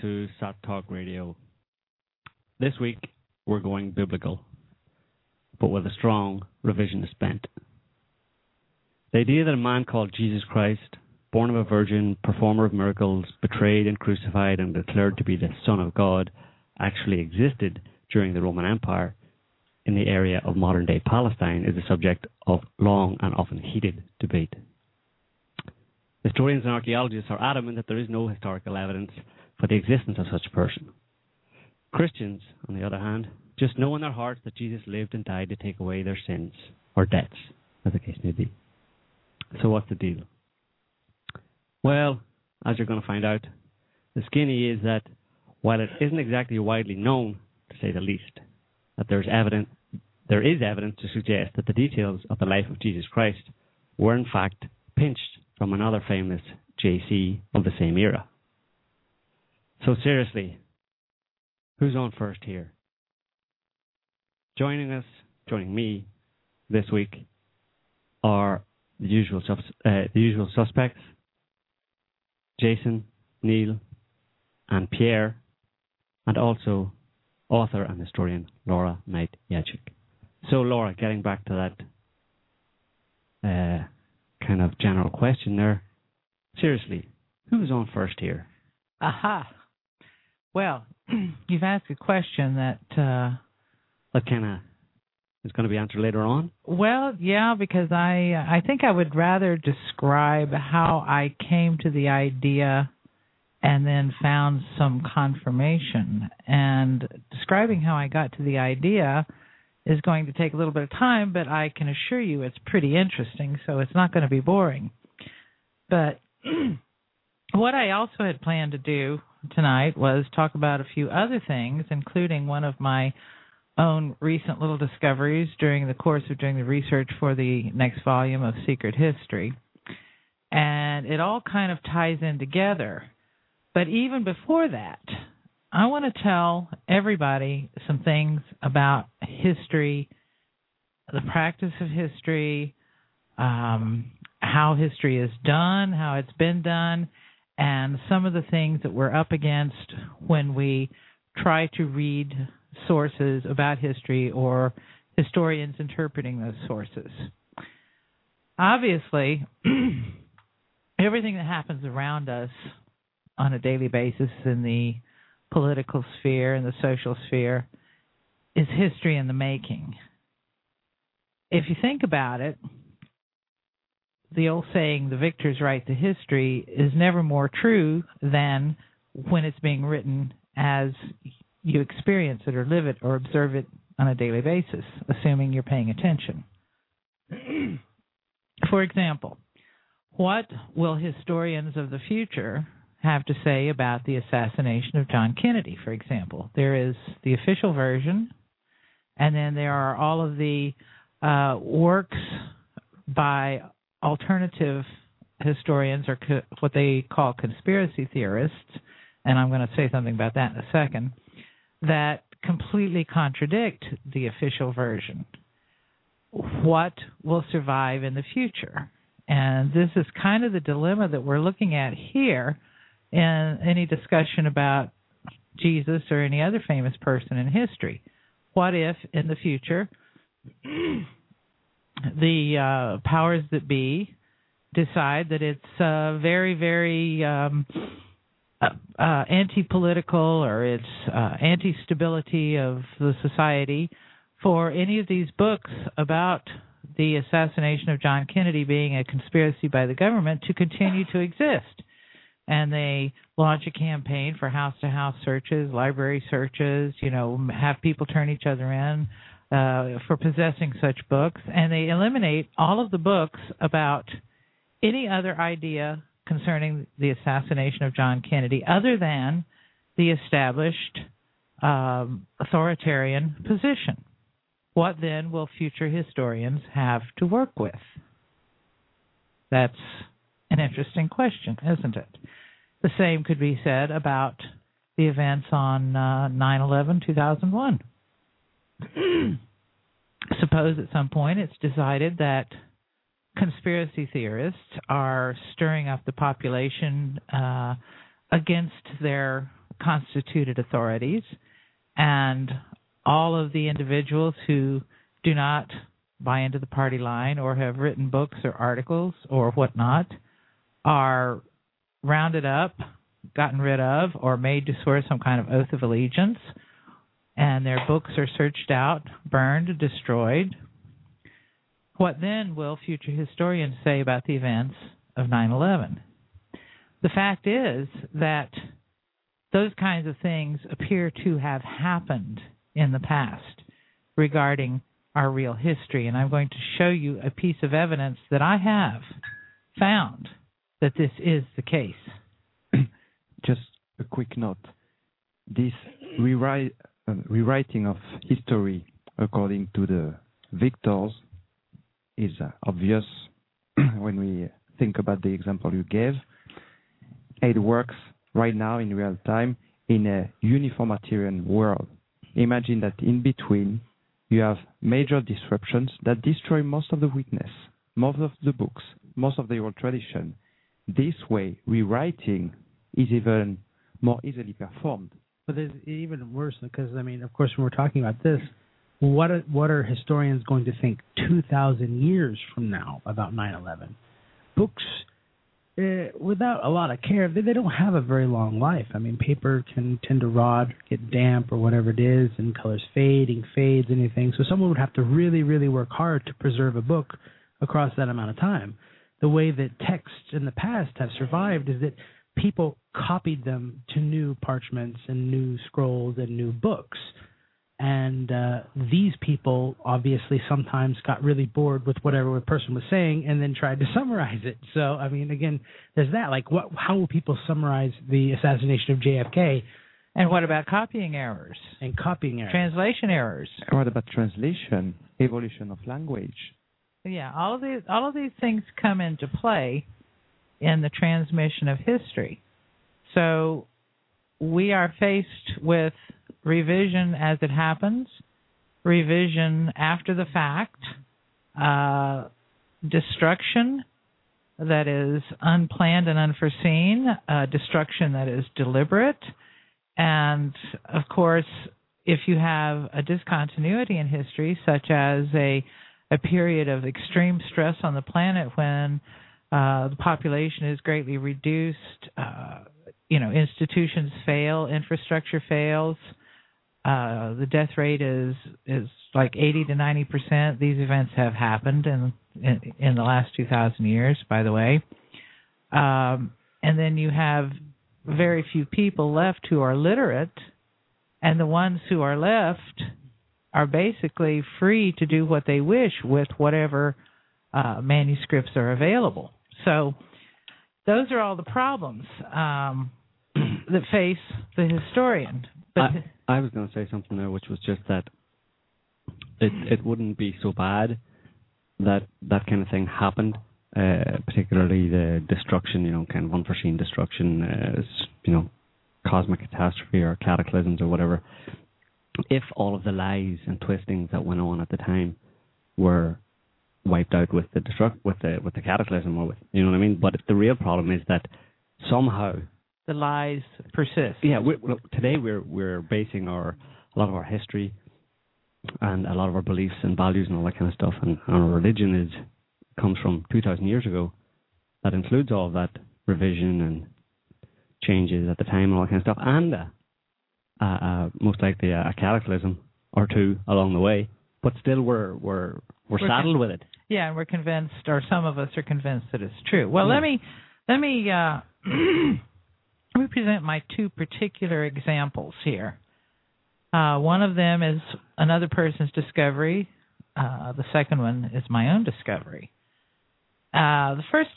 to SOTT Talk Radio. This week, we're going biblical, but with a strong revisionist bent. The idea that a man called Jesus Christ, born of a virgin, performer of miracles, betrayed and crucified and declared to be the Son of God, actually existed during the Roman Empire in the area of modern day Palestine is the subject of long and often heated debate. Historians and archaeologists are adamant that there is no historical evidence for the existence of such a person. Christians, on the other hand, just know in their hearts that Jesus lived and died to take away their sins or debts, as the case may be. So, what's the deal? Well, as you're going to find out, the skinny is that while it isn't exactly widely known, to say the least, that there's evidence, there is evidence to suggest that the details of the life of Jesus Christ were in fact pinched from another famous JC of the same era. So seriously, who's on first here? Joining us, joining me this week are the usual uh, the usual suspects: Jason, Neil, and Pierre, and also author and historian Laura Knight Jadczyk. So, Laura, getting back to that uh, kind of general question there. Seriously, who's on first here? Aha. Well, you've asked a question that, uh, That kind of is going to be answered later on. well, yeah, because I I think I would rather describe how I came to the idea and then found some confirmation. And describing how I got to the idea is going to take a little bit of time, but I can assure you it's pretty interesting, so it's not going to be boring. But what I also had planned to do tonight was talk about a few other things, including one of my own recent little discoveries during the course of doing the research for the next volume of Secret History. And it all kind of ties in together. But even before that, I want to tell everybody some things about history, the practice of history, um, how history is done, how it's been done, and some of the things that we're up against when we try to read sources about history or historians interpreting those sources. Obviously, everything that happens around us on a daily basis in the political sphere and the social sphere is history in the making. If you think about it, the old saying, the victors write the history, is never more true than when it's being written as you experience it or live it or observe it on a daily basis, assuming you're paying attention. For example, what will historians of the future have to say about the assassination of John Kennedy, for example? There is the official version, and then there are all of the uh, works by alternative historians or co- what they call conspiracy theorists, and I'm going to say something about that in a second, that completely contradict the official version. What will survive in the future? And this is kind of the dilemma that we're looking at here in any discussion about Jesus or any other famous person in history. What if in the future the uh, powers that be decide that it's uh, very, very um, uh, uh, anti-political or it's uh, anti-stability of the society for any of these books about the assassination of John Kennedy being a conspiracy by the government to continue to exist. And they launch a campaign for house to house searches, library searches, you know, have people turn each other in uh, for possessing such books. And they eliminate all of the books about any other idea concerning the assassination of John Kennedy other than the established um, authoritarian position. What then will future historians have to work with? That's an interesting question, isn't it? The same could be said about the events on uh, 9 11 2001. Suppose at some point it's decided that conspiracy theorists are stirring up the population uh, against their constituted authorities, and all of the individuals who do not buy into the party line or have written books or articles or whatnot are rounded up, gotten rid of, or made to swear some kind of oath of allegiance, and their books are searched out, burned, destroyed. What then will future historians say about the events of 9 11? The fact is that those kinds of things appear to have happened in the past regarding our real history. And I'm going to show you a piece of evidence that I have found that this is the case. Just a quick note. This rewrite, rewriting of history according to the victors is uh, obvious when we think about the example you gave. It works right now in real time in a uniformitarian world. Imagine that in between you have major disruptions that destroy most of the witness, most of the books, most of the oral tradition. This way, rewriting is even more easily performed. But it's even worse because I mean, of course, when we're talking about this, what are, what are historians going to think 2,000 years from now about 9/11? Books, uh, without a lot of care, they, they don't have a very long life. I mean, paper can tend to rot, get damp, or whatever it is, and colors fade, ink fades, anything. So someone would have to really, really work hard to preserve a book across that amount of time. The way that texts in the past have survived is that people copied them to new parchments and new scrolls and new books and uh, these people obviously sometimes got really bored with whatever the person was saying and then tried to summarize it. So I mean, again, there's that. Like, what? How will people summarize the assassination of JFK? And what about copying errors and copying errors, translation errors? What about translation, evolution of language? Yeah, all of these all of these things come into play in the transmission of history. So we are faced with revision as it happens, revision after the fact, uh, destruction that is unplanned and unforeseen, uh, destruction that is deliberate, and of course, if you have a discontinuity in history, such as a a period of extreme stress on the planet when uh, the population is greatly reduced, uh, you know, institutions fail, infrastructure fails, uh, the death rate is is like 80 to 90 percent. These events have happened in, in, in the last 2,000 years, by the way. Um, and then you have very few people left who are literate, and the ones who are left are basically free to do what they wish with whatever uh, manuscripts are available. So those are all the problems um, that face the historian. But I, I was going to say something there, which was just that it it wouldn't be so bad that that kind of thing happened. Uh, particularly the destruction, you know, kind of unforeseen destruction, uh, you know, cosmic catastrophe or cataclysms or whatever. If all of the lies and twistings that went on at the time were wiped out with the destruct with the with the cataclysm or with you know what I mean. But the real problem is that somehow the lies persist. Yeah, we, well, today we're we're basing our a lot of our history and a lot of our beliefs and values and all that kind of stuff, and, and our religion is comes from two thousand years ago. That includes all of that revision and changes at the time and all that kind of stuff, and uh, uh, uh, most likely a, a cataclysm or two along the way. But still, we're we're we're, we're saddled with it. Yeah, and we're convinced, or some of us are convinced that it's true. Well, yeah. let me let me uh, Let me present my two particular examples here. Uh, one of them is another person's discovery. Uh, the second one is my own discovery. Uh, the first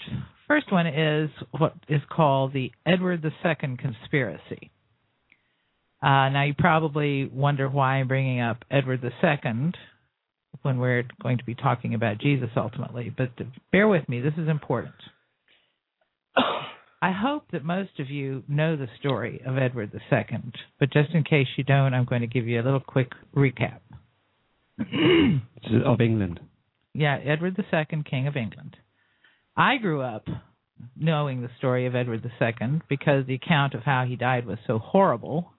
First one is what is called the Edward II conspiracy. Uh, now, you probably wonder why I'm bringing up Edward II when we're going to be talking about Jesus ultimately, but bear with me, this is important. I hope that most of you know the story of Edward II, but just in case you don't, I'm going to give you a little quick recap. of England. Yeah, Edward II, King of England. I grew up knowing the story of Edward II because the account of how he died was so horrible,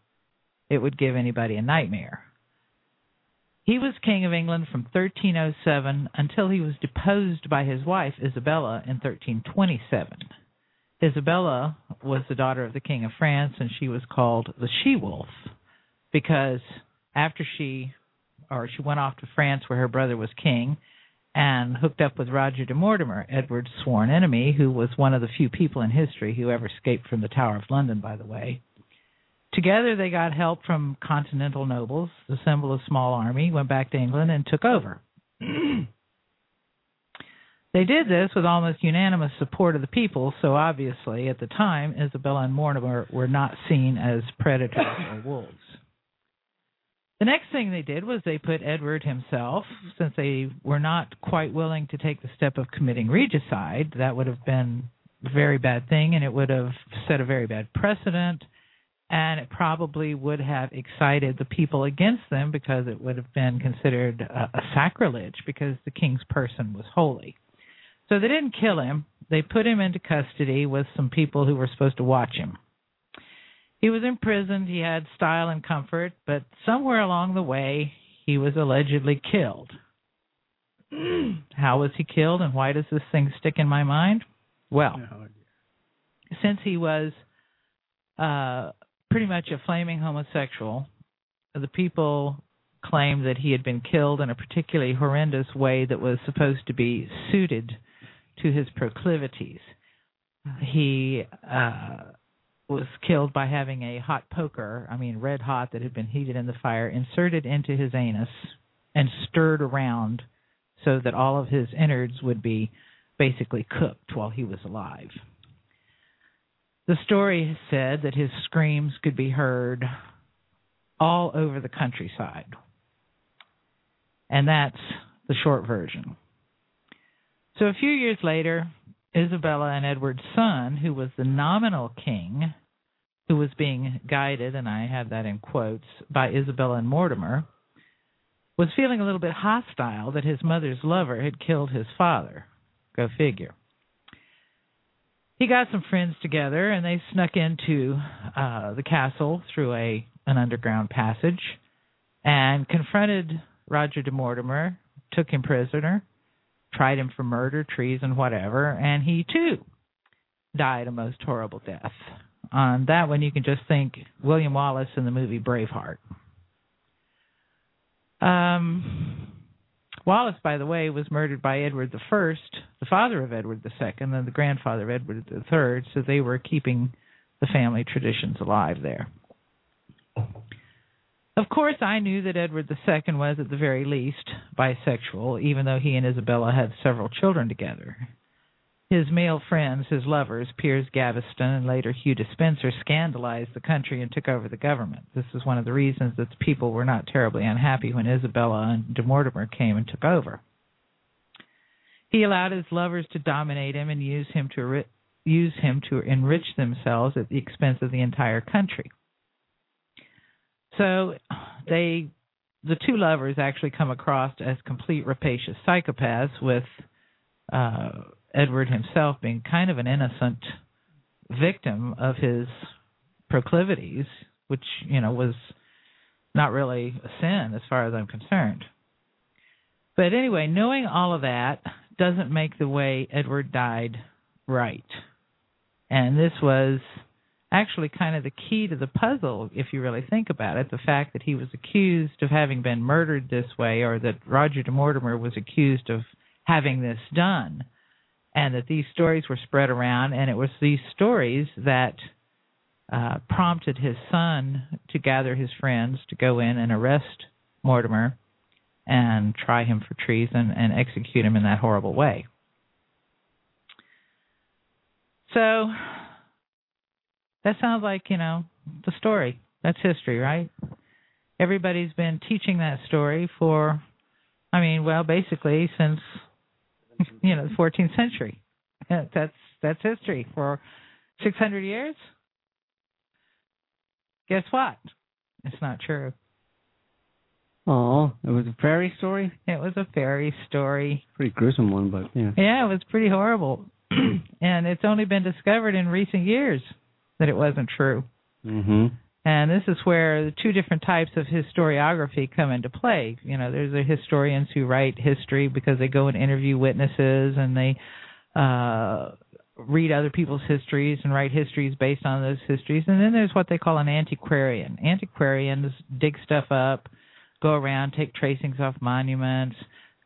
it would give anybody a nightmare. He was King of England from 1307 until he was deposed by his wife Isabella in 1327. Isabella was the daughter of the King of France, and she was called the She Wolf because after she or she went off to France where her brother was king and hooked up with Roger de Mortimer, Edward's sworn enemy, who was one of the few people in history who ever escaped from the Tower of London, by the way. Together, they got help from continental nobles, assembled a small army, went back to England, and took over. they did this with almost unanimous support of the people, so obviously, at the time, Isabella and Mortimer were not seen as predators or wolves. The next thing they did was they put Edward himself, since they were not quite willing to take the step of committing regicide, that would have been a very bad thing and it would have set a very bad precedent and it probably would have excited the people against them because it would have been considered a, a sacrilege because the king's person was holy. So they didn't kill him. They put him into custody with some people who were supposed to watch him. He was imprisoned, he had style and comfort, but somewhere along the way, he was allegedly killed. How was he killed, and why does this thing stick in my mind? Well, since he was uh, pretty much a flaming homosexual, the people claimed that he had been killed in a particularly horrendous way that was supposed to be suited to his proclivities. He uh, was killed by having a hot poker, I mean red hot that had been heated in the fire, inserted into his anus and stirred around so that all of his innards would be basically cooked while he was alive. The story said that his screams could be heard all over the countryside. And that's the short version. So a few years later, Isabella and Edward's son, who was the nominal king, who was being guided, and I have that in quotes, by Isabella and Mortimer, was feeling a little bit hostile that his mother's lover had killed his father. Go figure. He got some friends together and they snuck into uh, the castle through a an underground passage and confronted Roger de Mortimer, took him prisoner, tried him for murder, treason, whatever, and he too died a most horrible death. On that one, you can just think William Wallace in the movie Braveheart. Um, Wallace, by the way, was murdered by Edward First, the father of Edward Second, and the grandfather of Edward Third. So they were keeping the family traditions alive there. Of course, I knew that Edward II was, at the very least, bisexual, even though he and Isabella had several children together. His male friends, his lovers, Piers Gaveston and later Hugh Despenser, scandalized the country and took over the government. This is one of the reasons that the people were not terribly unhappy when Isabella and de Mortimer came and took over. He allowed his lovers to dominate him and use him to use him to enrich themselves at the expense of the entire country. So they the two lovers actually come across as complete rapacious psychopaths with uh, Edward himself being kind of an innocent victim of his proclivities, which, you know, was not really a sin as far as I'm concerned. But anyway, knowing all of that doesn't make the way Edward died right. And this was actually kind of the key to the puzzle, if you really think about it. The fact that he was accused of having been murdered this way, or that Roger de Mortimer was accused of having this done and that these stories were spread around, and it was these stories that uh, prompted his son to gather his friends to go in and arrest Mortimer and try him for treason and execute him in that horrible way. So that sounds like, you know, the story. That's history, right? Everybody's been teaching that story for I mean, well, basically since you know, the 14th century. That's that's history for 600 years. Guess what? It's not true. Oh, it was a fairy story. It was a fairy story. Pretty gruesome one, but yeah. Yeah, it was pretty horrible. and it's only been discovered in recent years that it wasn't true. Mhm. And this is where the two different types of historiography come into play. You know, there's the historians who write history because they go and interview witnesses and they uh read other people's histories and write histories based on those histories. And then there's what they call an antiquarian. Antiquarians dig stuff up, go around, take tracings off monuments,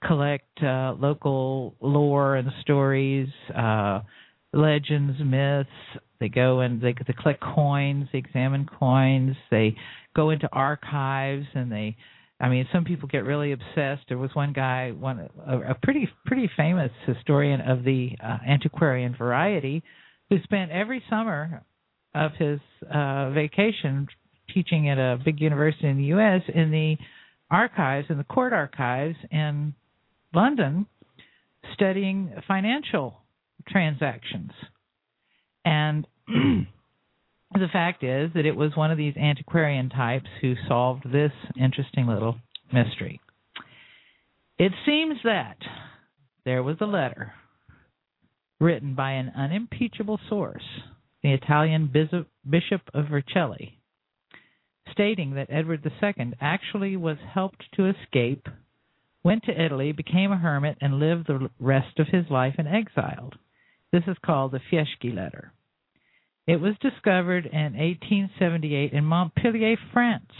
collect uh, local lore and stories, uh, legends, myths. They go and they, they collect coins, they examine coins, they go into archives, and they. I mean, some people get really obsessed. There was one guy, one a, a pretty pretty famous historian of the uh, antiquarian variety, who spent every summer of his uh, vacation teaching at a big university in the U.S. in the archives, in the court archives in London, studying financial transactions. And the fact is that it was one of these antiquarian types who solved this interesting little mystery. It seems that there was a letter written by an unimpeachable source, the Italian Bishop of Vercelli, stating that Edward II actually was helped to escape, went to Italy, became a hermit, and lived the rest of his life in exile. This is called the Fieschi letter. It was discovered in 1878 in Montpellier, France,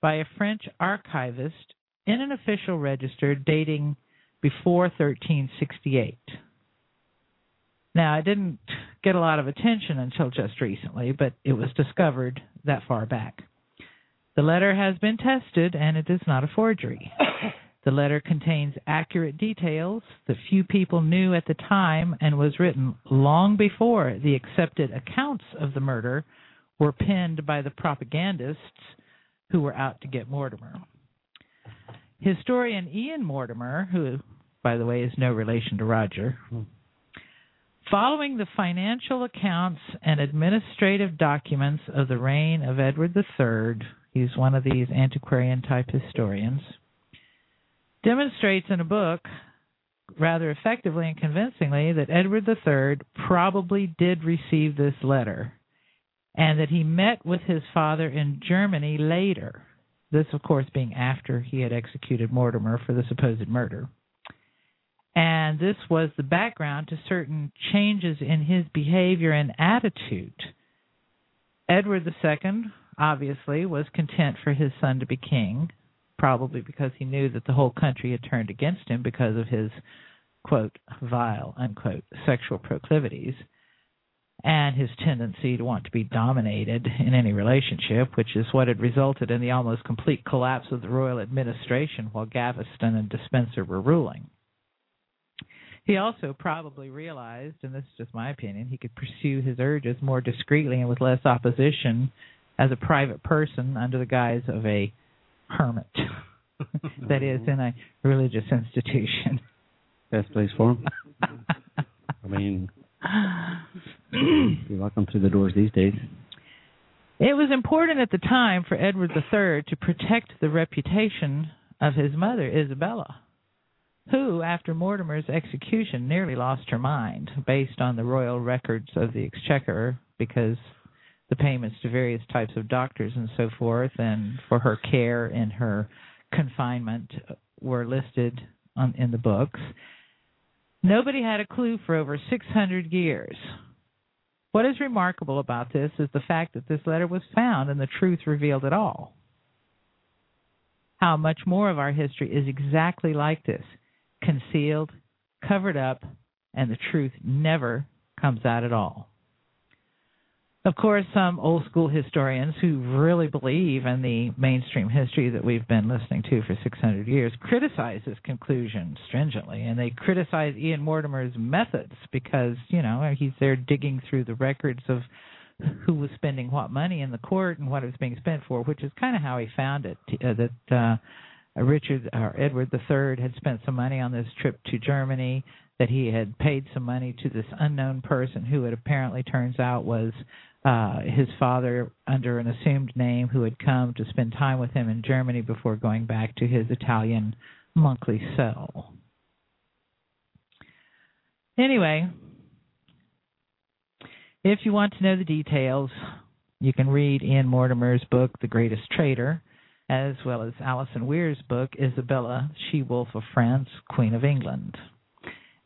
by a French archivist in an official register dating before 1368. Now, it didn't get a lot of attention until just recently, but it was discovered that far back. The letter has been tested and it is not a forgery. The letter contains accurate details that few people knew at the time and was written long before the accepted accounts of the murder were penned by the propagandists who were out to get Mortimer. Historian Ian Mortimer, who, by the way, is no relation to Roger, following the financial accounts and administrative documents of the reign of Edward III, he's one of these antiquarian type historians demonstrates in a book rather effectively and convincingly that Edward III probably did receive this letter and that he met with his father in Germany later. This, of course, being after he had executed Mortimer for the supposed murder. And this was the background to certain changes in his behavior and attitude. Edward II, obviously, was content for his son to be king, probably because he knew that the whole country had turned against him because of his quote vile unquote sexual proclivities and his tendency to want to be dominated in any relationship, which is what had resulted in the almost complete collapse of the royal administration while Gaveston and Despenser were ruling. He also probably realized, and this is just my opinion, he could pursue his urges more discreetly and with less opposition as a private person under the guise of a hermit. that is, in a religious institution. Best place for him. I mean, you're welcome through the doors these days. It was important at the time for Edward III to protect the reputation of his mother, Isabella, who, after Mortimer's execution, nearly lost her mind based on the royal records of the Exchequer because the payments to various types of doctors and so forth, and for her care in her confinement were listed on, in the books. Nobody had a clue for over 600 years. What is remarkable about this is the fact that this letter was found and the truth revealed at all. How much more of our history is exactly like this concealed, covered up, and the truth never comes out at all. Of course, some old school historians who really believe in the mainstream history that we've been listening to for 600 years criticize this conclusion stringently, and they criticize Ian Mortimer's methods because, you know, he's there digging through the records of who was spending what money in the court and what it was being spent for, which is kind of how he found it. Uh, that uh, Richard or Edward III had spent some money on this trip to Germany, that he had paid some money to this unknown person who it apparently turns out was uh, his father under an assumed name who had come to spend time with him in Germany before going back to his Italian monkly cell. Anyway, if you want to know the details, you can read Ian Mortimer's book, The Greatest Traitor, as well as Alison Weir's book, Isabella, She Wolf of France, Queen of England.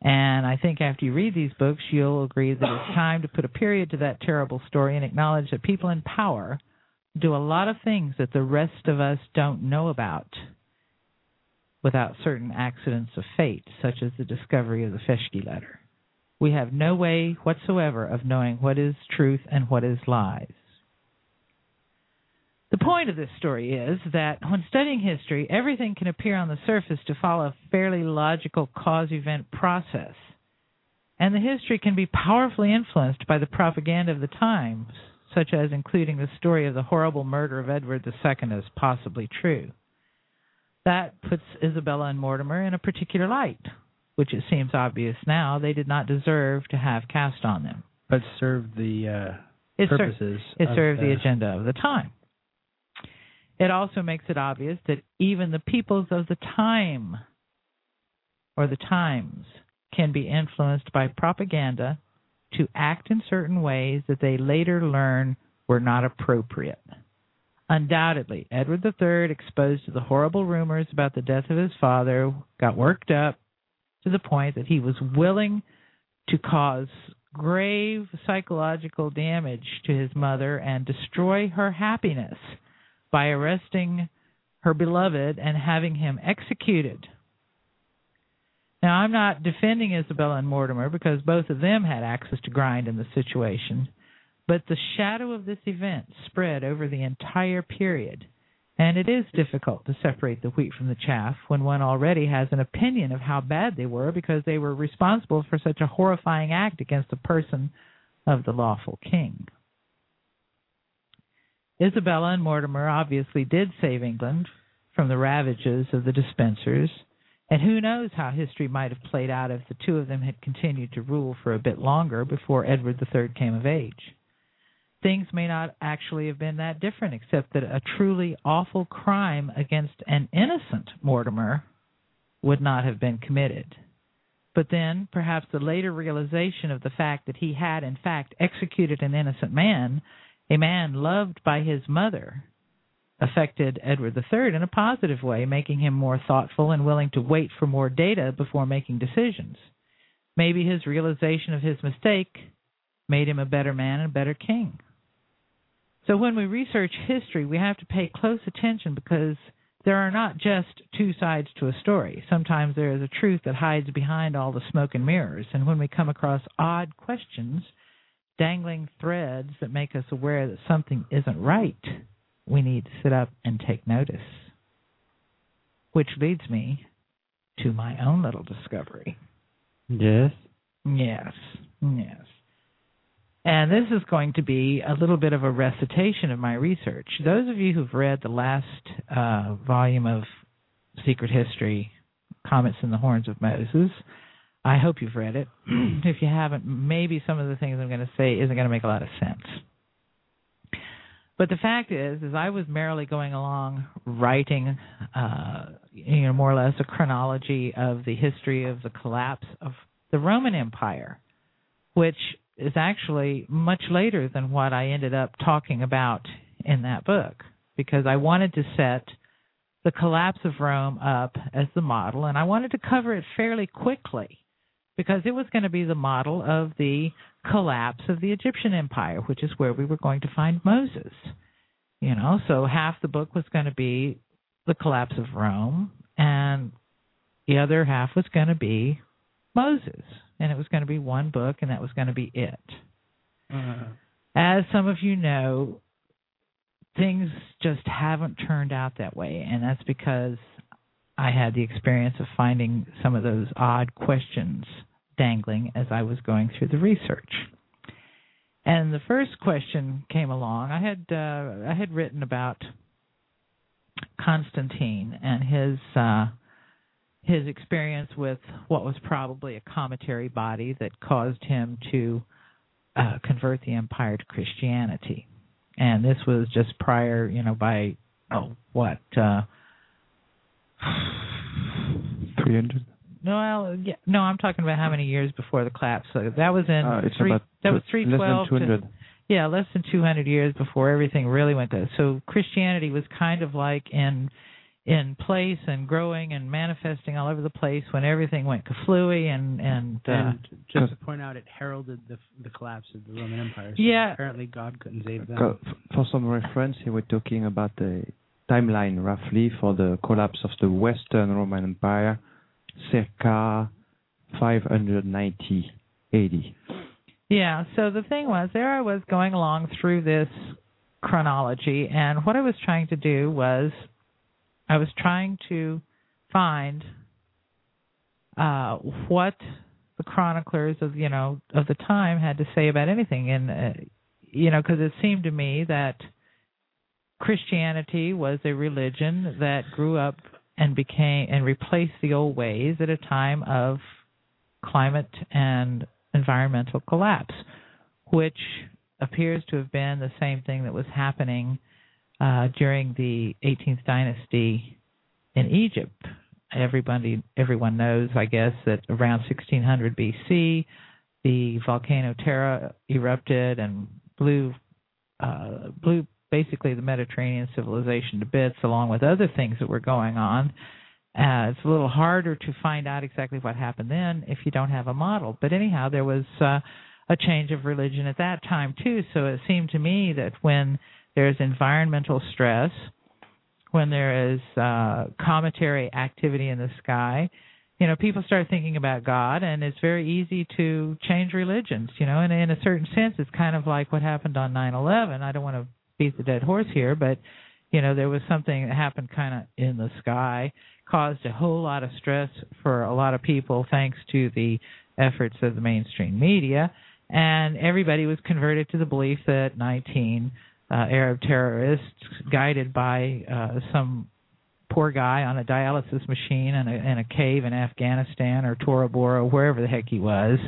And I think after you read these books, you'll agree that it's time to put a period to that terrible story and acknowledge that people in power do a lot of things that the rest of us don't know about without certain accidents of fate, such as the discovery of the Fieschi letter. We have no way whatsoever of knowing what is truth and what is lies. The point of this story is that when studying history, everything can appear on the surface to follow a fairly logical cause event process. And the history can be powerfully influenced by the propaganda of the times, such as including the story of the horrible murder of Edward II as possibly true. That puts Isabella and Mortimer in a particular light, which it seems obvious now they did not deserve to have cast on them. But served the uh, It ser- purposes. it of served the the agenda of the time. It also makes it obvious that even the peoples of the time or the times can be influenced by propaganda to act in certain ways that they later learn were not appropriate. Undoubtedly, Edward III, exposed to the horrible rumors about the death of his father, got worked up to the point that he was willing to cause grave psychological damage to his mother and destroy her happiness by arresting her beloved and having him executed. Now, I'm not defending Isabella and Mortimer because both of them had access to grind in the situation, but the shadow of this event spread over the entire period, and it is difficult to separate the wheat from the chaff when one already has an opinion of how bad they were because they were responsible for such a horrifying act against the person of the lawful king. Isabella and Mortimer obviously did save England from the ravages of the Despensers, and who knows how history might have played out if the two of them had continued to rule for a bit longer before Edward III came of age. Things may not actually have been that different, except that a truly awful crime against an innocent Mortimer would not have been committed. But then, perhaps the later realization of the fact that he had, in fact, executed an innocent man a man loved by his mother affected Edward III in a positive way, making him more thoughtful and willing to wait for more data before making decisions. Maybe his realization of his mistake made him a better man and a better king. So when we research history, we have to pay close attention because there are not just two sides to a story. Sometimes there is a truth that hides behind all the smoke and mirrors. And when we come across odd questions, dangling threads that make us aware that something isn't right, we need to sit up and take notice. Which leads me to my own little discovery. Yes. Yes, yes. And this is going to be a little bit of a recitation of my research. Those of you who've read the last uh, volume of Secret History, Comets and the Horns of Moses, I hope you've read it. if you haven't, maybe some of the things I'm going to say isn't going to make a lot of sense. But the fact is, is I was merrily going along writing, uh, you know, more or less a chronology of the history of the collapse of the Roman Empire, which is actually much later than what I ended up talking about in that book, because I wanted to set the collapse of Rome up as the model, and I wanted to cover it fairly quickly because it was going to be the model of the collapse of the Egyptian empire, which is where we were going to find Moses. You know, so half the book was going to be the collapse of Rome, and the other half was going to be Moses, and it was going to be one book, and that was going to be it. Uh, as some of you know, things just haven't turned out that way, and that's because I had the experience of finding some of those odd questions dangling as I was going through the research. And the first question came along. I had uh, I had written about Constantine and his uh, his experience with what was probably a cometary body that caused him to uh, convert the empire to Christianity. And this was just prior, you know, by oh what uh, three hundred. No, well, yeah, no, I'm talking about how many years before the collapse. So that was in Uh, it's three. about that was three twelve. less than two hundred. Yeah, less than 200 years before everything really went to. So Christianity was kind of like in in place and growing and manifesting all over the place when everything went kaflooey and and, uh, and just to point out, it heralded the the collapse of the Roman Empire. So Yeah. Apparently, God couldn't save them. Co- For some reference, here we're talking about the timeline roughly for the collapse of the Western Roman Empire, circa 590 AD. Yeah, so the thing was, there I was going along through this chronology, and what I was trying to do was, I was trying to find uh, what the chroniclers of you know of the time had to say about anything, and uh, you know, because it seemed to me that Christianity was a religion that grew up and became and replaced the old ways at a time of climate and environmental collapse, which appears to have been the same thing that was happening uh, during the 18th dynasty in Egypt. Everybody, everyone knows, I guess, that around 1600 BC, the volcano Thera erupted and blew uh, blew basically the Mediterranean civilization to bits, along with other things that were going on. Uh, it's a little harder to find out exactly what happened then if you don't have a model. But anyhow, there was uh, a change of religion at that time too. So it seemed to me that when there's environmental stress, when there is uh, cometary activity in the sky, you know, people start thinking about God, and it's very easy to change religions. You know, and in a certain sense, it's kind of like what happened on 9/11. I don't want to beat the dead horse here, but you know, there was something that happened kind of in the sky, caused a whole lot of stress for a lot of people, thanks to the efforts of the mainstream media, and everybody was converted to the belief that 19 uh, Arab terrorists, guided by uh, some poor guy on a dialysis machine in a, in a cave in Afghanistan or Tora Bora, wherever the heck he was,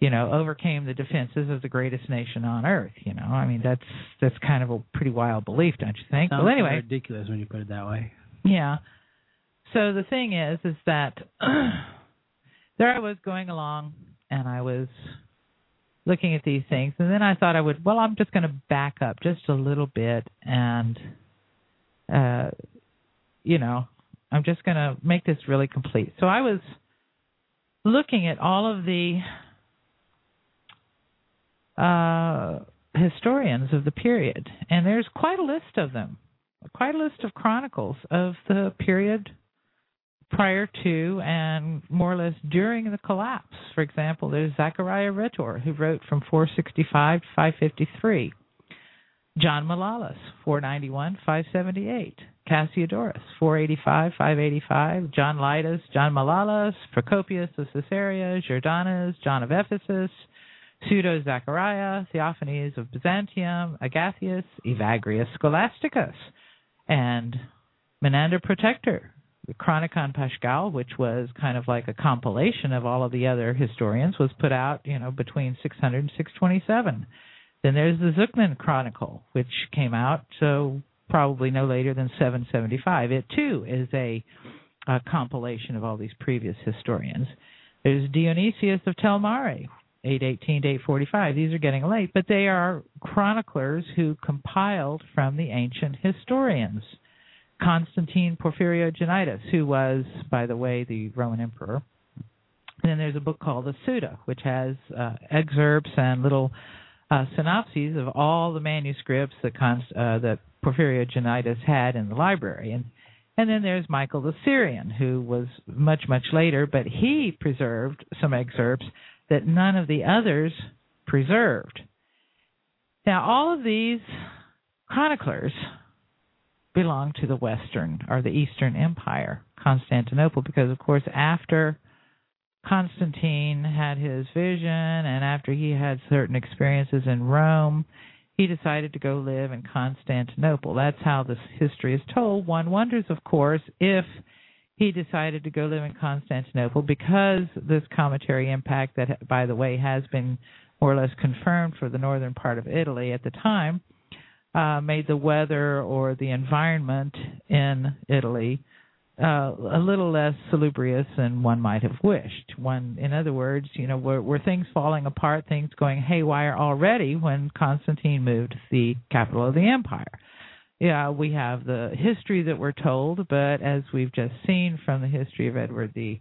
you know, overcame the defenses of the greatest nation on earth. You know, I mean that's that's kind of a pretty wild belief, don't you think? Sounds well, anyway, ridiculous when you put it that way. yeah. So the thing is, is that there I was going along, and I was looking at these things, and then I thought I would. Well, I'm just going to back up just a little bit, and uh, you know, I'm just going to make this really complete. So I was looking at all of the uh, historians of the period, and there's quite a list of them, quite a list of chronicles of the period prior to and more or less during the collapse. For example, there's Zachariah Rhetor, who wrote from 465 to 553. John Malalas, 491, 578. Cassiodorus, 485, 585. John Lydus, John Malalas, Procopius of Caesarea, Jordanes, John of Ephesus, Pseudo Zachariah, Theophanes of Byzantium, Agathias, Evagrius Scholasticus, and Menander Protector, the Chronicon Paschale, which was kind of like a compilation of all of the other historians, was put out, you know, between 600 and 627. Then there's the Zuqnin Chronicle, which came out so probably no later than 775. It too is a, a compilation of all these previous historians. There's Dionysius of Tel Mahre, 818 to 845. These are getting late, but they are chroniclers who compiled from the ancient historians. Constantine Porphyrogenitus, who was, by the way, the Roman emperor. And then there's a book called the Suda, which has uh, excerpts and little uh, synopses of all the manuscripts that Const- uh, that Porphyrogenitus had in the library. And and then there's Michael the Syrian, who was much much later, but he preserved some excerpts that none of the others preserved. Now, all of these chroniclers belong to the Western or the Eastern Empire, Constantinople, because, of course, after Constantine had his vision and after he had certain experiences in Rome, he decided to go live in Constantinople. That's how this history is told. One wonders, of course, if he decided to go live in Constantinople because this cometary impact, that, by the way, has been more or less confirmed for the northern part of Italy at the time, uh, made the weather or the environment in Italy uh, a little less salubrious than one might have wished. One, in other words, you know, were, were things falling apart, things going haywire already when Constantine moved the capital of the empire. Yeah, we have the history that we're told, but as we've just seen from the history of Edward the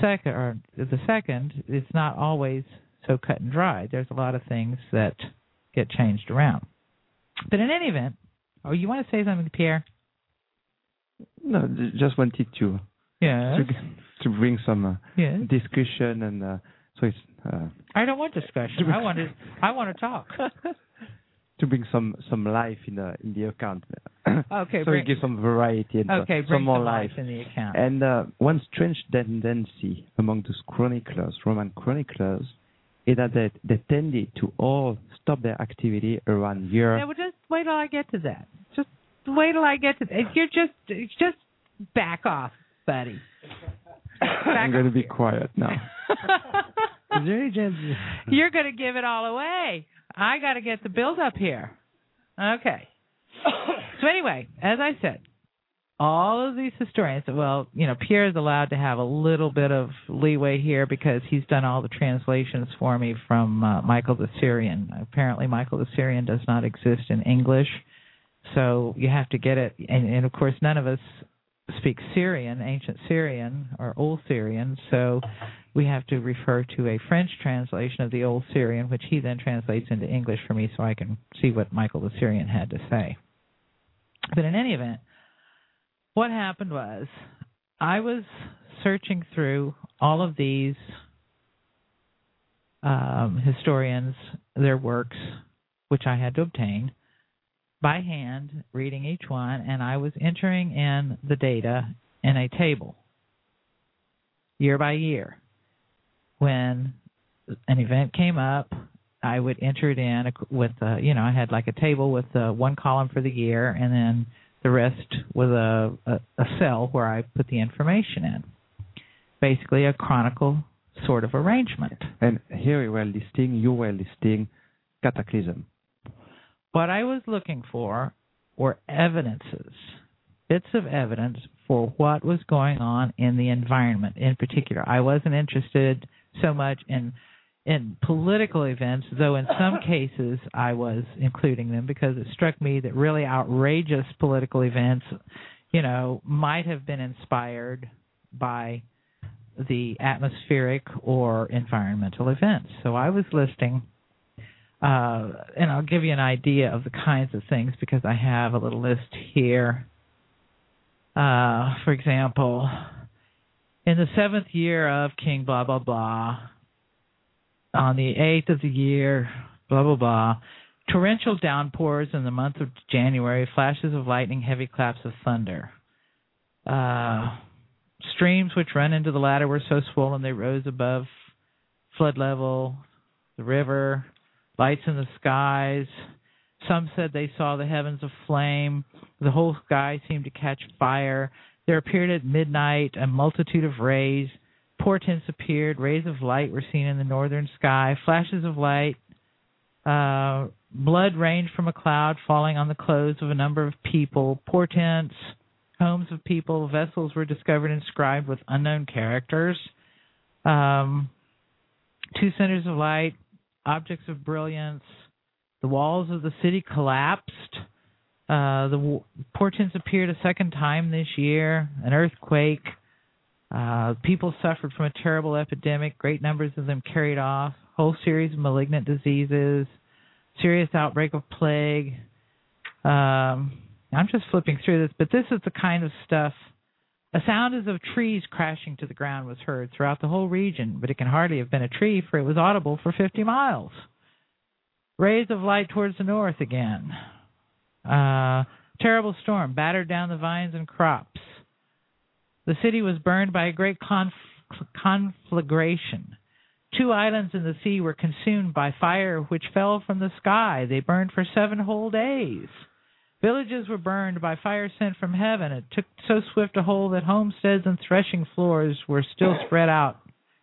second or the second, it's not always so cut and dry. There's a lot of things that get changed around. But in any event, oh, you want to say something, Pierre? No, just wanted to yeah to, to bring some uh, yeah. discussion and uh, so it's uh, I don't want discussion. I want to I want to talk. to bring some some life in the in the account. Okay, so bring, it gives some variety and okay, some bring more some life. in the account. And uh, one strange tendency among those chroniclers, Roman chroniclers, is that they, they tended to all stop their activity around year. yeah, well, just wait till I get to that. Just wait till I get to that. You're just just back off, buddy. I'm going to be quiet now. Is there any chance? You're going to give it all away. I got to get the build up here. Okay. so anyway, as I said, all of these historians, well, you know, Pierre is allowed to have a little bit of leeway here because he's done all the translations for me from uh, Michael the Syrian. Apparently, Michael the Syrian does not exist in English, so you have to get it. And, and of course, none of us speak Syrian, ancient Syrian or Old Syrian, so we have to refer to a French translation of the Old Syrian, which he then translates into English for me so I can see what Michael the Syrian had to say. But in any event, what happened was I was searching through all of these um, historians, their works, which I had to obtain by hand, reading each one, and I was entering in the data in a table year by year. When an event came up, I would enter it in with, uh, you know, I had like a table with uh, one column for the year, and then the rest was a, a, a cell where I put the information in. Basically, a chronicle sort of arrangement. And here you were listing, you were listing cataclysm. What I was looking for were evidences, bits of evidence for what was going on in the environment in particular. I wasn't interested so much in in political events, though in some cases I was including them because it struck me that really outrageous political events, you know, might have been inspired by the atmospheric or environmental events. So I was listing, uh, and I'll give you an idea of the kinds of things because I have a little list here. Uh, for example, in the seventh year of King blah blah blah, on the eighth of the year, blah blah blah. Torrential downpours in the month of January, flashes of lightning, heavy claps of thunder. Uh, streams which run into the latter were so swollen they rose above flood level. The river, lights in the skies. Some said they saw the heavens aflame. The whole sky seemed to catch fire. There appeared at midnight a multitude of rays portents appeared. Rays of light were seen in the northern sky. Flashes of light. Uh, blood rained from a cloud, falling on the clothes of a number of people. Portents. Homes of people. Vessels were discovered inscribed with unknown characters. Um, two centers of light. Objects of brilliance. The walls of the city collapsed. Uh, the portents appeared a second time this year. An earthquake. Uh, people suffered from a terrible epidemic. Great numbers of them carried off. Whole series of malignant diseases. Serious outbreak of plague. Um, I'm just flipping through this, but this is the kind of stuff. A sound as of trees crashing to the ground was heard throughout the whole region, but it can hardly have been a tree, for it was audible for 50 miles. Rays of light towards the north again. Uh, terrible storm battered down the vines and crops. The city was burned by a great conf- conflagration. Two islands in the sea were consumed by fire which fell from the sky. They burned for seven whole days. Villages were burned by fire sent from heaven. It took so swift a hold that homesteads and threshing floors were still spread out,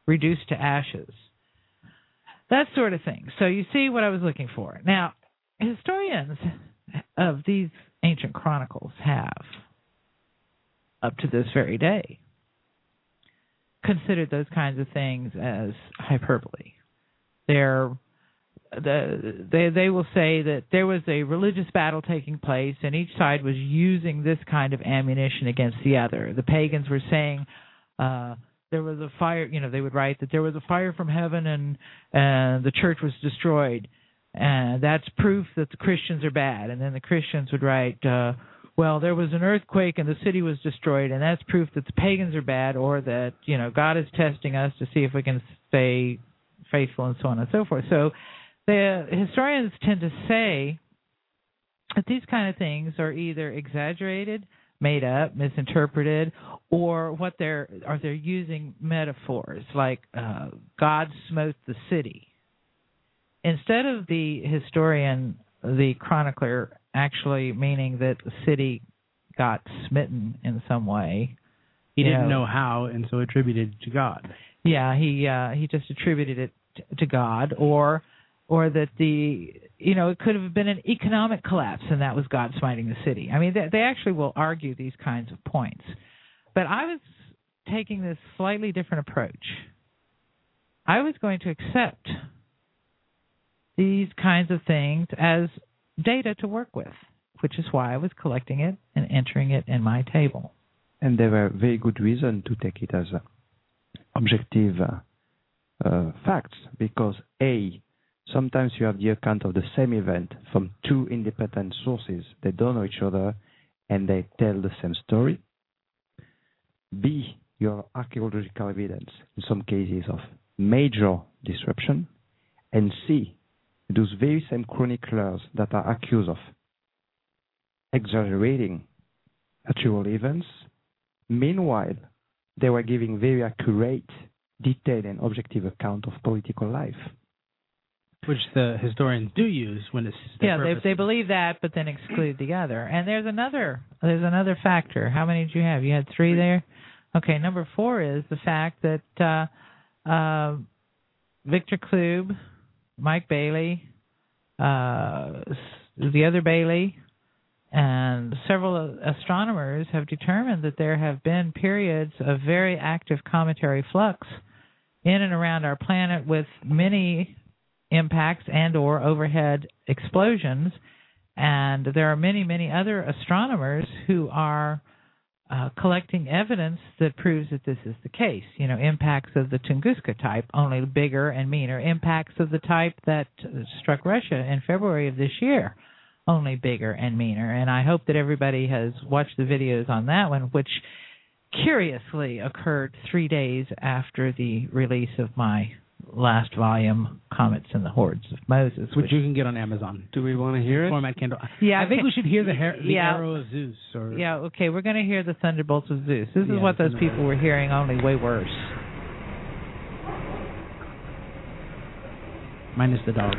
reduced to ashes. That sort of thing. So you see what I was looking for. Now, historians of these ancient chronicles have, up to this very day, considered those kinds of things as hyperbole. They're the, they they will say that there was a religious battle taking place and each side was using this kind of ammunition against the other. The pagans were saying uh there was a fire, you know, they would write that there was a fire from heaven and and the church was destroyed. And that's proof that the Christians are bad. And then the Christians would write uh well, there was an earthquake and the city was destroyed, and that's proof that the pagans are bad, or that you know God is testing us to see if we can stay faithful, and so on and so forth. So, the historians tend to say that these kind of things are either exaggerated, made up, misinterpreted, or what they're are they're using metaphors like uh, God smote the city. Instead of the historian, the chronicler actually meaning that the city got smitten in some way. He didn't know, know how, and so attributed it to God. Yeah, he uh, he just attributed it to God, or or that the you know it could have been an economic collapse and that was God smiting the city. I mean, they, they actually will argue these kinds of points, but I was taking this slightly different approach. I was going to accept these kinds of things as data to work with, which is why I was collecting it and entering it in my table. And there were very good reason to take it as uh, objective uh, uh, facts because a sometimes you have the account of the same event from two independent sources. They don't know each other and they tell the same story. B you have archaeological evidence in some cases of major disruption. And C those very same chroniclers that are accused of exaggerating actual events Meanwhile, they were giving very accurate, detailed, and objective account of political life. Which the historians do use when it's yeah, they they believe that, but then exclude the other. And there's another there's another factor. How many did you have? You had three there. Okay, number four is the fact that uh, uh, Victor Clube, Mike Baillie, uh, the other Bailey, and several astronomers have determined that there have been periods of very active cometary flux in and around our planet with many impacts and or overhead explosions. And there are many many other astronomers who are uh, collecting evidence that proves that this is the case you know impacts of the tunguska type only bigger and meaner impacts of the type that struck russia in february of this year only bigger and meaner. And I hope that everybody has watched the videos on that one, which curiously occurred three days after the release of my last volume, Comets and the Horns of Moses. which you can get on Amazon. Do we want to hear it? Format Kindle. Yeah, I think okay. we should hear the, hair, the Yeah. arrow of Zeus. Or yeah, okay, we're going to hear the Thunderbolts of Zeus. This is Yeah, what those people were hearing, only way worse. minus the dog.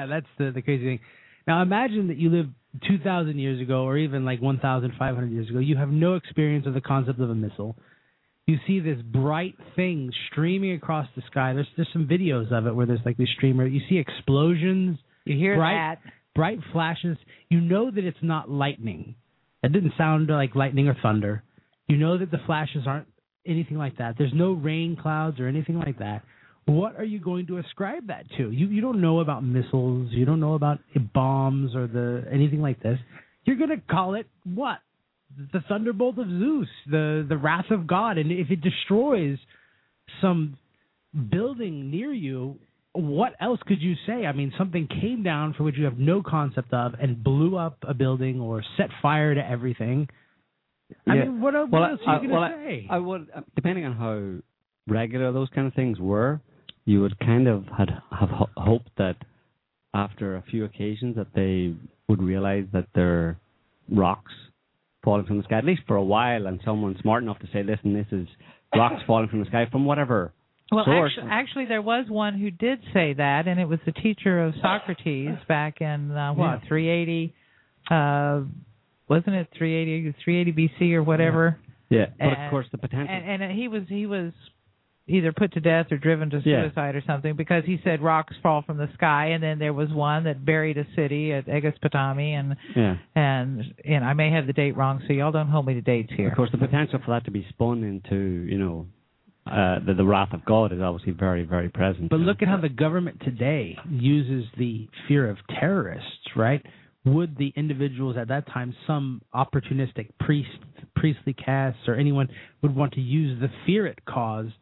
Yeah, that's the the crazy thing. Now imagine that you live 2,000 years ago, or even like 1,500 years ago. You have no experience of the concept of a missile. You see this bright thing streaming across the sky. There's there's some videos of it where there's like this streamer. You see explosions. You hear bright, that? bright flashes. You know that it's not lightning. It didn't sound like lightning or thunder. You know that the flashes aren't anything like that. There's no rain clouds or anything like that. What are you going to ascribe that to? You you don't know about missiles. You don't know about bombs or the anything like this. You're going to call it what? The thunderbolt of Zeus, the the wrath of God, and if it destroys some building near you, what else could you say? I mean, something came down for which you have no concept of and blew up a building or set fire to everything. I Yeah. mean, what, what Well, else are you going to well, say? I, I would, depending on how regular those kind of things were, you would kind of had have ho- hoped that after a few occasions that they would realize that they're rocks falling from the sky, at least for a while, and someone smart enough to say, "Listen, this is rocks falling from the sky from whatever Well, source." actually, actually, there was one who did say that, and it was the teacher of Socrates back in uh, what Yeah. 380. Uh, wasn't it 380 380 BC or whatever? yeah, but and- of course the potential. And, and he was he was either put to death or driven to Yeah. suicide or something because he said rocks fall from the sky, and then there was one that buried a city at Aegospotami, and yeah. and and I may have the date wrong, so y'all don't hold me to dates here. Of course, the potential for that to be spun into, you know, uh, the, the wrath of God is obviously very, very present. But look at how the government today uses the fear of terrorists, right? Would the individuals at that time, some opportunistic priest, priestly castes, or anyone would want to use the fear it caused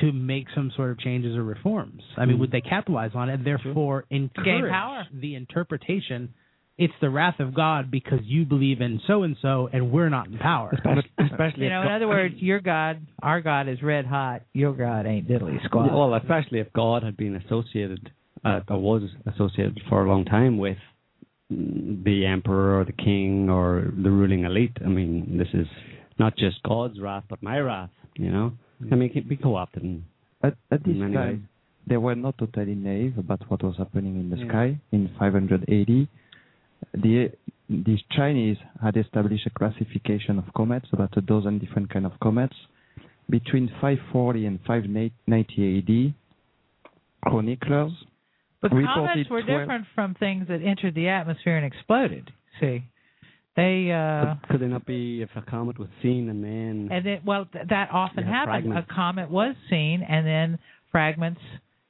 to make some sort of changes or reforms? I mean, Mhm. would they capitalize on it and therefore encourage power. the interpretation? It's the wrath of God because you believe in so and so, and we're not in power. especially, especially You if know, in God- other words, your God, our God is red hot. Your God ain't diddly squat. Well, especially if God had been associated, uh, or was associated for a long time with mm, the emperor or the king or the ruling elite. I mean, this is not just God's wrath, but my wrath. You know, I mean, it be co-opted. And, At, at this time, ways. they were not totally naive about what was happening in the Yeah. sky in 580. The these Chinese had established a classification of comets, about a dozen different kind of comets. Between 540 and 590 AD, chroniclers But reported comets were 12 different from things that entered the atmosphere and exploded. See, they uh, but could they not be if a comet was seen and then? and then well th- that often happened. fragments. A comet was seen, and then fragments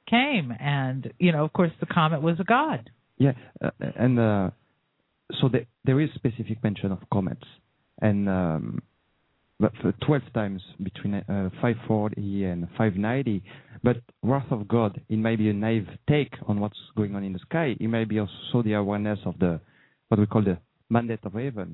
came, and you know, of course, the comet was a god. Yeah, uh, and uh, so the, there is specific mention of comets, and um, but for 12 times between uh, 540 and 590. But wrath of God, it may be a naive take on what's going on in the sky. It may be also the awareness of the what we call the mandate of heaven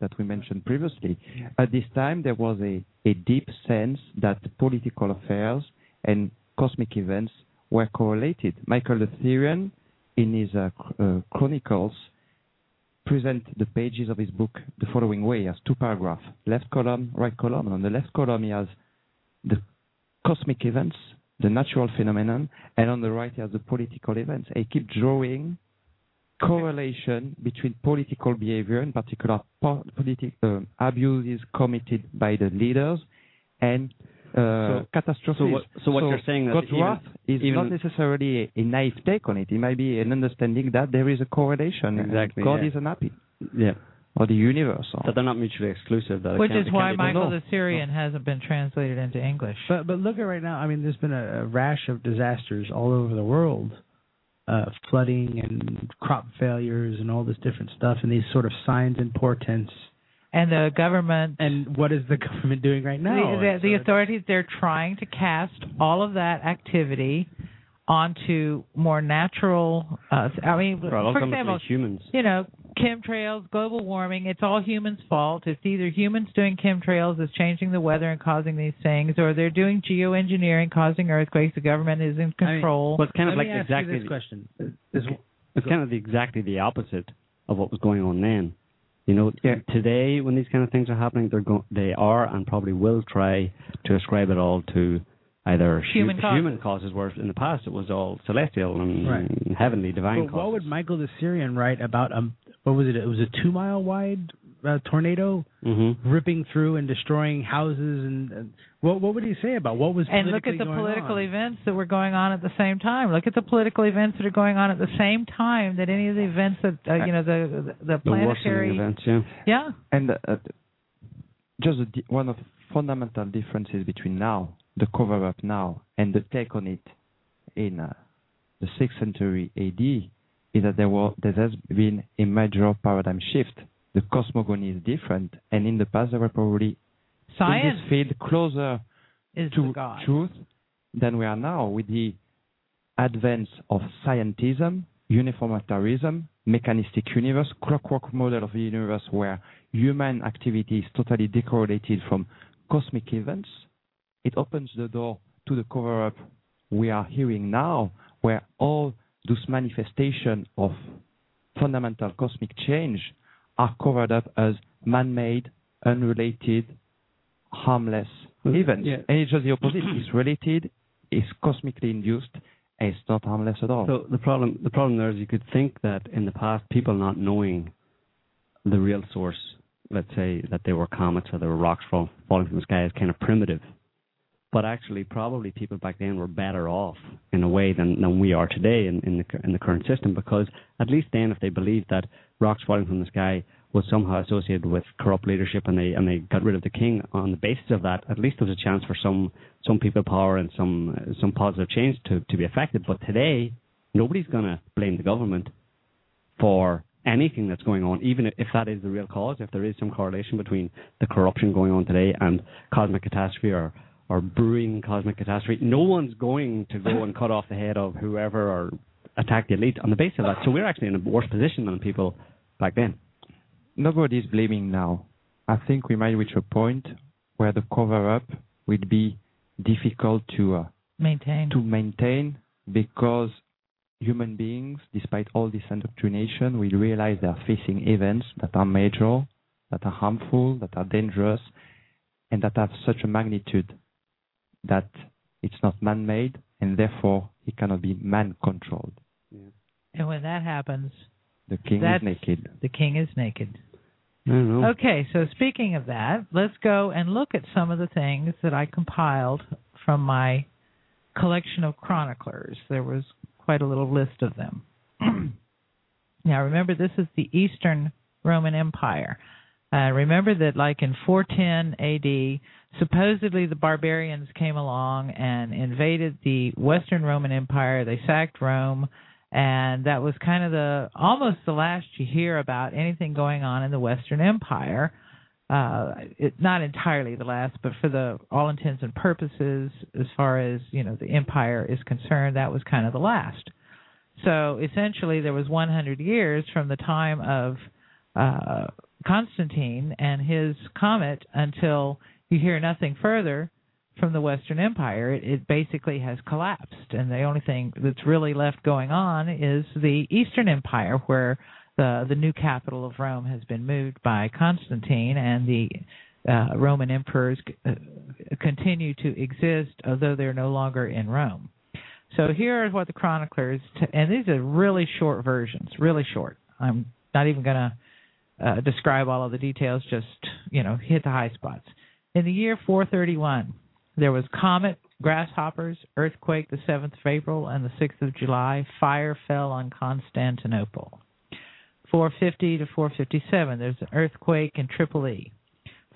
that we mentioned previously. At this time, there was a, a deep sense that political affairs and cosmic events were correlated. Michael the Syrian, in his uh, uh, chronicles, present the pages of his book the following way: he has two paragraphs, left column, right column, and on the left column he has the cosmic events, the natural phenomenon, and on the right he has the political events. And he keep drawing correlation between political behavior, in particular po- politic uh, abuses committed by the leaders, and uh, So- catastrophes. so what- so what you're saying that God's even- is even- not necessarily a, a naive take on it. It might be an understanding that there is a correlation. Exactly, God yeah. is unhappy, yeah, or the universe. Or, that they're not mutually exclusive. That Which is why can't be done. Michael No. the Syrian hasn't been translated into English. But but look at right now. I mean, there's been a, a rash of disasters all over the world, uh, flooding and crop failures and all this different stuff, and these sort of signs and portents. And the government, And what is the government doing right now? the, the, the authorities, they're trying to cast all of that activity onto more natural. Uh, I mean, Well, for example, humans. you know, chemtrails, global warming, it's all humans' fault. It's either humans doing chemtrails is changing the weather and causing these things, or they're doing geoengineering causing earthquakes. The government is in I mean, control. Well, it's kind of Let like me ask you exactly. this question: Is- It's kind of the, exactly the opposite of what was going on then. You know, Yeah. today when these kind of things are happening, they're go- they are and probably will try to ascribe it all to either hu- Human causes. human causes, whereas in the past it was all celestial and Right. heavenly, divine Well, causes. what would Michael the Syrian write about um what was it? It was a two mile wide uh, tornado Mm-hmm. ripping through and destroying houses and, and what what would he say about what was and look at the political on? events that were going on at the same time. Look at the political events that are going on at the same time that any of the events that uh, you know the the, the The planetary events, yeah. yeah And uh, just one of fundamental differences between now, the cover up now, and the take on it in uh, the sixth century AD is that there was there has been a major paradigm shift. The cosmogony is different, and in the past there were probably science in this field closer is to truth than we are now with the advance of scientism, uniformitarianism, mechanistic universe, clockwork model of the universe where human activity is totally decorrelated from cosmic events. It opens the door to the cover up we are hearing now, where all those manifestations of fundamental cosmic change are covered up as man-made, unrelated, harmless Well, events. yeah. And it's just the opposite. it's related, it's cosmically induced, and it's not harmless at all. So the problem, the problem there is you could think that in the past, people not knowing the real source, let's say that they were comets or they were rocks fall, falling from the sky, is kind of primitive. But actually, probably people back then were better off in a way than, than we are today in, in the in the current system, because at least then, if they believed that rocks falling from the sky was somehow associated with corrupt leadership, and they and they got rid of the king on the basis of that, at least there was a chance for some some people power and some some positive change to to be affected. But today, nobody's going to blame the government for anything that's going on, even if that is the real cause, if there is some correlation between the corruption going on today and cosmic catastrophe or, or brewing cosmic catastrophe. No one's going to go and cut off the head of whoever or attack the elite on the basis of that. So we're actually in a worse position than people back then. Nobody's blaming now. I think we might reach a point where the cover up will be difficult to uh, Maintain. to maintain because human beings, despite all this indoctrination, will realize they are facing events that are major, that are harmful, that are dangerous, and that have such a magnitude that it's not man-made, and therefore it cannot be man-controlled. and when that happens, The king is naked. the king is naked. I don't know. Okay, so speaking of that, let's go and look at some of the things that I compiled from my collection of chroniclers. There was quite a little list of them. now, remember, this is the Eastern Roman Empire. Uh, remember that, like in 410 AD, supposedly the barbarians came along and invaded the Western Roman Empire. They sacked Rome, and that was kind of the almost the last you hear about anything going on in the Western Empire. Uh, it, not entirely the last, but for the all intents and purposes, as far as you know the empire is concerned, that was kind of the last. So essentially, there was 100 years from the time of uh, Constantine and his comet until you hear nothing further from the Western Empire. It, it basically has collapsed, and the only thing that's really left going on is the Eastern Empire, where the the new capital of Rome has been moved by Constantine, and the uh, Roman emperors uh, continue to exist, although they're no longer in Rome. So here is what the chroniclers, t- and these are really short versions, really short. I'm not even going to uh, describe all of the details, just you know, hit the high spots. In the year 431, there was comet, grasshoppers, earthquake the 7th of April and the 6th of July. Fire fell on Constantinople. 450 to 457, there's an earthquake in Tripoli.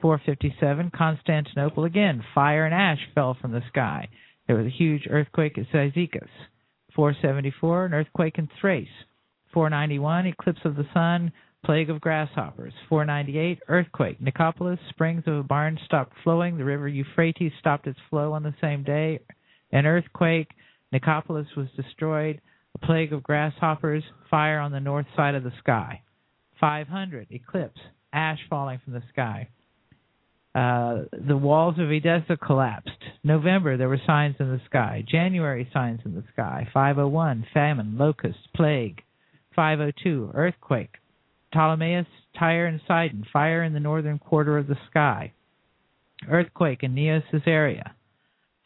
457, Constantinople again. Fire and ash fell from the sky. There was a huge earthquake at Cyzicus. 474, an earthquake in Thrace. 491, eclipse of the sun, plague of grasshoppers. 498, earthquake. Nicopolis, springs of a barn stopped flowing. The river Euphrates stopped its flow on the same day. An earthquake. Nicopolis was destroyed. A plague of grasshoppers. Fire on the north side of the sky. 500, eclipse. Ash falling from the sky. Uh, the walls of Edessa collapsed. November, there were signs in the sky. January, signs in the sky. 501, famine, locust, plague. 502, earthquake. Ptolemais, Tyre, and Sidon, fire in the northern quarter of the sky. Earthquake in Neo Caesarea.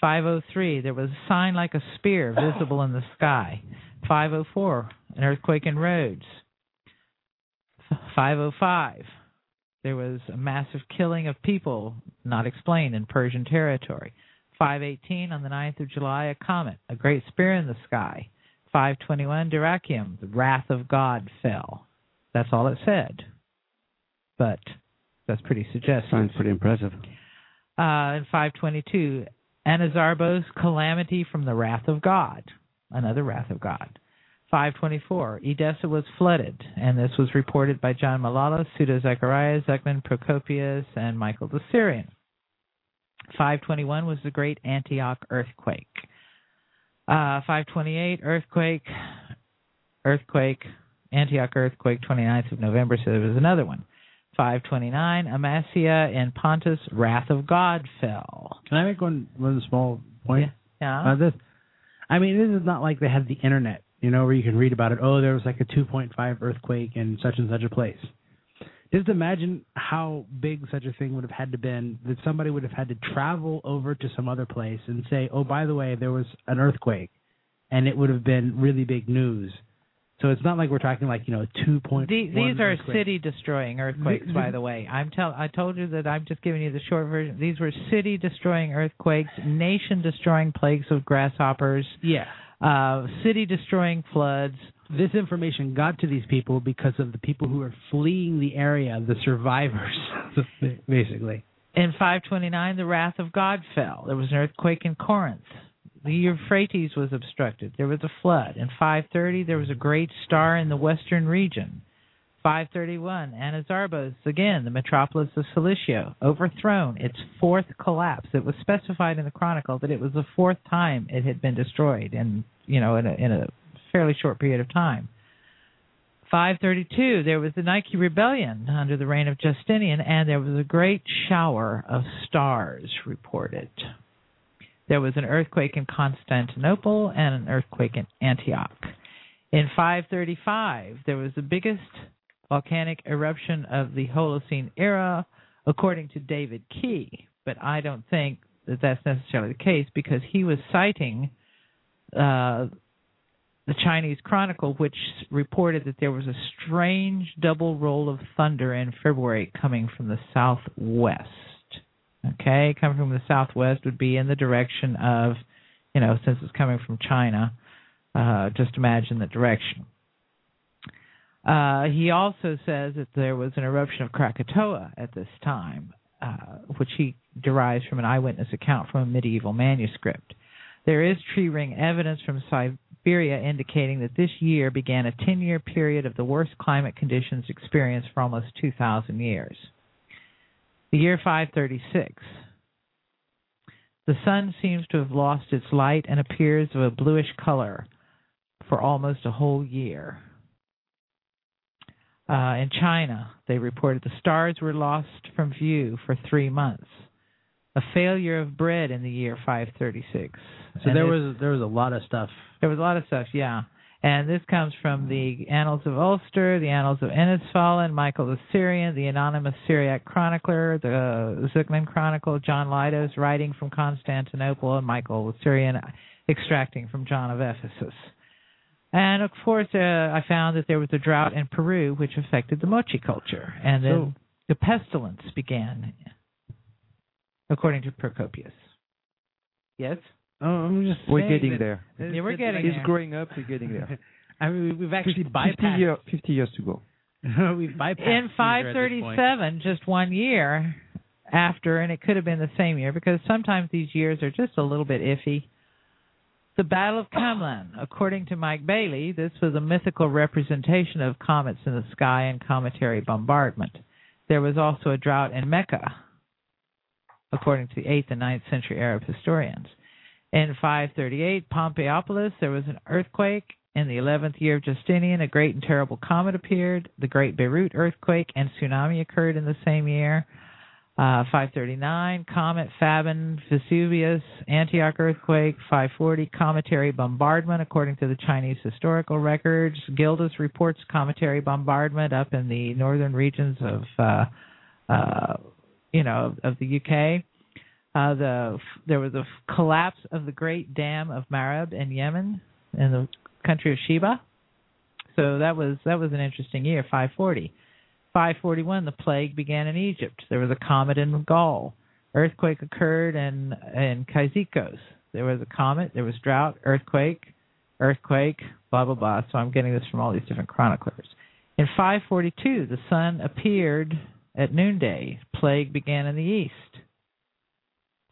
503, there was a sign like a spear visible in the sky. 504, an earthquake in Rhodes. 505, There was a massive killing of people, not explained, in Persian territory. 518 on the 9th of July, a comet, a great spear in the sky. 521, Dyrrhachium, the wrath of God fell. That's all it said. But that's pretty suggestive. Sounds pretty impressive. Uh, in 522, Anazarbos, calamity from the wrath of God. Another wrath of God. 524, Edessa was flooded, and this was reported by John Malalas, Pseudo Zechariah, Zuqnin, Procopius, and Michael the Syrian. 521 was the Great Antioch earthquake. Uh, 528, earthquake, earthquake, Antioch earthquake, 29th of November, so there was another one. 529, Amasia and Pontus, wrath of God fell. Can I make one one small point Yeah. about uh, this? I mean, this is not like they have the internet, you know, where you can read about it. Oh, there was like a 2.5 earthquake in such and such a place. Just imagine how big such a thing would have had to been that somebody would have had to travel over to some other place and say, "Oh, by the way, there was an earthquake," and it would have been really big news. So it's not like we're talking like you know two 2.1. The- these are city destroying earthquakes, by the way. I'm tell I told you that I'm just giving you the short version. These were city destroying earthquakes, nation destroying plagues of grasshoppers, Yeah. uh, city destroying floods. this information got to these people because of the people who were fleeing the area, the survivors, basically. In 529, the wrath of God fell. There was an earthquake in Corinth. The Euphrates was obstructed. There was a flood. In 530, there was a great star in the western region. 531, Anazarbos, again, the metropolis of Cilicia, overthrown. Its fourth collapse. It was specified in the chronicle that it was the fourth time it had been destroyed, and you know, in a, in a fairly short period of time. 532, there was the Nike Rebellion under the reign of Justinian, and there was a great shower of stars reported. There was an earthquake in Constantinople and an earthquake in Antioch. In 535, there was the biggest volcanic eruption of the Holocene era, according to David Keys. But I don't think that that's necessarily the case because he was citing uh, the Chinese Chronicle, which reported that there was a strange double roll of thunder in February coming from the southwest. Okay, coming from the southwest would be in the direction of, you know, since it's coming from China, uh, just imagine the direction. Uh, he also says that there was an eruption of Krakatoa at this time, uh, which he derives from an eyewitness account from a medieval manuscript. There is tree ring evidence from Siberia indicating that this year began a 10 year period of the worst climate conditions experienced for almost 2,000 years. The year 536. The sun seems to have lost its light and appears of a bluish color for almost a whole year. Uh, in China, they reported the stars were lost from view for three months. A failure of bread in the year 536. So And there was there was a lot of stuff. there was a lot of stuff, yeah. And this comes from the Annals of Ulster, the Annals of Innisfallen, Michael the Syrian, the anonymous Syriac chronicler, the Zuqnin Chronicle, John Lydus writing from Constantinople, and Michael the Syrian extracting from John of Ephesus. And of course, uh, I found that there was a drought in Peru which affected the Moche culture, and then So- the pestilence began, according to Procopius. Yes, Oh, I'm just We're getting that- there. Yeah, we're getting He's there. growing up. We're getting there. I mean, we've actually 50, bypassed. year, 50 years to go. we've bypassed. in Caesar at this point. 537, just one year after, and it could have been the same year because sometimes these years are just a little bit iffy. The Battle of Camlan, according to Mike Baillie, this was a mythical representation of comets in the sky and cometary bombardment. There was also a drought in Mecca, according to the 8th and 9th century Arab historians. In 538, Pompeiopolis, there was an earthquake. In the 11th year of Justinian, a great and terrible comet appeared. The Great Beirut earthquake and tsunami occurred in the same year. Uh, 539, Comet, Fabin, Vesuvius, Antioch earthquake. 540, cometary bombardment, according to the Chinese historical records. Gildas reports cometary bombardment up in the northern regions of, uh, uh, you know, of, of the UK. Uh, the there was a collapse of the Great Dam of Marib in Yemen, in the country of Sheba. So that was that was an interesting year, 540. 541, the plague began in Egypt. There was a comet in Gaul. Earthquake occurred in in Cyzicus. There was a comet. There was drought, earthquake, earthquake, blah blah blah. So I'm getting this from all these different chroniclers. In 542, the sun appeared at noonday. Plague began in the east.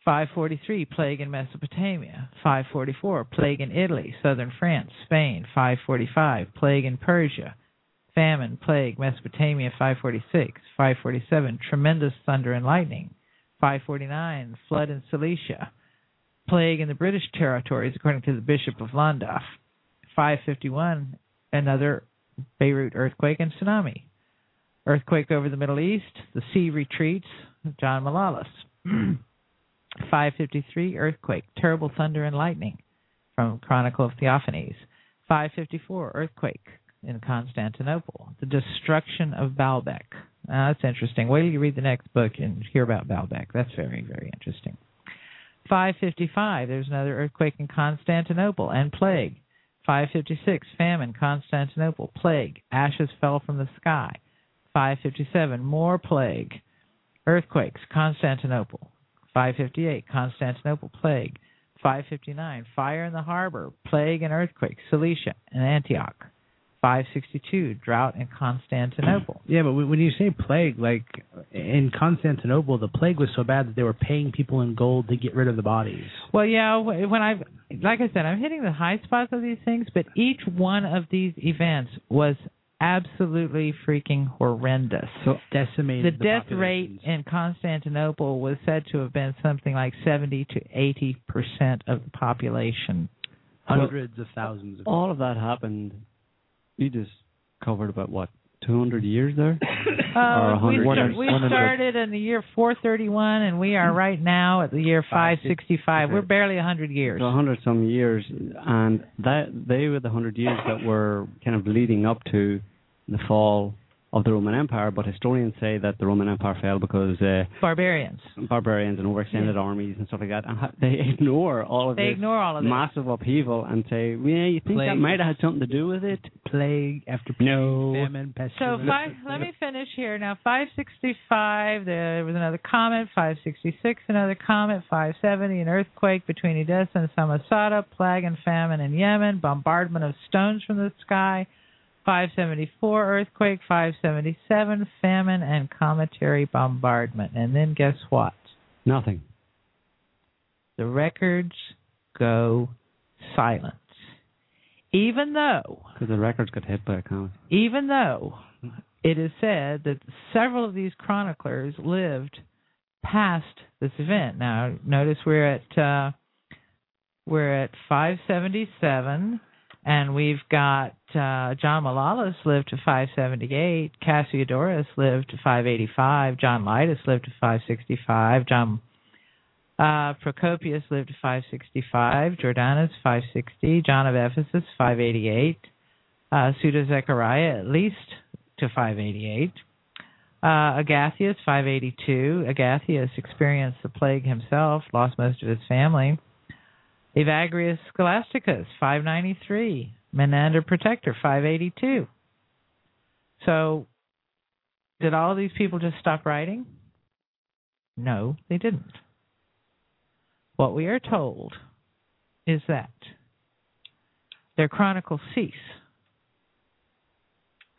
543, plague in Mesopotamia. 544, plague in Italy, southern France, Spain. 545, plague in Persia. Famine, plague, Mesopotamia. 546. 547, tremendous thunder and lightning. 549, flood in Cilicia. Plague in the British territories, according to the Bishop of Llandaff. 551, another Beirut earthquake and tsunami. Earthquake over the Middle East, the sea retreats, John Malalas. 553 earthquake, terrible thunder and lightning from Chronicle of Theophanes. 554 earthquake in Constantinople, the destruction of Baalbek. Now, that's interesting. Wait till you read the next book and hear about Baalbek. That's very, very interesting. 555, there's another earthquake in Constantinople and plague. 556, famine, Constantinople, plague, ashes fell from the sky. 557, more plague, earthquakes, Constantinople. 558, Constantinople, plague. 559, fire in the harbor, plague and earthquake, Cilicia and Antioch. 562, drought in Constantinople. Yeah, but when you say plague, like in Constantinople, the plague was so bad that they were paying people in gold to get rid of the bodies. Well, yeah, when I, like I said, I'm hitting the high spots of these things, but each one of these events was absolutely freaking horrendous. So decimated the, the death rate in Constantinople was said to have been something like 70 to 80 percent of the population. hundreds of thousands of All of that happened. You just covered about what 200 years there, Uh, we, start, we started in the year 431, and we are right now at the year 565. We're barely 100 years. so 100 some years, and that they were the 100 years that were kind of leading up to the fall of the Roman Empire. But historians say that the Roman Empire fell because uh, Barbarians. barbarians and overextended armies and stuff like that, and ha- they ignore all of They this ignore all of this. massive upheaval and say, "Yeah, you think that might have had something to do with it?" plague after plague, No. famine, So five, let me finish here. Now 565, there was another comet. 566, another comet. 570, an earthquake between Edessa and Samosata. Plague and famine in Yemen. Bombardment of stones from the sky. 574 earthquake. 577 famine and cometary bombardment. And then guess what? Nothing. The records go silent. Even though Because the records got hit by a comet. even though it is said that several of these chroniclers lived past this event. Now, notice we're at uh, we're at 577, and we've got uh, John Malalas lived to 578, Cassiodorus lived to 585, John Lydus lived to 565, John uh, Procopius lived to 565, Jordanes 560, John of Ephesus 588 uh, Pseudo Zechariah at least to 588. Uh, Agathias 582. Agathias experienced the plague himself, lost most of his family. Evagrius Scholasticus 593. Menander Protector 582. So, did all these people just stop writing? No, they didn't. What we are told is that their chronicles cease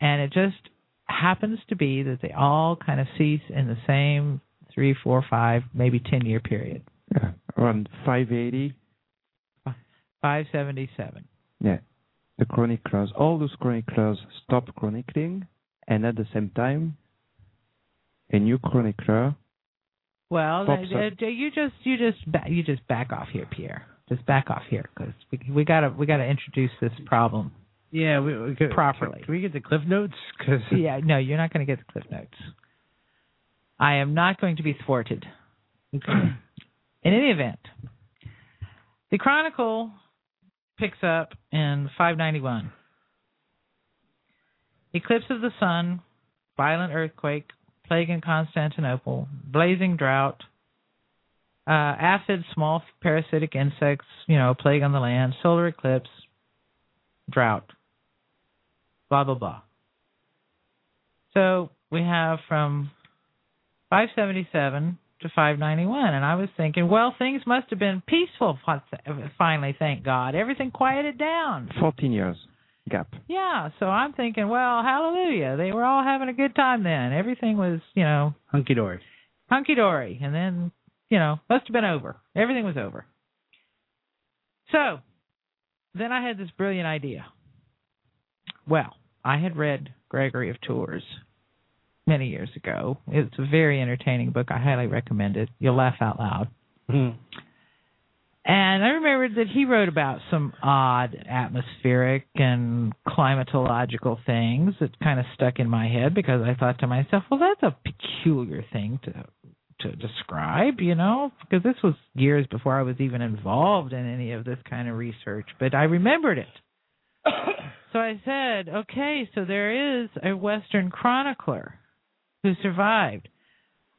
and it just happens to be that they all kind of cease in the same three, four, five, maybe ten year period. Yeah, around 580. Five seventy seven. Yeah, the chroniclers, all those chroniclers stop chronicling, and at the same time, a new chronicler. Well, Pops uh, up. uh, you just you just ba- you just back off here, Pierre. Just back off here because we we gotta we gotta introduce this problem. yeah, we, we could, Properly. Can we get the cliff notes? Because yeah, no, you're not going to get the cliff notes. I am not going to be thwarted. In any event, the Chronicle picks up in 591. Eclipse of the sun, violent earthquake, plague in Constantinople, blazing drought, uh, small parasitic insects, you know, plague on the land, solar eclipse, drought, blah, blah, blah. So we have from 577 to 591 and I was thinking, well, things must have been peaceful finally, thank God. Everything quieted down. 14 years gap. Yeah, so I'm thinking, well, hallelujah. They were all having a good time then. Everything was, you know, hunky dory. Hunky dory. And then, you know, must have been over. Everything was over. So, then I had this brilliant idea. Well, I had read Gregory of Tours many years ago. It's a very entertaining book. I highly recommend it. You'll laugh out loud. Mm-hmm. And I remembered that he wrote about some odd atmospheric and climatological things that kind of stuck in my head because I thought to myself, well, that's a peculiar thing to to describe, you know, because this was years before I was even involved in any of this kind of research, but I remembered it. so I said, okay, so there is a Western chronicler who survived.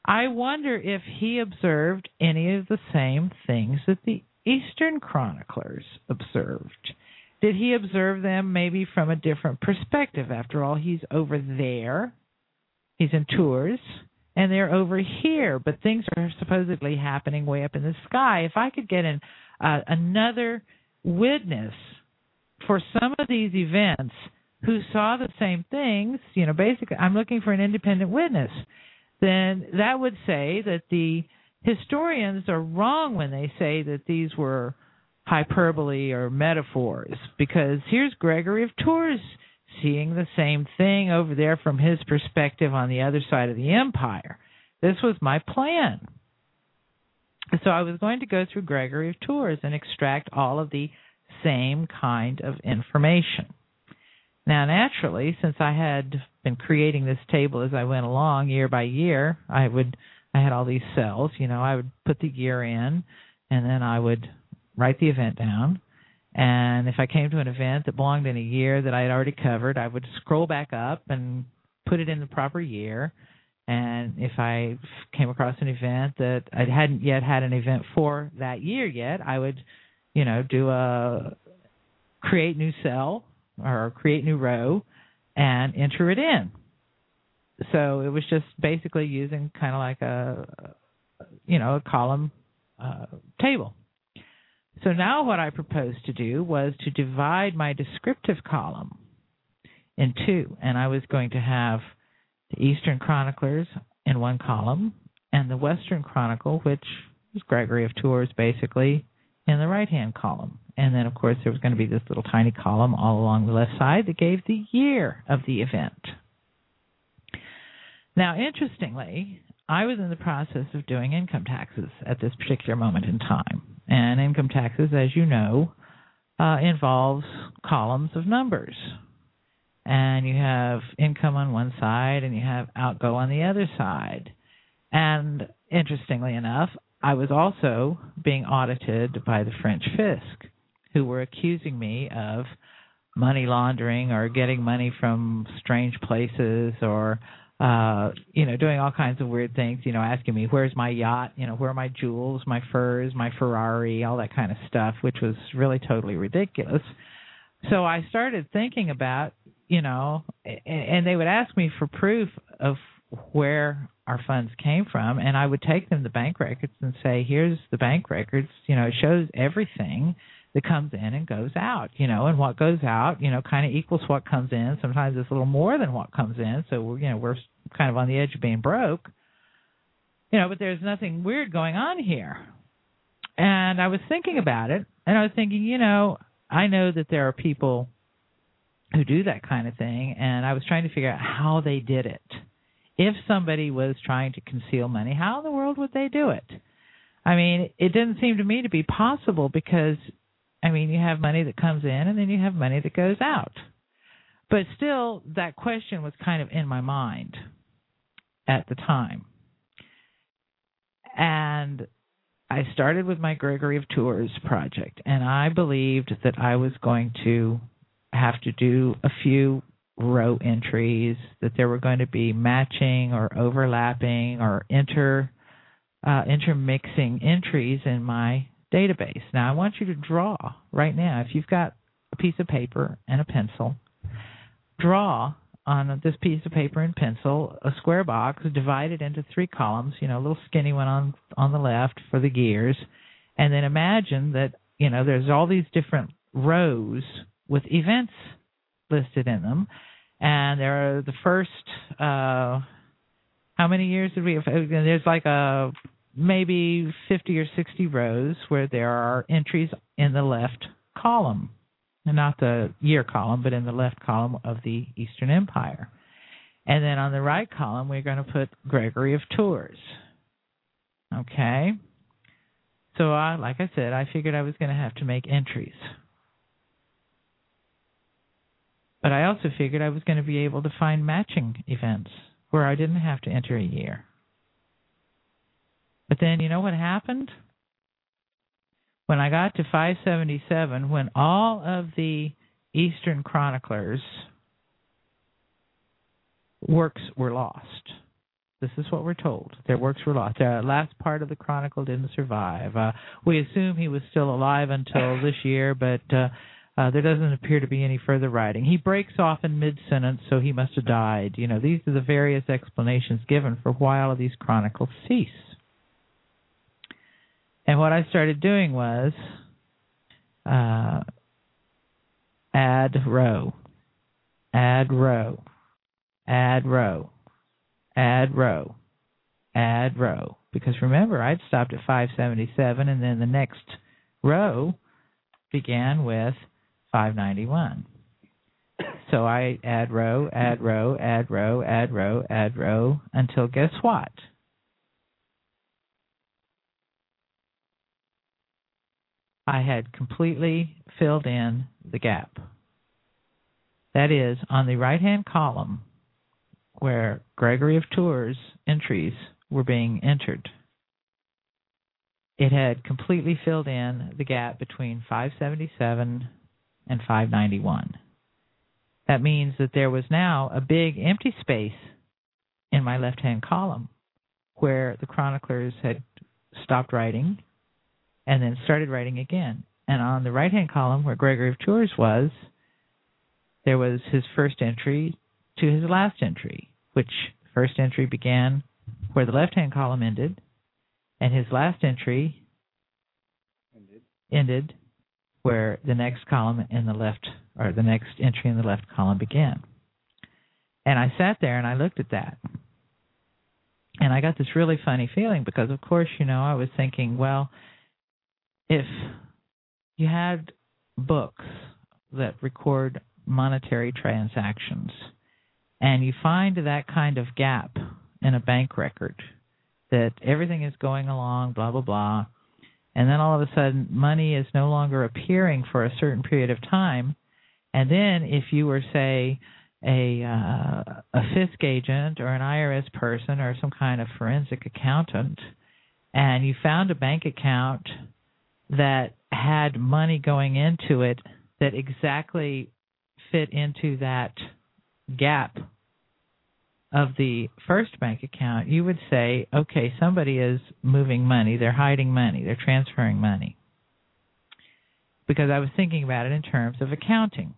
I wonder if he observed any of the same things that the Eastern chroniclers observed? Did he observe them maybe from a different perspective? After all, he's over there, he's in Tours, and they're over here, but things are supposedly happening way up in the sky. If I could get an, uh, another witness for some of these events who saw the same things, you know, basically, I'm looking for an independent witness, then that would say that the historians are wrong when they say that these were hyperbole or metaphors because here's Gregory of Tours seeing the same thing over there from his perspective on the other side of the empire. This was my plan. So I was going to go through Gregory of Tours and extract all of the same kind of information. Now, naturally, since I had been creating this table as I went along year by year, I would I had all these cells. You know, I would put the year in, and then I would write the event down. And if I came to an event that belonged in a year that I had already covered, I would scroll back up and put it in the proper year. And if I came across an event that I hadn't yet had an event for that year yet, I would, you know, do a create new cell or create new row and enter it in so it was just basically using kind of like a you know a column uh, table. So now what I proposed to do was to divide my descriptive column in two, and I was going to have the Eastern chroniclers in one column and the Western Chronicle, which was Gregory of Tours, basically in the right hand column. And then, of course, there was going to be this little tiny column all along the left side that gave the year of the event. Now, interestingly, I was in the process of doing income taxes at this particular moment in time. And income taxes, as you know, uh, involves columns of numbers. And you have income on one side and you have outgo on the other side. And interestingly enough, I was also being audited by the French fisc, who were accusing me of money laundering or getting money from strange places or uh, you know, doing all kinds of weird things, you know, asking me where's my yacht, you know, where are my jewels, my furs, my Ferrari, all that kind of stuff, which was really totally ridiculous. So I started thinking about, you know, and they would ask me for proof of where our funds came from and I would take them the bank records and say, here's the bank records, you know, it shows everything that comes in and goes out, you know, and what goes out, you know, kind of equals what comes in. Sometimes it's a little more than what comes in, so we're, you know, we're kind of on the edge of being broke. You know, but there's nothing weird going on here. And I was thinking about it, and I was thinking, you know, I know that there are people who do that kind of thing, and I was trying to figure out how they did it. If somebody was trying to conceal money, how in the world would they do it? I mean, it didn't seem to me to be possible because I mean, you have money that comes in and then you have money that goes out. But still, that question was kind of in my mind at the time. And I started with my Gregory of Tours project, and I believed that I was going to have to do a few row entries, that there were going to be matching or overlapping or inter uh, intermixing entries in my database. Now, I want you to draw right now. If you've got a piece of paper and a pencil, draw on this piece of paper and pencil a square box divided into three columns. You know, a little skinny one on on the left for the gears, and then imagine that you know there's all these different rows with events listed in them, and there are the first. Uh, how many years did we have? There's like a maybe 50 or 60 rows where there are entries in the left column, and not the year column, but in the left column of the Eastern Empire. And then on the right column, we're going to put Gregory of Tours. Okay? So, I, like I said, I figured I was going to have to make entries. But I also figured I was going to be able to find matching events where I didn't have to enter a year. But then you know what happened? When I got to 577, when all of the Eastern chroniclers' works were lost. This is what we're told. Their works were lost. The last part of the chronicle didn't survive. Uh, we assume he was still alive until this year, but uh, uh, there doesn't appear to be any further writing. He breaks off in mid sentence, so he must have died. You know, these are the various explanations given for why all of these chronicles cease. And what I started doing was uh, add row, add row, add row, add row, add row. Because remember, I'd stopped at 577, and then the next row began with 591. So I add row, add row, add row, add row, add row until guess what? I had completely filled in the gap. That is, on the right hand column where Gregory of Tours entries were being entered, it had completely filled in the gap between 577 and 591. That means that there was now a big empty space in my left hand column where the chroniclers had stopped writing and then started writing again. And on the right hand column, where Gregory of Tours was, there was his first entry to his last entry, which first entry began where the left hand column ended, and his last entry ended. ended where the next column in the left, or the next entry in the left column began. And I sat there and I looked at that. And I got this really funny feeling because, of course, you know, I was thinking, well, if you had books that record monetary transactions and you find that kind of gap in a bank record that everything is going along blah blah blah and then all of a sudden money is no longer appearing for a certain period of time. And then if you were say a uh, a fisc agent or an IRS person or some kind of forensic accountant and you found a bank account that had money going into it that exactly fit into that gap of the first bank account, you would say, okay, somebody is moving money, they're hiding money, they're transferring money. Because I was thinking about it in terms of accounting.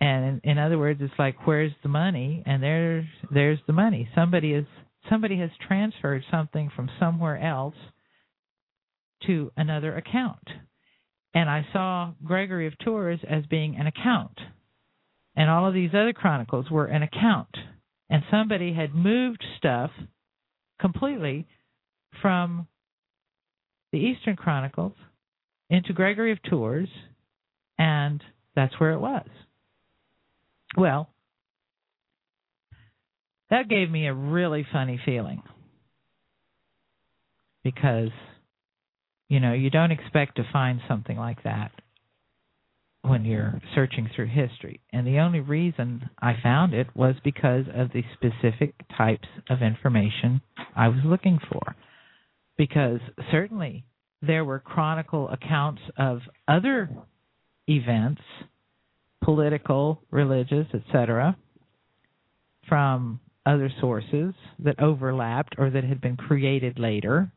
And in, in other words, it's like where's the money? And there's there's the money. Somebody is somebody has transferred something from somewhere else to another account. And I saw Gregory of Tours as being an account. And all of these other chronicles were an account. And somebody had moved stuff completely from the Eastern Chronicles into Gregory of Tours, and that's where it was. Well, that gave me a really funny feeling because you know, you don't expect to find something like that when you're searching through history. And the only reason I found it was because of the specific types of information I was looking for. Because certainly there were chronicle accounts of other events, political, religious, etc., from other sources that overlapped or that had been created later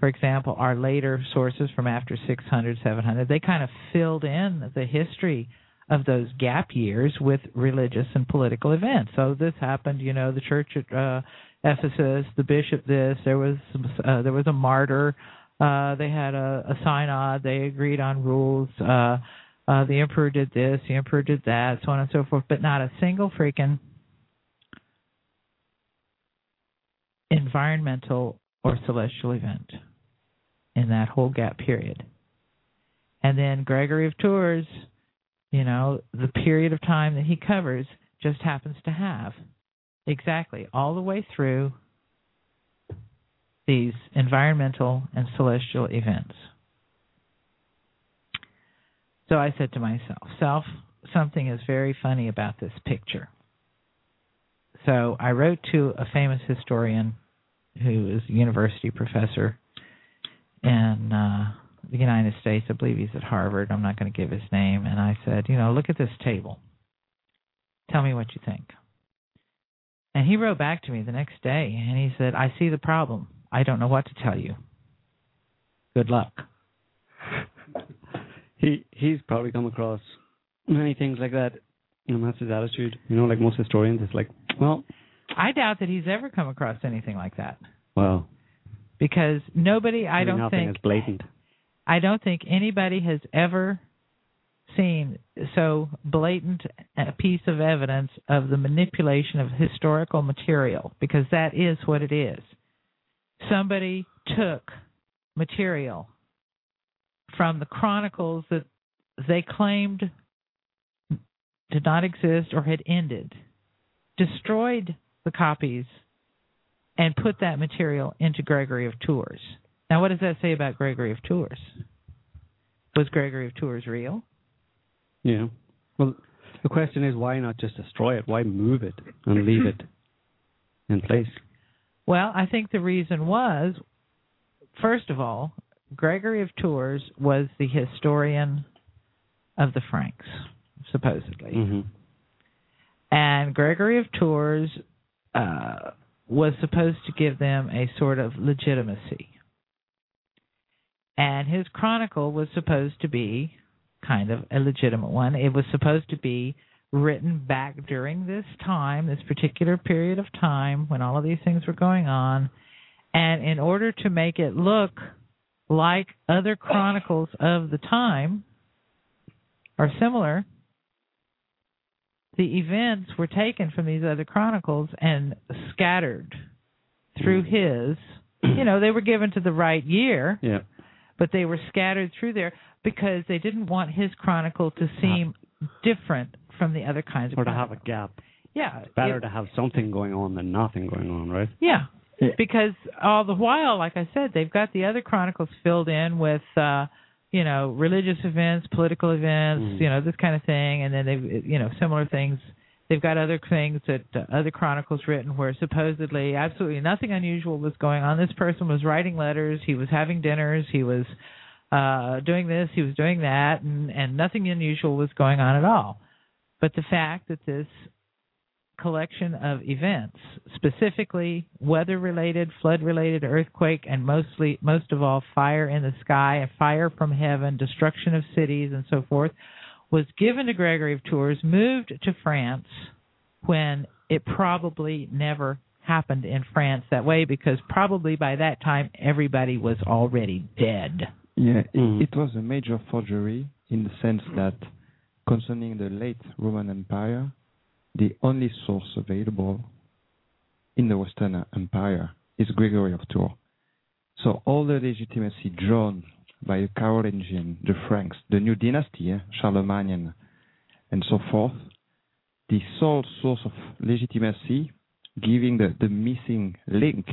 for example, our later sources from after 600, 700, they kind of filled in the history of those gap years with religious and political events. So this happened, you know, the church at uh, Ephesus, the bishop this, there was uh, there was a martyr, uh, they had a, a synod, they agreed on rules. Uh, uh, the emperor did this, the emperor did that, so on and so forth, but not a single freaking environmental or celestial event in that whole gap period. And then Gregory of Tours, you know, the period of time that he covers just happens to have exactly all the way through these environmental and celestial events. So I said to myself, self, something is very funny about this picture. So I wrote to a famous historian who is a university professor in uh, the United States. I believe he's at Harvard. I'm not going to give his name. And I said, you know, look at this table. Tell me what you think. And he wrote back to me the next day and he said, I see the problem. I don't know what to tell you. Good luck. he he's probably come across many things like that. And that's his attitude. You know, like most historians, it's like, well, I doubt that he's ever come across anything like that. well, Because nobody, I don't think, is blatant. I don't think anybody has ever seen so blatant a piece of evidence of the manipulation of historical material because that is what it is. Somebody took material from the chronicles that they claimed did not exist or had ended, destroyed the copies, and put that material into Gregory of Tours. Now, what does that say about Gregory of Tours? Was Gregory of Tours real? Yeah. Well, the question is, why not just destroy it? Why move it and leave it in place? Well, I think the reason was, first of all, Gregory of Tours was the historian of the Franks, supposedly. Mm-hmm. And Gregory of Tours uh, was supposed to give them a sort of legitimacy. And his chronicle was supposed to be kind of a legitimate one. It was supposed to be written back during this time, this particular period of time when all of these things were going on. And in order to make it look like other chronicles of the time are similar, the events were taken from these other chronicles and scattered through his. You know, they were given to the right year, Yeah. but they were scattered through there because they didn't want his chronicle to seem different from the other kinds of Or to have a gap. Yeah, it's Better it- to have something going on than nothing going on, right? yeah. Yeah. Because all the while, like I said, they've got the other chronicles filled in with uh you know, religious events, political events, Mm. you know, this kind of thing and then they've you know, similar things. They've got other things that uh, other chronicles written where supposedly absolutely nothing unusual was going on. This person was writing letters, he was having dinners, he was uh doing this, he was doing that and and nothing unusual was going on at all. But the fact that this collection of events, specifically weather related, flood related, earthquake, and mostly most of all fire in the sky and fire from heaven, destruction of cities and so forth, was given to Gregory of Tours, moved to France when it probably never happened in France that way because probably by that time everybody was already dead. Yeah, it, Mhm. it was a major forgery in the sense that concerning the late Roman Empire, the only source available in the Western Empire is Gregory of Tours. So all the legitimacy drawn by the Carolingian, the Franks, the new dynasty, eh, Charlemagne, and so forth, the sole source of legitimacy, giving the, the missing link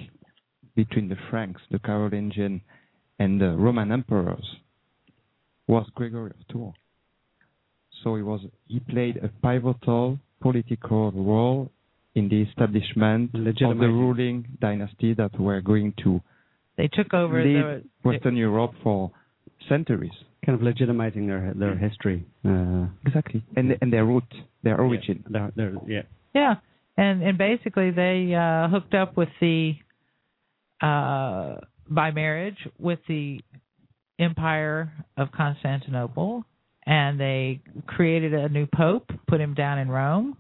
between the Franks, the Carolingian, and the Roman emperors, was Gregory of Tours. So he was he played a pivotal political role in the establishment of the ruling dynasty that were going to They took over lead the Western Europe for centuries. Kind of legitimizing their their history. Uh, Exactly. And and their root, their origin. their, their, yeah. Yeah, and and basically they uh, hooked up with the uh, by marriage with the Empire of Constantinople, and they created a new pope, put him down in Rome.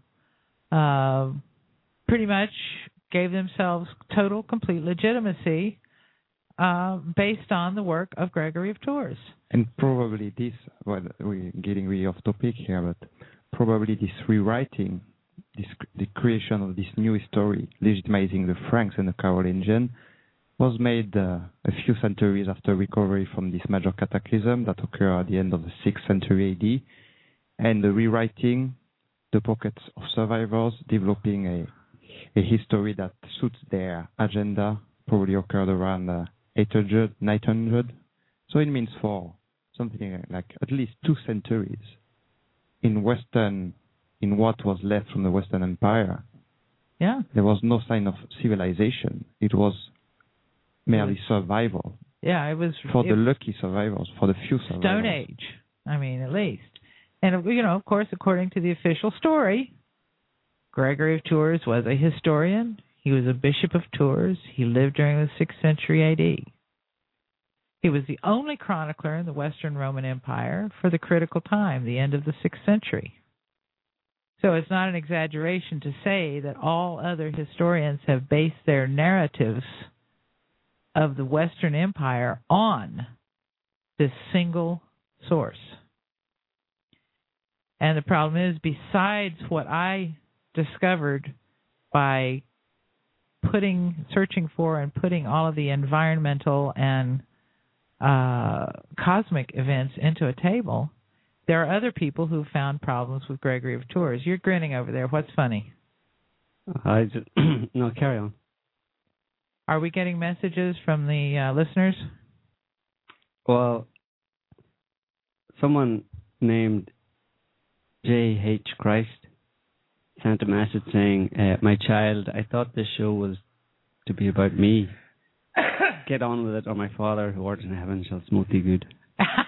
Uh, pretty much gave themselves total, complete legitimacy uh, based on the work of Gregory of Tours. And probably this, well, we're getting really off topic here, but probably this rewriting, this, the creation of this new story, legitimizing the Franks and the Carolingian, was made uh, a few centuries after recovery from this major cataclysm that occurred at the end of the 6th century AD, and the rewriting the pockets of survivors, developing a a history that suits their agenda, probably occurred around uh, 800, 900. So it means for something like at least two centuries in Western, in what was left from the Western Empire, Yeah. there was no sign of civilization. It was merely survival Yeah, it was for it, the lucky survivors, for the few survivors. Stone Age. I mean, at least. And you know, of course, according to the official story, Gregory of Tours was a historian. He was a bishop of Tours. He lived during the 6th century AD. He was the only chronicler in the Western Roman Empire for the critical time, the end of the 6th century. So it's not an exaggeration to say that all other historians have based their narratives of the Western Empire on this single source. And the problem is, besides what I discovered by putting, searching for, and putting all of the environmental and uh, cosmic events into a table, there are other people who found problems with Gregory of Tours. You're grinning over there. What's funny? I just, no, carry on. Are we getting messages from the uh, listeners? Well, someone named J.H. Christ sent a message saying, uh, My child, I thought this show was to be about me. Get on with it, or my Father who art in heaven shall smote thee good.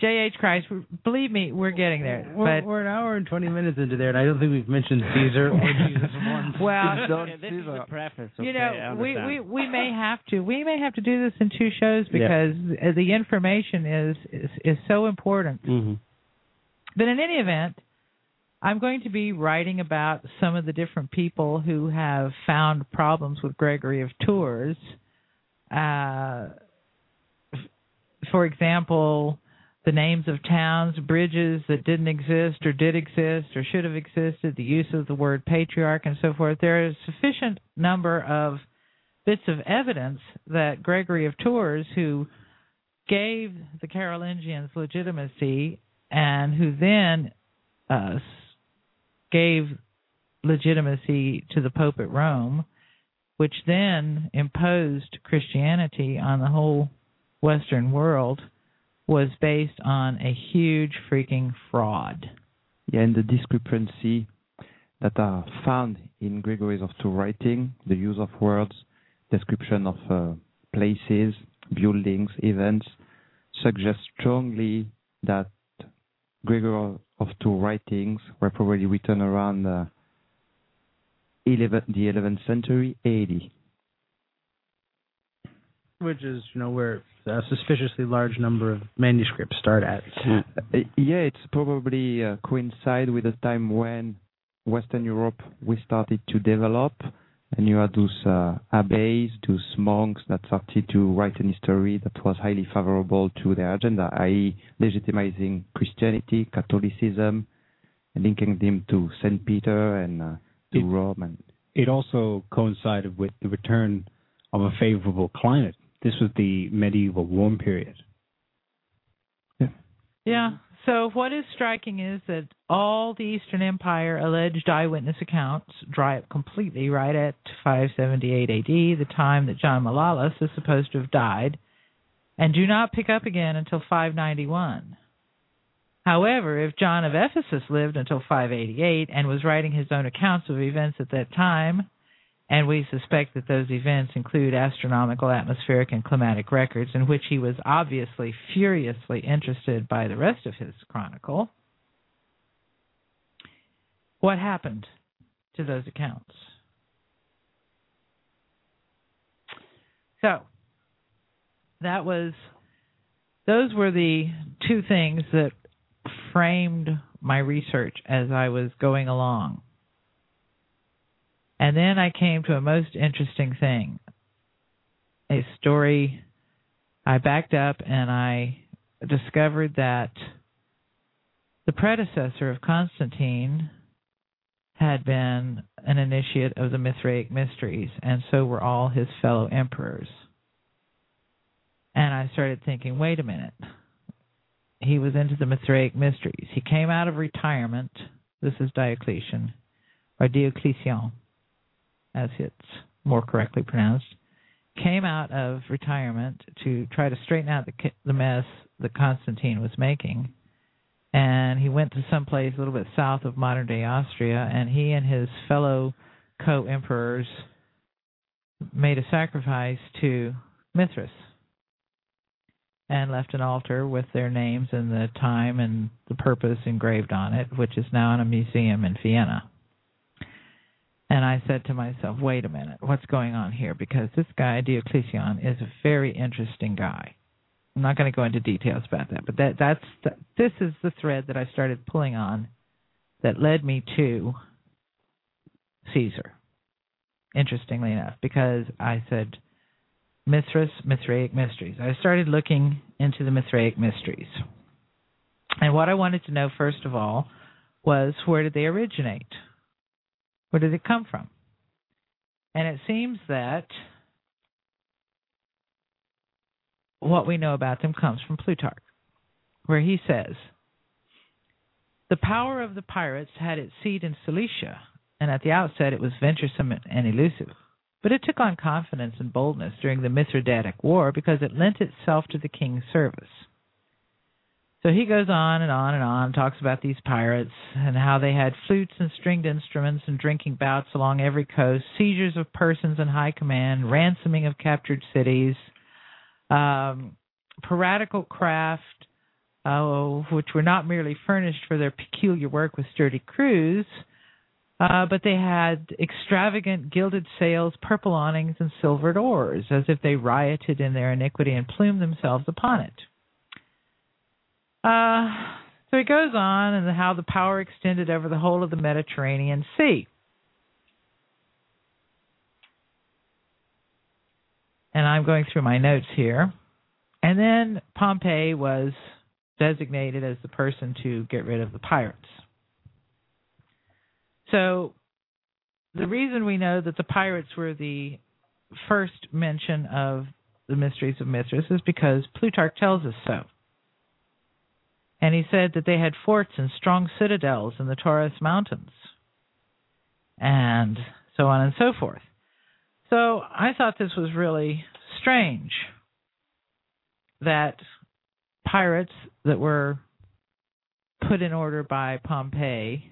J.H. Christ, believe me, we're getting there. We're, but we're an hour and 20 minutes into there, and I don't think we've mentioned Caesar or Jesus once. well, Okay, this is a preface. you okay, I know, we, we we may have to we may have to do this in two shows because uh the information is, is is so important. Mhm. But in any event, I'm going to be writing about some of the different people who have found problems with Gregory of Tours. Uh, f- for example, the names of towns, bridges that didn't exist or did exist or should have existed, the use of the word patriarch, and so forth. There is sufficient number of bits of evidence that Gregory of Tours, who gave the Carolingians legitimacy and who then uh, gave legitimacy to the Pope at Rome, which then imposed Christianity on the whole Western world, was based on a huge freaking fraud. Yeah, and the discrepancy that are found in Gregory's of Tours writing, the use of words, description of uh, places, buildings, events, suggest strongly that Gregory of Tours writings were probably written around uh, 11, the 11th century AD. Which is, you know, where a suspiciously large number of manuscripts start at. Yeah. It's probably uh, coincide with the time when Western Europe we started to develop, and you had those uh, abbeys, those monks that started to write an history that was highly favorable to their agenda, i.e., legitimizing Christianity, Catholicism, and linking them to Saint Peter and uh, to It- Rome. And it also coincided with the return of a favorable climate. This was the medieval warm period. Yeah. So what is striking is that all the Eastern Empire alleged eyewitness accounts dry up completely right at 578 AD, the time that John Malalas is supposed to have died, and do not pick up again until 591. However, if John of Ephesus lived until 588 and was writing his own accounts of events at that time, and we suspect that those events include astronomical, atmospheric, and climatic records in which he was obviously furiously interested by the rest of his chronicle. What happened to those accounts? So, that was those were the two things that framed my research as I was going along. And then I came to a most interesting thing a story. I backed up and I discovered that the predecessor of Constantine had been an initiate of the Mithraic mysteries, and so were all his fellow emperors. And I started thinking, wait a minute. He was into the Mithraic mysteries. He came out of retirement. This is Diocletian, or Diocletian, as it's more correctly pronounced. Came out of retirement to try to straighten out the, the mess that Constantine was making and he went to some place a little bit south of modern day Austria, and he and his fellow co emperors made a sacrifice to Mithras and left an altar with their names and the time and the purpose engraved on it, which is now in a museum in Vienna. And I said to myself, wait a minute, what's going on here? Because this guy, Diocletian, is a very interesting guy. I'm not going to go into details about that, but that that's the, this is the thread that I started pulling on that led me to Caesar. Interestingly enough, because I said Mithras, Mithraic mysteries. I started looking into the Mithraic mysteries. And what I wanted to know first of all was where did they originate? Where did it come from? And it seems that what we know about them comes from Plutarch, where he says, The power of the pirates had its seat in Cilicia, and at the outset it was venturesome and elusive. But it took on confidence and boldness during the Mithridatic War because it lent itself to the king's service. So he goes on and on and on, talks about these pirates and how they had flutes and stringed instruments and drinking bouts along every coast, seizures of persons in high command, ransoming of captured cities, um, piratical craft, uh, which were not merely furnished for their peculiar work with sturdy crews, uh, but they had extravagant gilded sails, purple awnings, and silvered oars, as if they rioted in their iniquity and plumed themselves upon it. Uh, so he goes on and how the power extended over the whole of the Mediterranean Sea. and I'm going through my notes here. And then Pompey was designated as the person to get rid of the pirates. So the reason we know that the pirates were the first mention of the mysteries of Mithras is because Plutarch tells us so. And he said that they had forts and strong citadels in the Taurus Mountains, and so on and so forth. So I thought this was really strange that pirates that were put in order by Pompey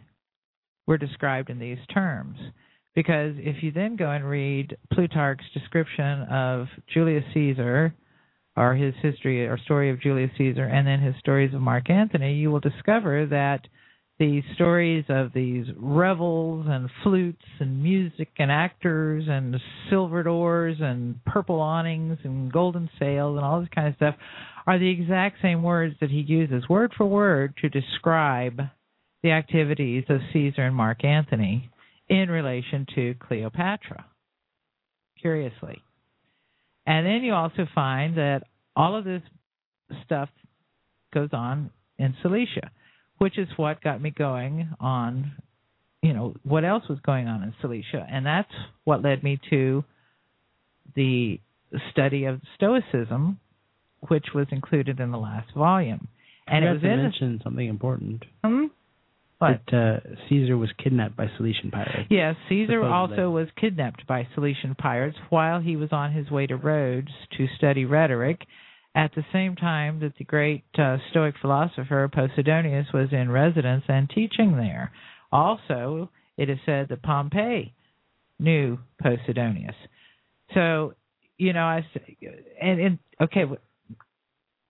were described in these terms. Because if you then go and read Plutarch's description of Julius Caesar, or his history or story of Julius Caesar, and then his stories of Mark Antony, you will discover that the stories of these revels and flutes and music and actors and silvered doors and purple awnings and golden sails and all this kind of stuff are the exact same words that he uses word for word to describe the activities of Caesar and Mark Antony in relation to Cleopatra. Curiously. And then you also find that all of this stuff goes on in Cilicia which is what got me going on, you know, what else was going on in Cilicia, and that's what led me to the study of Stoicism, which was included in the last volume. And it was to in mention something important. Hmm? What? That uh, Caesar was kidnapped by Cilician pirates. Yes, Caesar Supposedly. also was kidnapped by Cilician pirates while he was on his way to Rhodes to study rhetoric at the same time that the great uh, Stoic philosopher Posidonius was in residence and teaching there. Also, it is said that Pompey knew Posidonius. So, you know, I and, and okay,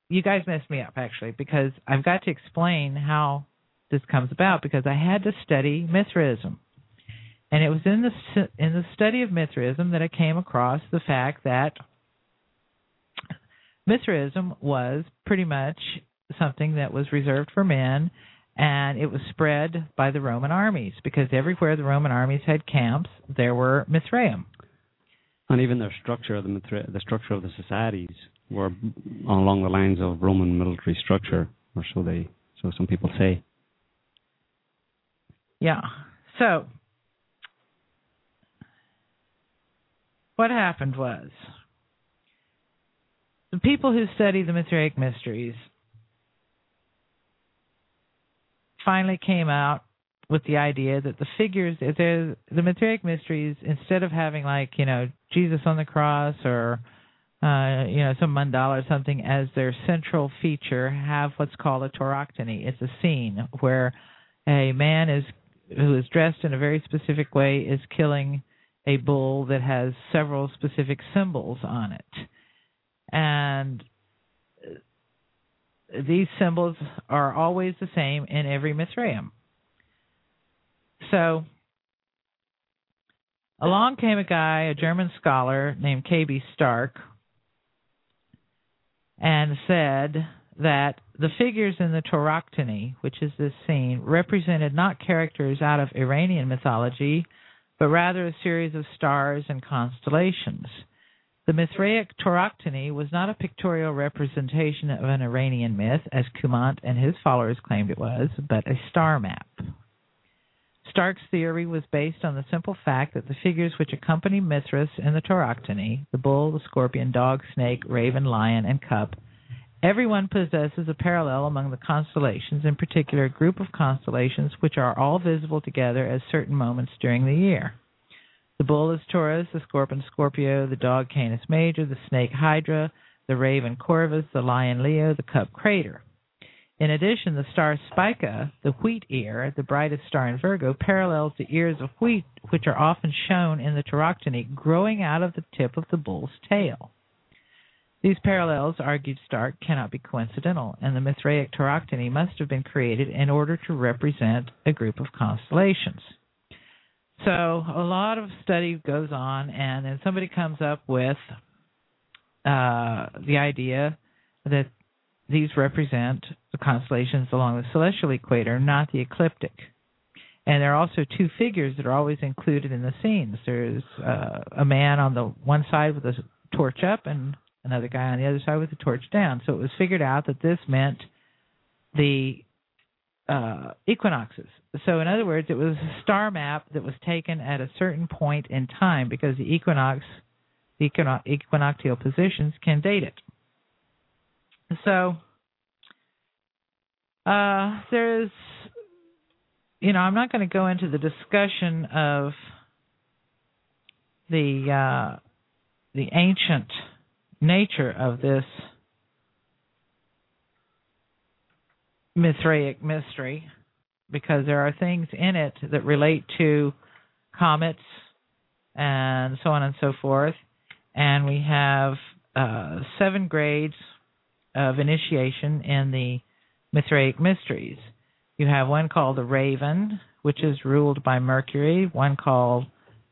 you guys messed me up actually because I've got to explain how this comes about because I had to study Mithraism. And it was in the in the study of Mithraism that I came across the fact that Mithraism was pretty much something that was reserved for men, and it was spread by the Roman armies because everywhere the Roman armies had camps, there were Mithraeum. And even their structure, of the Mithra- the structure of the societies, were along the lines of Roman military structure, or so they, so some people say. Yeah. So what happened was the people who study the Mithraic mysteries finally came out with the idea that the figures the Mithraic mysteries instead of having like you know Jesus on the cross or uh, you know some mandala or something as their central feature have what's called a tauroctony. It's a scene where a man is who is dressed in a very specific way is killing a bull that has several specific symbols on it. And uh, these symbols are always the same in every Mithraeum. So along came a guy, a German scholar named K.B. Stark, and said that the figures in the Tauroctony, which is this scene, represented not characters out of Iranian mythology, but rather a series of stars and constellations. The Mithraic Tauroctony was not a pictorial representation of an Iranian myth, as Cumont and his followers claimed it was, but a star map. Stark's theory was based on the simple fact that the figures which accompany Mithras in the Tauroctony the bull, the scorpion, dog, snake, raven, lion, and cup everyone possesses a parallel among the constellations, in particular a group of constellations which are all visible together at certain moments during the year. The bull is Taurus, the scorpion Scorpio, the dog Canis Major, the snake Hydra, the raven Corvus, the lion Leo, the cup Crater. In addition, the star Spica, the wheat ear, the brightest star in Virgo, parallels the ears of wheat, which are often shown in the Tauroctony growing out of the tip of the bull's tail. These parallels, argued Stark, cannot be coincidental, and the Mithraic Tauroctony must have been created in order to represent a group of constellations. So a lot of study goes on, and then somebody comes up with uh, the idea that these represent the constellations along the celestial equator, not the ecliptic. And there are also two figures that are always included in the scenes. There's uh, a man on the one side with a torch up, and another guy on the other side with the torch down. So it was figured out that this meant the uh, equinoxes. So, in other words, it was a star map that was taken at a certain point in time because the equinox, the equinoctial positions can date it. So, uh, there's, you know, I'm not going to go into the discussion of the uh, the ancient nature of this Mithraic mystery because there are things in it that relate to comets and so on and so forth. And we have uh, seven grades of initiation in the Mithraic mysteries. You have one called the Raven, which is ruled by Mercury, one called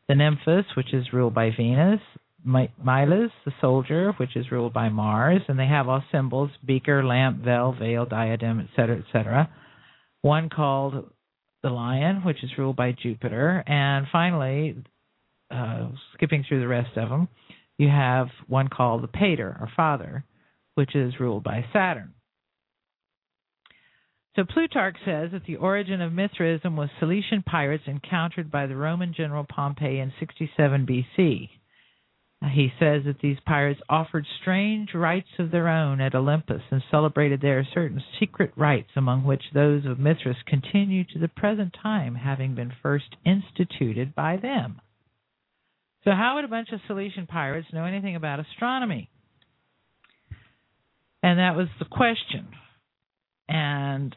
the Nymphus, which is ruled by Venus, Miles, the soldier, which is ruled by Mars, and they have all symbols beaker, lamp, veil, veil, diadem, etc., etc. One called the lion, which is ruled by Jupiter. And finally, uh, skipping through the rest of them, you have one called the pater, or father, which is ruled by Saturn. So Plutarch says that the origin of Mithraism was Cilician pirates encountered by the Roman general Pompey in 67 BC. Uh, he says that these pirates offered strange rites of their own at Olympus and celebrated there certain secret rites, among which those of Mithras continue to the present time, having been first instituted by them. So, how would a bunch of Cilician pirates know anything about astronomy? And that was the question. And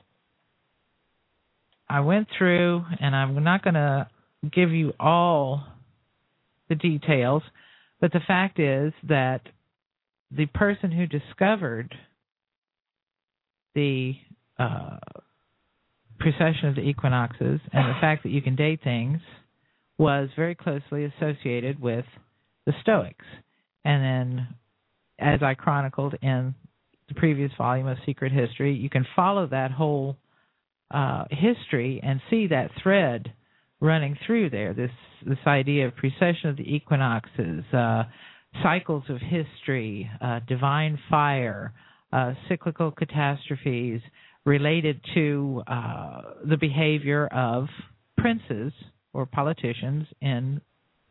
I went through, and I'm not going to give you all the details but the fact is that the person who discovered the uh, precession of the equinoxes and the fact that you can date things was very closely associated with the Stoics. And then as I chronicled in the previous volume of Secret History, you can follow that whole uh, history and see that thread running through there. This this idea of precession of the equinoxes, uh, cycles of history, uh, divine fire, uh, cyclical catastrophes related to uh, the behavior of princes or politicians in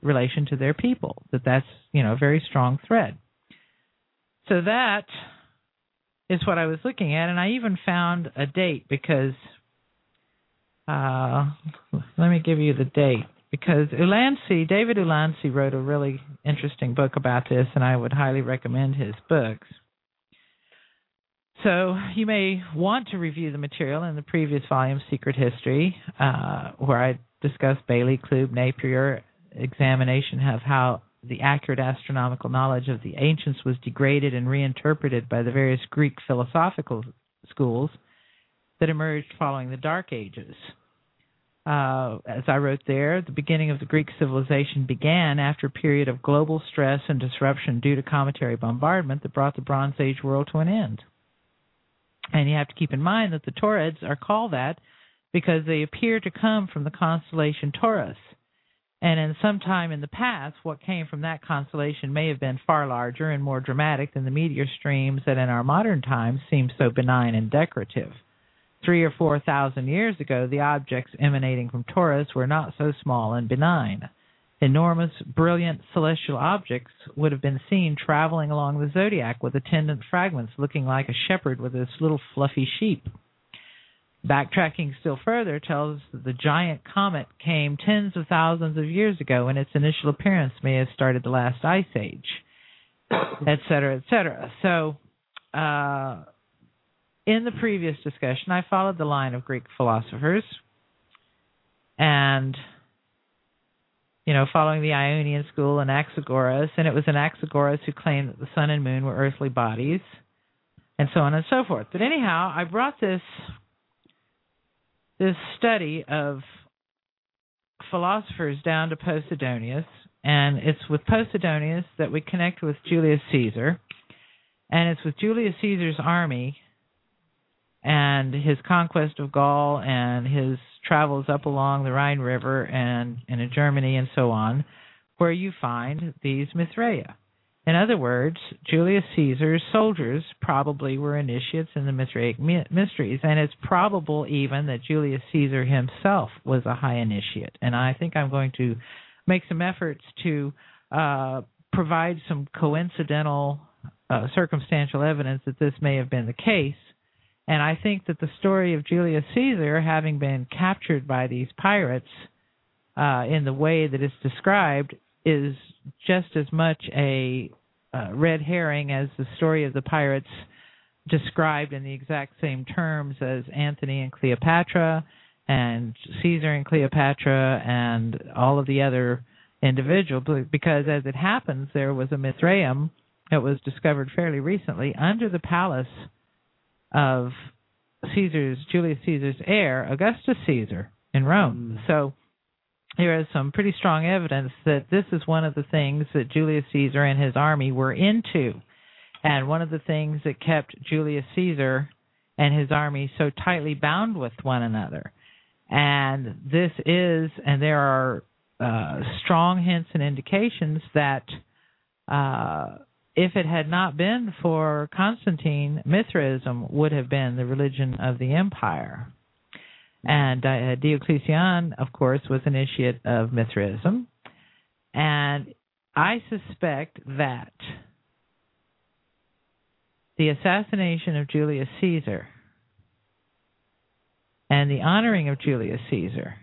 relation to their people. That that's you know a very strong thread. So that is what I was looking at, and I even found a date because uh, let me give you the date because Ulansey, David Ulansey wrote a really interesting book about this, and I would highly recommend his books. So you may want to review the material in the previous volume, Secret History, uh, where I discussed Baillie, Clube, Napier, examination of how the accurate astronomical knowledge of the ancients was degraded and reinterpreted by the various Greek philosophical schools that emerged following the Dark Ages. Uh, as I wrote there, the beginning of the Greek civilization began after a period of global stress and disruption due to cometary bombardment that brought the Bronze Age world to an end. And you have to keep in mind that the Taurids are called that because they appear to come from the constellation Taurus. And in some time in the past, what came from that constellation may have been far larger and more dramatic than the meteor streams that in our modern times seem so benign and decorative. Three or four thousand years ago, the objects emanating from Taurus were not so small and benign. Enormous, brilliant celestial objects would have been seen traveling along the zodiac with attendant fragments looking like a shepherd with his little fluffy sheep. Backtracking still further tells us that the giant comet came tens of thousands of years ago and its initial appearance may have started the last ice age, et cetera, et cetera. So, uh, in the previous discussion, I followed the line of Greek philosophers and you know, following the Ionian school and Anaxagoras, and it was Anaxagoras who claimed that the sun and moon were earthly bodies, and so on and so forth. But anyhow, I brought this this study of philosophers down to Posidonius, and it's with Posidonius that we connect with Julius Caesar, and it's with Julius Caesar's army and his conquest of Gaul and his travels up along the Rhine River and in Germany and so on, where you find these Mithraea. In other words, Julius Caesar's soldiers probably were initiates in the Mithraic mysteries, and it's probable even that Julius Caesar himself was a high initiate. And I think I'm going to make some efforts to uh, provide some coincidental, uh, circumstantial evidence that this may have been the case. And I think that the story of Julius Caesar having been captured by these pirates uh, in the way that it's described is just as much a uh, red herring as the story of the pirates described in the exact same terms as Anthony and Cleopatra and Caesar and Cleopatra and all of the other individuals because as it happens there was a Mithraeum that was discovered fairly recently under the palace of Caesar's Julius Caesar's heir Augustus Caesar in Rome. Mm. So there is some pretty strong evidence that this is one of the things that Julius Caesar and his army were into. And one of the things that kept Julius Caesar and his army so tightly bound with one another. And this is, and there are uh, strong hints and indications that uh, if it had not been for Constantine, Mithraism would have been the religion of the empire. And uh, Diocletian, of course, was an initiate of Mithraism. And I suspect that the assassination of Julius Caesar and the honoring of Julius Caesar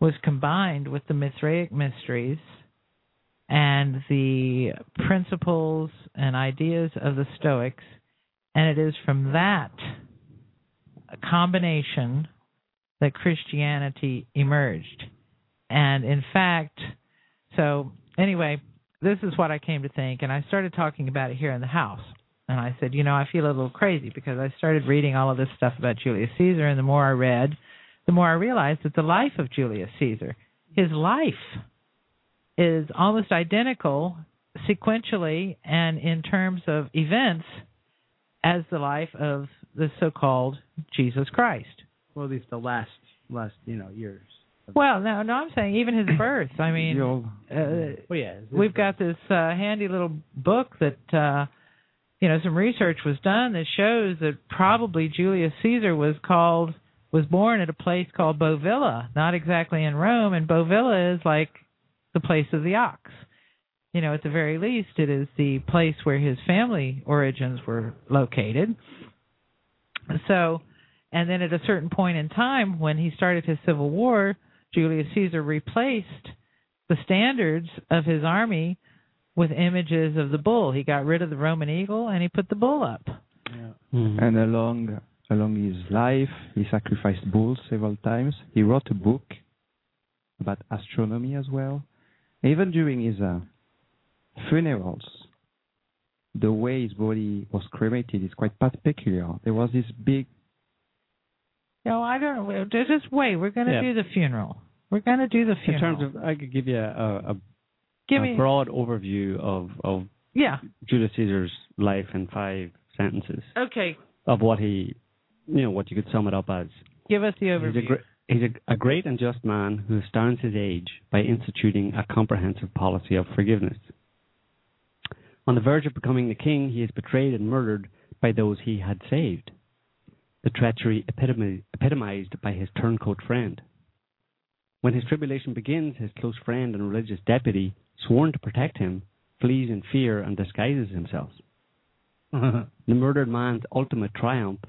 was combined with the Mithraic mysteries and the principles and ideas of the Stoics. And it is from that combination that Christianity emerged. And in fact, so anyway, this is what I came to think, and I started talking about it here in the house. And I said, you know, I feel a little crazy because I started reading all of this stuff about Julius Caesar, and the more I read, the more I realized that the life of Julius Caesar, his life, is almost identical, sequentially and in terms of events as the life of the so-called Jesus Christ. Well, at least the last last you know years. Well, no, no, I'm saying even his birth. I mean, uh, Well, yeah, we've got this uh, handy little book that uh, you know some research was done that shows that probably Julius Caesar was called was born at a place called Bovilla, not exactly in Rome, and Bovilla is like the place of the ox. You know, at the very least, it is the place where his family origins were located. So, and then at a certain point in time, when he started his civil war, Julius Caesar replaced the standards of his army with images of the bull. He got rid of the Roman eagle and he put the bull up. Mhm. And along along his life, he sacrificed bulls several times. He wrote a book about astronomy as well. Even during his uh, funerals, the way his body was cremated is quite pat- peculiar. There was this big No, I don't know. Just just wait. We're going to Yeah. do the funeral. We're going to do the funeral. In terms of, I could give you a, a, Give a me, broad overview of, of yeah. Julius Caesar's life in five sentences Okay. of what he, you know, what you could sum it up as. Give us the He's, overview. He's a, a great and just man who astounds his age by instituting a comprehensive policy of forgiveness. On the verge of becoming the king, he is betrayed and murdered by those he had saved. The treachery epitomi- epitomized by his turncoat friend. When his tribulation begins, his close friend and religious deputy, sworn to protect him, flees in fear and disguises himself. The murdered man's ultimate triumph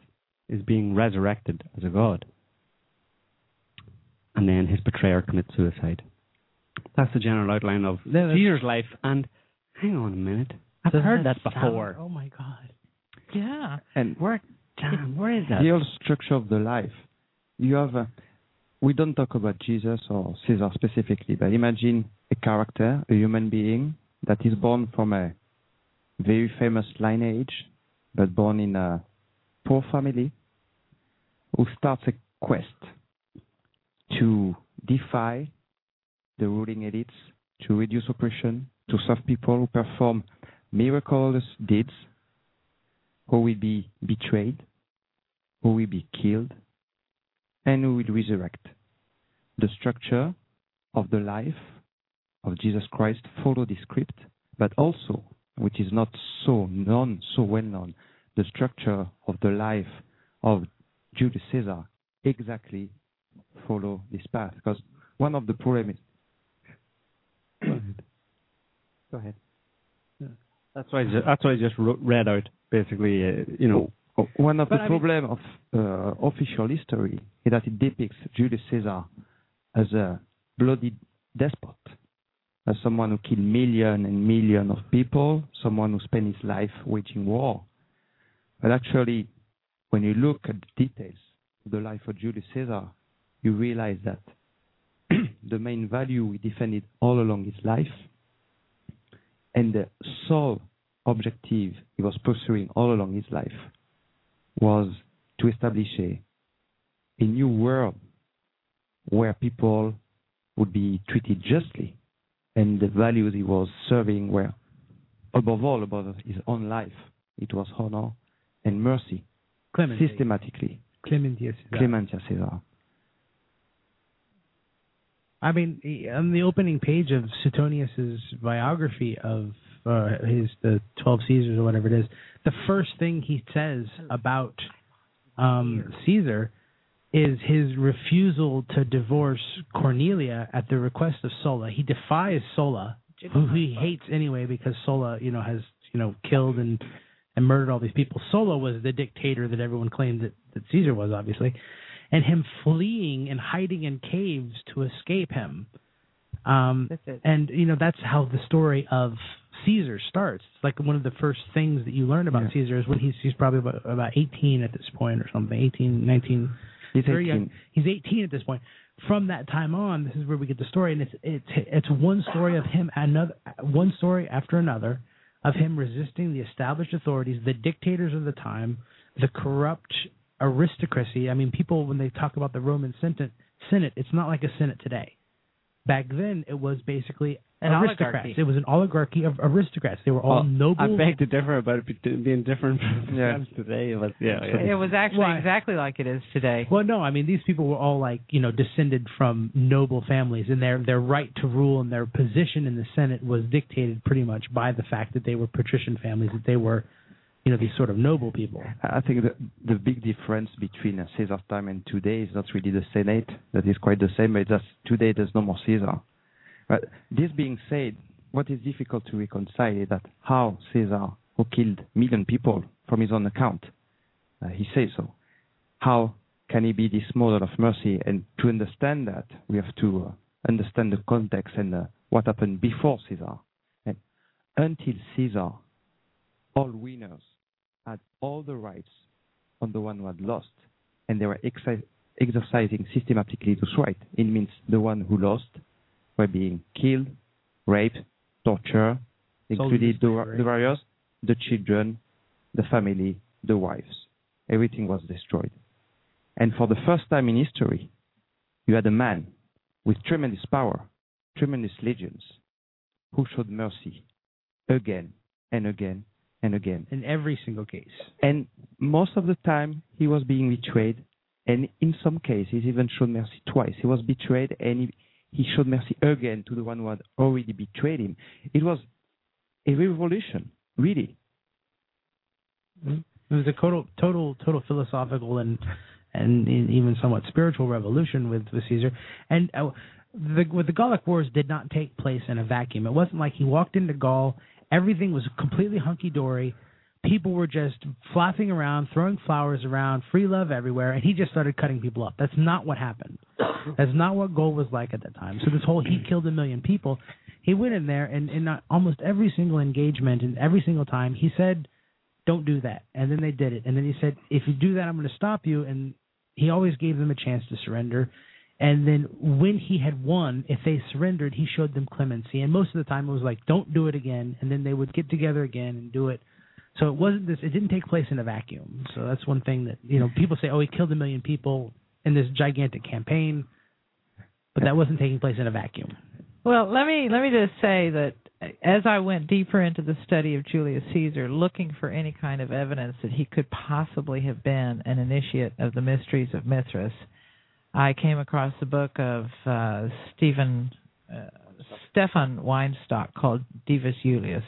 is being resurrected as a god. And then his betrayer commits suicide. That's the general outline of Yeah, that's- Caesar's life. And hang on a minute, I've Doesn't heard that sound- before. oh my god. yeah. and Where, damn, where is that? the whole structure of the life. You have a, we don't talk about Jesus or Caesar specifically, but imagine a character, a human being that is born from a very famous lineage, but born in a poor family, who starts a quest to defy the ruling elites, to reduce oppression, to serve people who perform miraculous deeds, who will be betrayed, who will be killed, and who will resurrect. The structure of the life of Jesus Christ follow this script, but also, which is not so known, so well known, the structure of the life of Julius Caesar exactly follow this path. Because one of the problems is. Go ahead. That's why. I ju- That's why I just read out basically. Uh, you know, One of But the I mean- problem of uh, official history is that it depicts Julius Caesar as a bloody despot, as someone who killed million and million of people, someone who spent his life waging war. But actually, when you look at the details of the life of Julius Caesar, you realize that the main value he defended all along his life and the sole objective he was pursuing all along his life was to establish a, a new world where people would be treated justly and the values he was serving were above all above his own life it was honor and mercy Clemency. systematically Clementius. clementia caesar I mean, on the opening page of Suetonius's biography of uh, his the Twelve Caesars or whatever it is, the first thing he says about um, Caesar is his refusal to divorce Cornelia at the request of Sulla. He defies Sulla, who he hates anyway because Sulla, you know, has you know killed and and murdered all these people. Sulla was the dictator that everyone claimed that, that Caesar was, obviously, and him fleeing and hiding in caves to escape him. Um, and you know that's how the story of Caesar starts. It's like one of the first things that you learn about Yeah. Caesar is when he's he's probably about, about 18 at this point or something, 18, 19. he's 18 young. He's 18 at this point. From that time on, this is where we get the story, and it's it's it's one story of him another one story after another of him resisting the established authorities, the dictators of the time, the corrupt aristocracy. I mean, people when they talk about the Roman Senate, Senate, it's not like a Senate today. Back then, it was basically An aristocrats. oligarchy. It was an oligarchy of aristocrats. They were all Oh, noble. I beg to differ about it being different from Yeah. today, but yeah, yeah. It was actually Why? exactly like it is today. Well, no, I mean these people were all like you know descended from noble families, and their their right to rule and their position in the Senate was dictated pretty much by the fact that they were patrician families, that they were, you know, these sort of noble people. I think the the big difference between uh, Caesar's time and today is not really the Senate. That is quite the same, but just today there's no more Caesar. But this being said, what is difficult to reconcile is that how Caesar, who killed million people from his own account, uh, he says so. How can he be this model of mercy? And to understand that, we have to uh, understand the context and uh, what happened before Caesar. And until Caesar, all winners had all the rights on the one who had lost, and they were exercising systematically this right. It means the one who lost were being killed, raped, tortured, including the, slavery. the warriors, the children, the family, the wives. Everything was destroyed. And for the first time in history, you had a man with tremendous power, tremendous legions, who showed mercy again and again and again. In every single case. And most of the time, he was being betrayed, and in some cases, even showed mercy twice. He was betrayed, and he, he showed mercy again to the one who had already betrayed him. It was a revolution, really. It was a total, total, total philosophical and and even somewhat spiritual revolution with, with Caesar. And uh, the with the Gallic Wars did not take place in a vacuum. It wasn't like he walked into Gaul, everything was completely hunky dory. People were just flapping around, throwing flowers around, free love everywhere, and he just started cutting people up. That's not what happened. That's not what Gaul was like at that time. So this whole he killed a million people, he went in there and in almost every single engagement and every single time he said, "Don't do that," and then they did it, and then he said, "If you do that, I'm going to stop you." And he always gave them a chance to surrender. And then when he had won, if they surrendered, he showed them clemency. And most of the time it was like, don't do it again. And then they would get together again and do it. So it wasn't this, it didn't take place in a vacuum. So that's one thing that, you know, people say, oh, he killed a million people in this gigantic campaign. But that wasn't taking place in a vacuum. Well, let me let me just say that as I went deeper into the study of Julius Caesar, looking for any kind of evidence that he could possibly have been an initiate of the mysteries of Mithras, I came across the book of uh, Stephen uh, Stefan Weinstock called Divus Julius,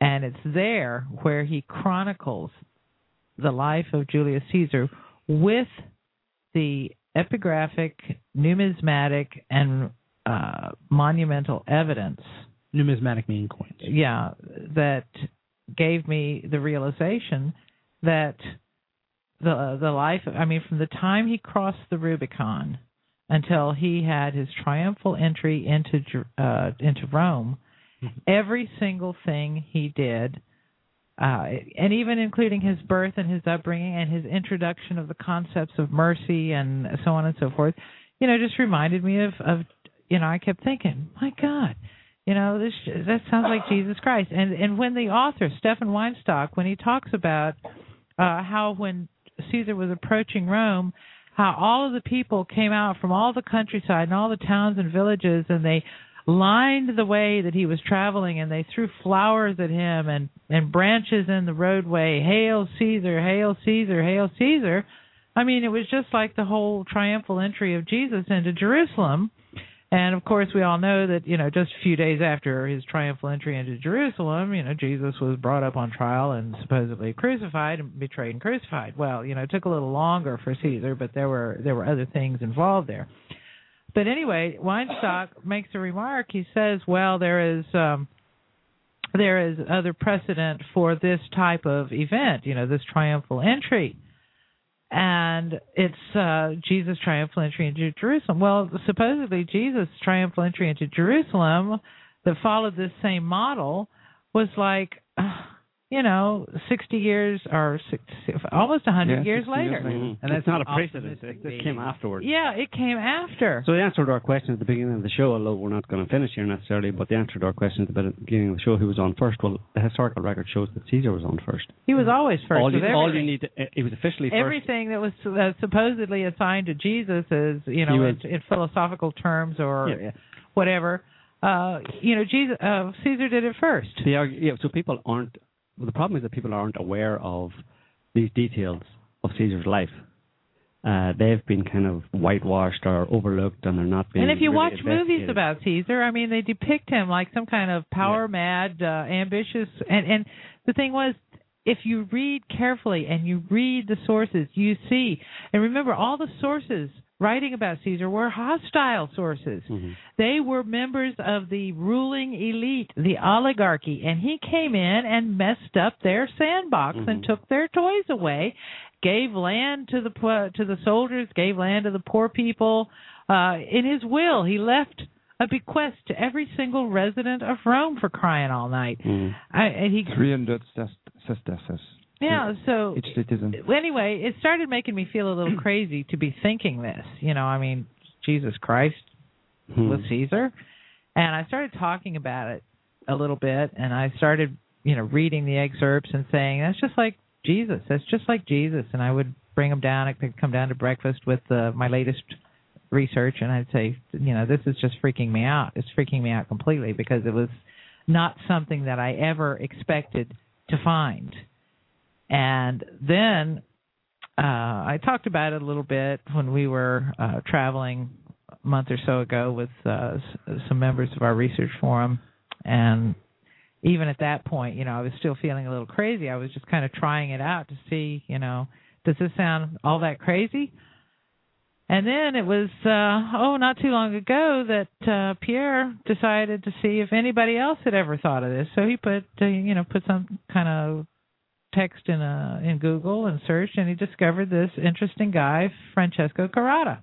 and it's there where he chronicles the life of Julius Caesar with the epigraphic, numismatic, and uh, monumental evidence. Numismatic meaning coins. Yeah, that gave me the realization that the the life. I mean, from the time he crossed the Rubicon until he had his triumphal entry into uh, into Rome, every single thing he did. Uh, and even including his birth and his upbringing and his introduction of the concepts of mercy and so on and so forth, you know, just reminded me of, of you know, I kept thinking, my God, you know, this that sounds like Jesus Christ. And and when the author Stephen Weinstock, when he talks about uh, how when Caesar was approaching Rome, how all of the people came out from all the countryside and all the towns and villages, and they lined the way that he was traveling, and they threw flowers at him and and branches in the roadway. Hail Caesar! Hail Caesar! Hail Caesar! I mean, it was just like the whole triumphal entry of Jesus into Jerusalem. And of course, we all know that you know just a few days after his triumphal entry into Jerusalem, you know Jesus was brought up on trial and supposedly crucified and betrayed and crucified. Well, you know it took a little longer for Caesar, but there were there were other things involved there. But anyway, Weinstock makes a remark. He says, "Well, there is um, there is other precedent for this type of event. You know, this triumphal entry." And it's uh Jesus' triumphal entry into Jerusalem. Well, supposedly Jesus' triumphal entry into Jerusalem that followed this same model was like, uh, you know, 60 years or six, almost 100 Yeah, years 60 years later. later. Mhm. And it's that's not a precedent. optimistic It, it came dating. afterwards. Yeah, it came after. So the answer to our question at the beginning of the show, although we're not going to finish here necessarily, but the answer to our question at the beginning of the show, who was on first? Well, the historical record shows that Caesar was on first. He was always first all, you, all you need, to, uh, it was officially first. Everything that was uh, supposedly assigned to Jesus is, you know, He in, in philosophical terms or Yeah, yeah. whatever uh, you know, Jesus, uh, Caesar did it first. The yeah, so people aren't. The problem is that people aren't aware of these details of Caesar's life. Uh, they've been kind of whitewashed or overlooked, and they're not being. And if you really watch movies about Caesar, I mean, they depict him like some kind of power mad, uh, ambitious, and and the thing was, if you read carefully and you read the sources, you see, and remember, all the sources writing about Caesar were hostile sources. Mhm. They were members of the ruling elite, the oligarchy, and he came in and messed up their sandbox and Mhm. took their toys away, gave land to the to the soldiers, gave land to the poor people. Uh, in his will, he left a bequest to every single resident of Rome for crying all night. Mhm. I, and he, 300 sest- sesterces. Yeah. So anyway, it started making me feel a little crazy to be thinking this. You know, I mean, Jesus Christ Hmm. with Caesar, and I started talking about it a little bit, and I started, you know, reading the excerpts and saying that's just like Jesus. That's just like Jesus, and I would bring them down. I could come down to breakfast with uh, my latest research, and I'd say, you know, this is just freaking me out. It's freaking me out completely because it was not something that I ever expected to find. And then uh, I talked about it a little bit when we were uh, traveling a month or so ago with uh, some members of our research forum, and even at that point, you know, I was still feeling a little crazy. I was just kind of trying it out to see, you know, does this sound all that crazy? And then it was uh oh not too long ago that uh Pierre decided to see if anybody else had ever thought of this. So he put uh, you know put some kind of text in a in Google and searched and he discovered this interesting guy Francesco Carotta.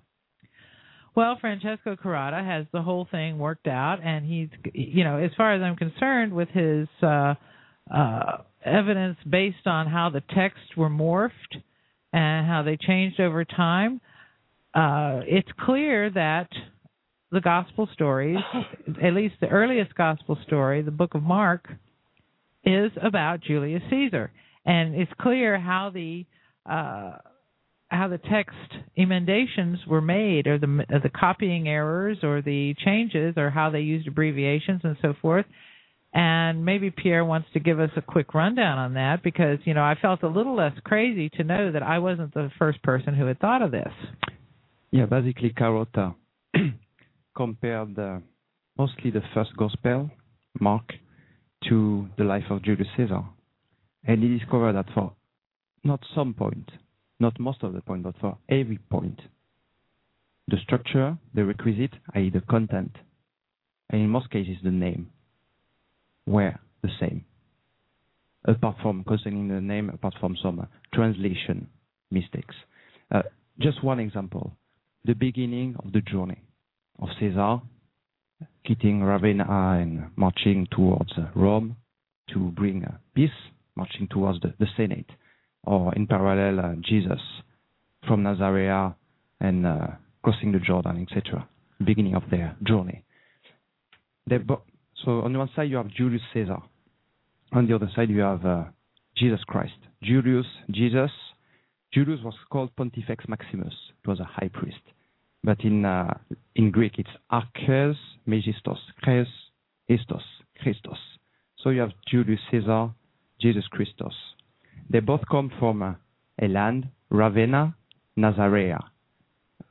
Well, Francesco Carotta has the whole thing worked out and he's you know as far as I'm concerned with his uh uh evidence based on how the texts were morphed and how they changed over time uh, it's clear that the gospel stories, at least the earliest gospel story, the book of Mark, is about Julius Caesar, and it's clear how the uh, how the text emendations were made, or the uh, the copying errors, or the changes, or how they used abbreviations and so forth. And maybe Pierre wants to give us a quick rundown on that because you know I felt a little less crazy to know that I wasn't the first person who had thought of this. Yeah, basically, Carotta compared uh, mostly the first gospel, Mark, to the life of Julius Caesar. And he discovered that for not some point, not most of the point, but for every point, the structure, the requisite, i.e., the content, and in most cases the name, were the same. Apart from concerning the name, apart from some translation mistakes. Uh, just one example the beginning of the journey of Caesar, quitting Ravenna and marching towards Rome to bring peace, marching towards the, the Senate, or in parallel, uh, Jesus from Nazareth and uh, crossing the Jordan, etc. Beginning of their journey. Bo- so on one side you have Julius Caesar, on the other side you have uh, Jesus Christ. Julius, Jesus, Julius was called Pontifex Maximus. It was a high priest. But in uh, in Greek, it's Arches Megistos, Kres Istos, Christos. So you have Julius Caesar, Jesus Christos. They both come from uh, a land, Ravenna, Nazarea,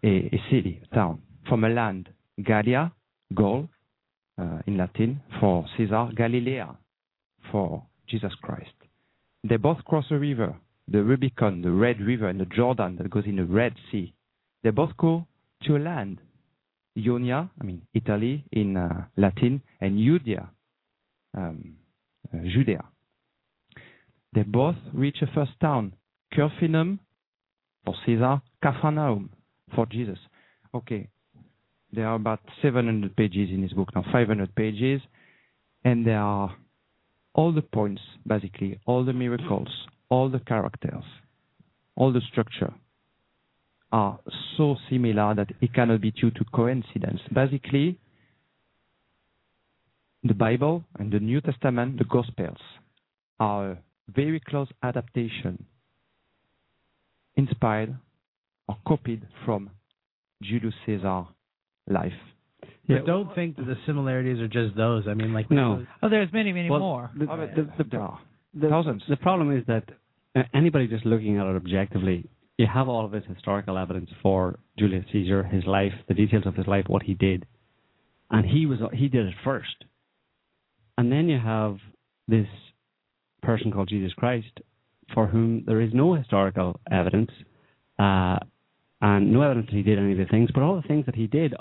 a, a city, a town. From a land, Gallia, Gaul, uh, in Latin, for Caesar, Galilea, for Jesus Christ. They both cross a river, the Rubicon, the Red River, and the Jordan that goes in the Red Sea. They both go to a land, Ionia, I mean Italy in uh, Latin, and Judea, um, uh, Judea. They both reach a first town, Corfinium for Caesar, Capharnaum for Jesus. Okay, there are about 700 pages in his book now, 500 pages, and there are all the points, basically, all the miracles, all the characters, all the structure are so similar that it cannot be due to coincidence. Basically, the Bible and the New Testament, the Gospels, are very close adaptation, inspired or copied from Julius Caesar life But don't think that the similarities are just those. I mean, like No. Oh, there's many, many Well, more. The, Oh, but the, the, there are the, thousands. the problem is that uh, anybody just looking at it objectively, you have all of this historical evidence for Julius Caesar, his life, the details of his life, what he did, and he was he did it first, and then you have this person called Jesus Christ, for whom there is no historical evidence, uh, and no evidence that he did any of the things, but all the things that he did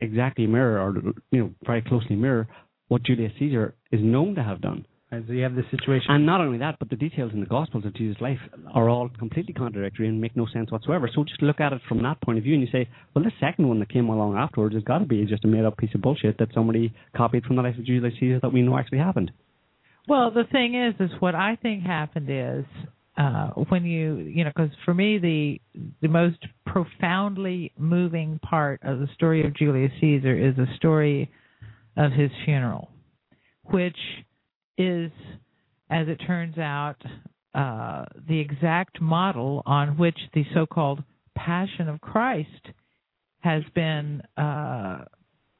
exactly mirror, or you know, very closely mirror what Julius Caesar is known to have done. And so you have this situation. And not only that, but the details in the Gospels of Jesus' life are all completely contradictory and make no sense whatsoever. So just look at it from that point of view and you say, well, the second one that came along afterwards has got to be just a made up piece of bullshit that somebody copied from the life of Julius Caesar that we know actually happened. Well, the thing is, is what I think happened is uh, when you, you know, because for me the the most profoundly moving part of the story of Julius Caesar is the story of his funeral, which is, as it turns out, uh, the exact model on which the so-called Passion of Christ has been uh,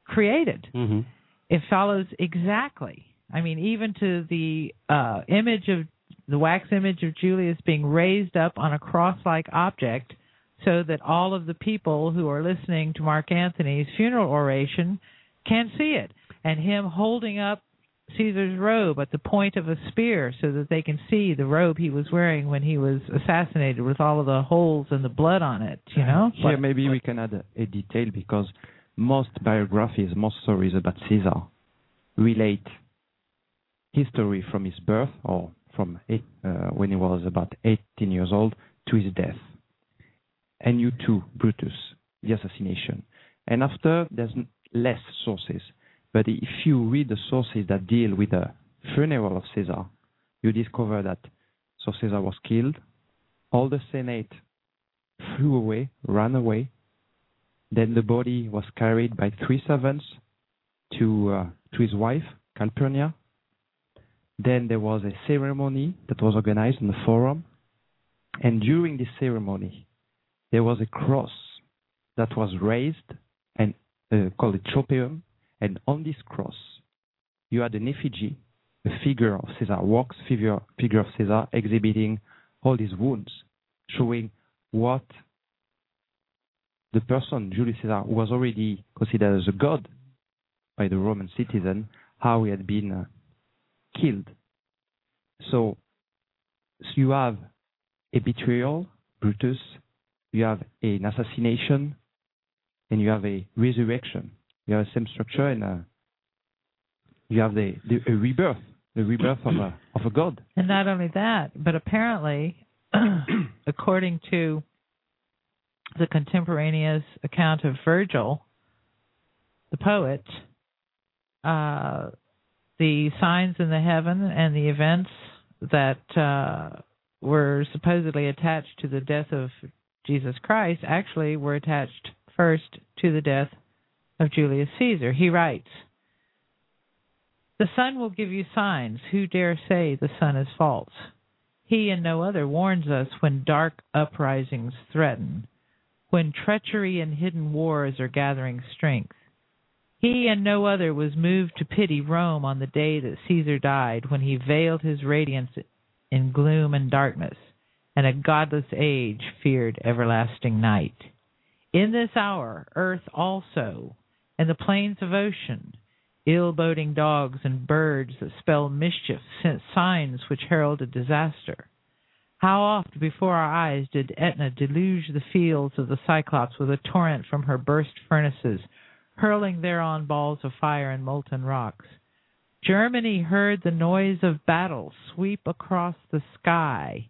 created Mm-hmm. it follows exactly. I mean, even to the uh, image of the wax image of Julius being raised up on a cross-like object, so that all of the people who are listening to Mark Anthony's funeral oration can see it, and him holding up Caesar's robe at the point of a spear, so that they can see the robe he was wearing when he was assassinated, with all of the holes and the blood on it. You know. Here, maybe we can add a, a detail because most biographies, most stories about Caesar relate history from his birth or from eight, uh, when he was about 18 years old to his death. And you too, Brutus, the assassination. And after, there's less sources. But if you read the sources that deal with the funeral of Caesar, you discover that so Caesar was killed, all the Senate flew away, ran away. Then the body was carried by three servants to uh, to his wife, Calpurnia. Then there was a ceremony that was organized in the forum, and during this ceremony, there was a cross that was raised and uh, called a tropaeum, and on this cross, you had an effigy, a figure of Caesar, wax figure figure of Caesar exhibiting all his wounds, showing what the person, Julius Caesar, was already considered as a god by the Roman citizen, how he had been uh, killed. So, so you have a betrayal, Brutus, you have an assassination, and you have a resurrection. You have the same structure, and uh, you have the, the a rebirth, the rebirth of a of a god. And not only that, but apparently, according to the contemporaneous account of Virgil, the poet, uh, the signs in the heaven and the events that uh, were supposedly attached to the death of Jesus Christ actually were attached first to the death of Julius Caesar. He writes, The sun will give you signs. Who dare say the sun is false? He and no other warns us when dark uprisings threaten, when treachery and hidden wars are gathering strength. He and no other was moved to pity Rome on the day that Caesar died, when he veiled his radiance in gloom and darkness, and a godless age feared everlasting night. In this hour, earth also, and the plains of ocean, ill boding dogs and birds that spell mischief, sent signs which heralded disaster. How oft before our eyes did Etna deluge the fields of the Cyclops with a torrent from her burst furnaces, hurling thereon balls of fire and molten rocks. Germany heard the noise of battle sweep across the sky,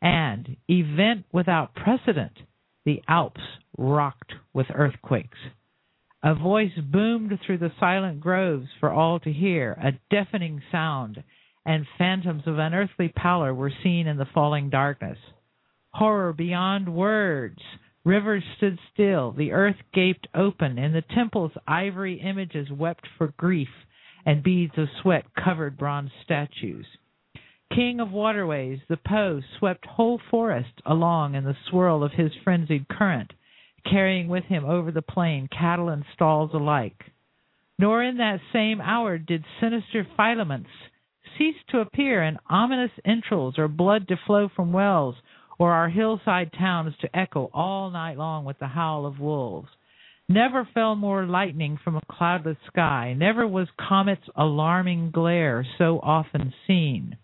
and, event without precedent, the Alps rocked with earthquakes. A voice boomed through the silent groves for all to hear, a deafening sound, and phantoms of unearthly pallor were seen in the falling darkness. Horror beyond words. Rivers stood still, the earth gaped open, and the temple's ivory images wept for grief, and beads of sweat covered bronze statues. King of waterways, the Po swept whole forests along in the swirl of his frenzied current, carrying with him over the plain cattle and stalls alike. Nor in that same hour did sinister filaments cease to appear, and ominous entrails or blood to flow from wells, or our hillside towns to echo all night long with the howl of wolves. Never fell more lightning from a cloudless sky, never was comet's alarming glare so often seen.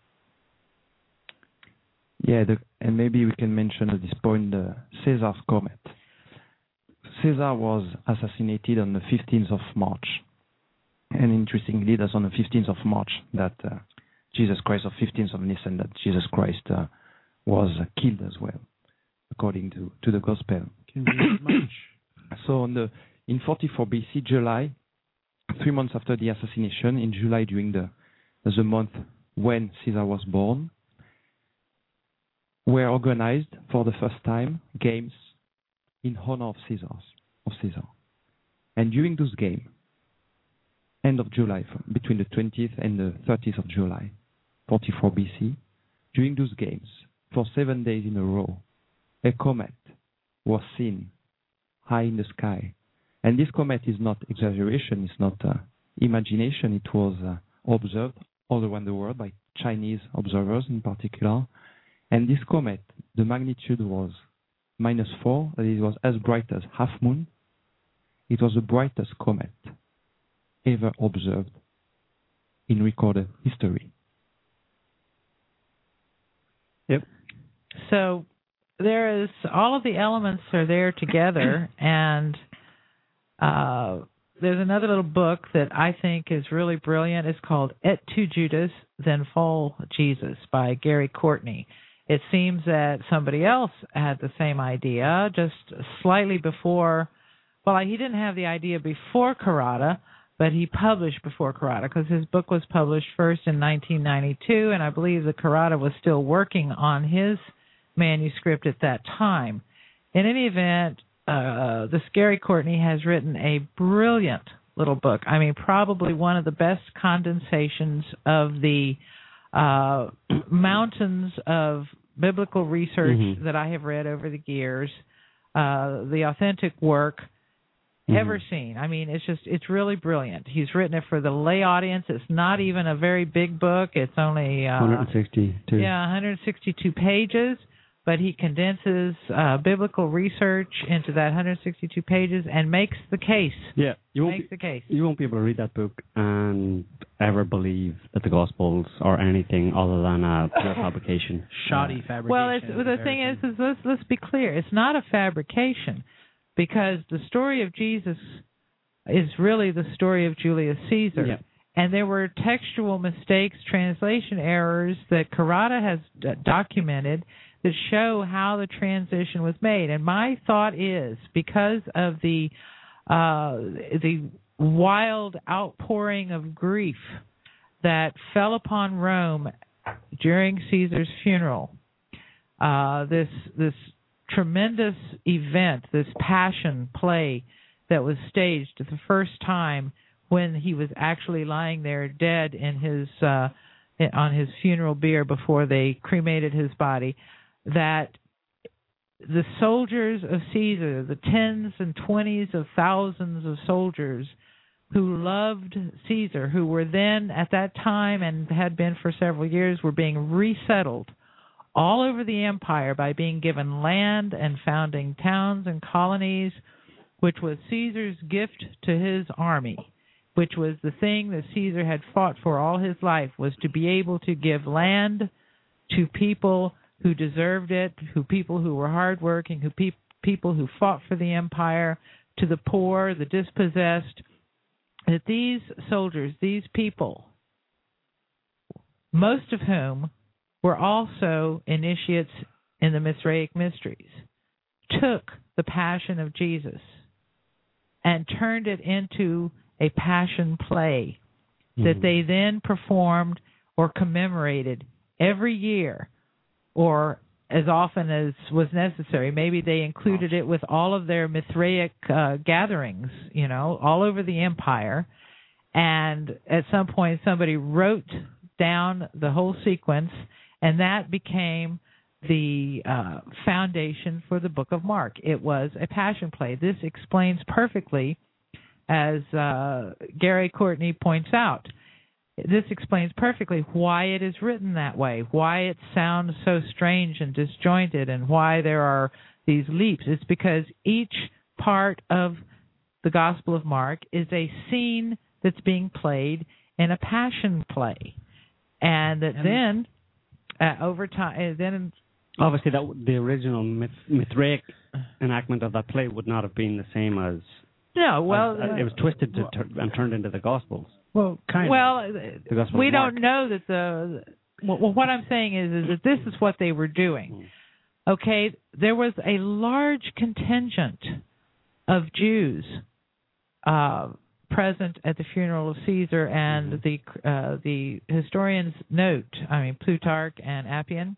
Yeah, the, and maybe we can mention at this point the Caesar's comet. Caesar was assassinated on the 15th of March. And interestingly, that's on the 15th of March that uh, Jesus Christ, or 15th of Nisan, that Jesus Christ uh, was killed as well, according to, to the Gospel. so on the in 44 BC, July, three months after the assassination, in July during the the month when Caesar was born, were organized for the first time games in honor of Caesar's, of Caesar. And during those games, end of July, between the 20th and the 30th of July, 44 BC, during those games, for seven days in a row, a comet was seen high in the sky. And this comet is not exaggeration, it's not uh, imagination, it was uh, observed all around the world by Chinese observers in particular. And this comet, the magnitude was minus four, that it was as bright as half moon. It was the brightest comet ever observed in recorded history. Yep. So there is all of the elements are there together, and uh, there's another little book that I think is really brilliant. It's called "Et tu Judas, Then Fall Jesus" by Gary Courtney. It seems that somebody else had the same idea just slightly before. Well, he didn't have the idea before Carotta, but he published before Carotta because his book was published first in 1992, and I believe that Carotta was still working on his manuscript at that time. In any event, uh, the Gary Courtney has written a brilliant little book. I mean, probably one of the best condensations of the uh, mountains of biblical research mm-hmm. that I have read over the years, uh, the authentic work mm-hmm. ever seen. I mean, it's just it's really brilliant. He's written it for the lay audience. It's not even a very big book. It's only uh, 162. Yeah, 162 pages. But he condenses uh, biblical research into that 162 pages and makes the case. Yeah, you won't makes be, the case. You won't be able to read that book and ever believe that the Gospels are anything other than a pure fabrication. Shoddy fabrication. Well, it's, well the thing is, is let's let's be clear. It's not a fabrication because the story of Jesus is really the story of Julius Caesar. Yeah. And there were textual mistakes, translation errors that Carotta has d- documented that show how the transition was made. And my thought is because of the uh, the wild outpouring of grief that fell upon Rome during Caesar's funeral, uh, this this tremendous event, this passion play that was staged the first time when he was actually lying there dead in his uh on his funeral bier before they cremated his body that the soldiers of Caesar, the tens and twenties of thousands of soldiers who loved Caesar, who were then at that time and had been for several years, were being resettled all over the empire by being given land and founding towns and colonies, which was Caesar's gift to his army, which was the thing that Caesar had fought for all his life was to be able to give land to people who deserved it, who people who were hardworking, who pe- people who fought for the empire, to the poor, the dispossessed. That these soldiers, these people, most of whom were also initiates in the Mithraic mysteries, took the passion of Jesus and turned it into a passion play mm-hmm. that they then performed or commemorated every year or as often as was necessary. Maybe they included it with all of their Mithraic uh, gatherings, you know, all over the empire. And at some point, somebody wrote down the whole sequence and that became the uh, foundation for the Book of Mark. It was a passion play. This explains perfectly, as uh, Gary Courtney points out, this explains perfectly why it is written that way, why it sounds so strange and disjointed, and why there are these leaps. It's because each part of the Gospel of Mark is a scene that's being played in a passion play, and that And- then uh, over time, uh, then Obviously, that the original myth, Mithraic enactment of that play would not have been the same as. no, well, as- it was twisted to, tur and turned into the Gospels. Well, kind of. well, The Gospel we don't know that the. Well, what I'm saying is, is that this is what they were doing. Okay, there was a large contingent of Jews uh, present at the funeral of Caesar, and the uh, the historians note, I mean Plutarch and Appian,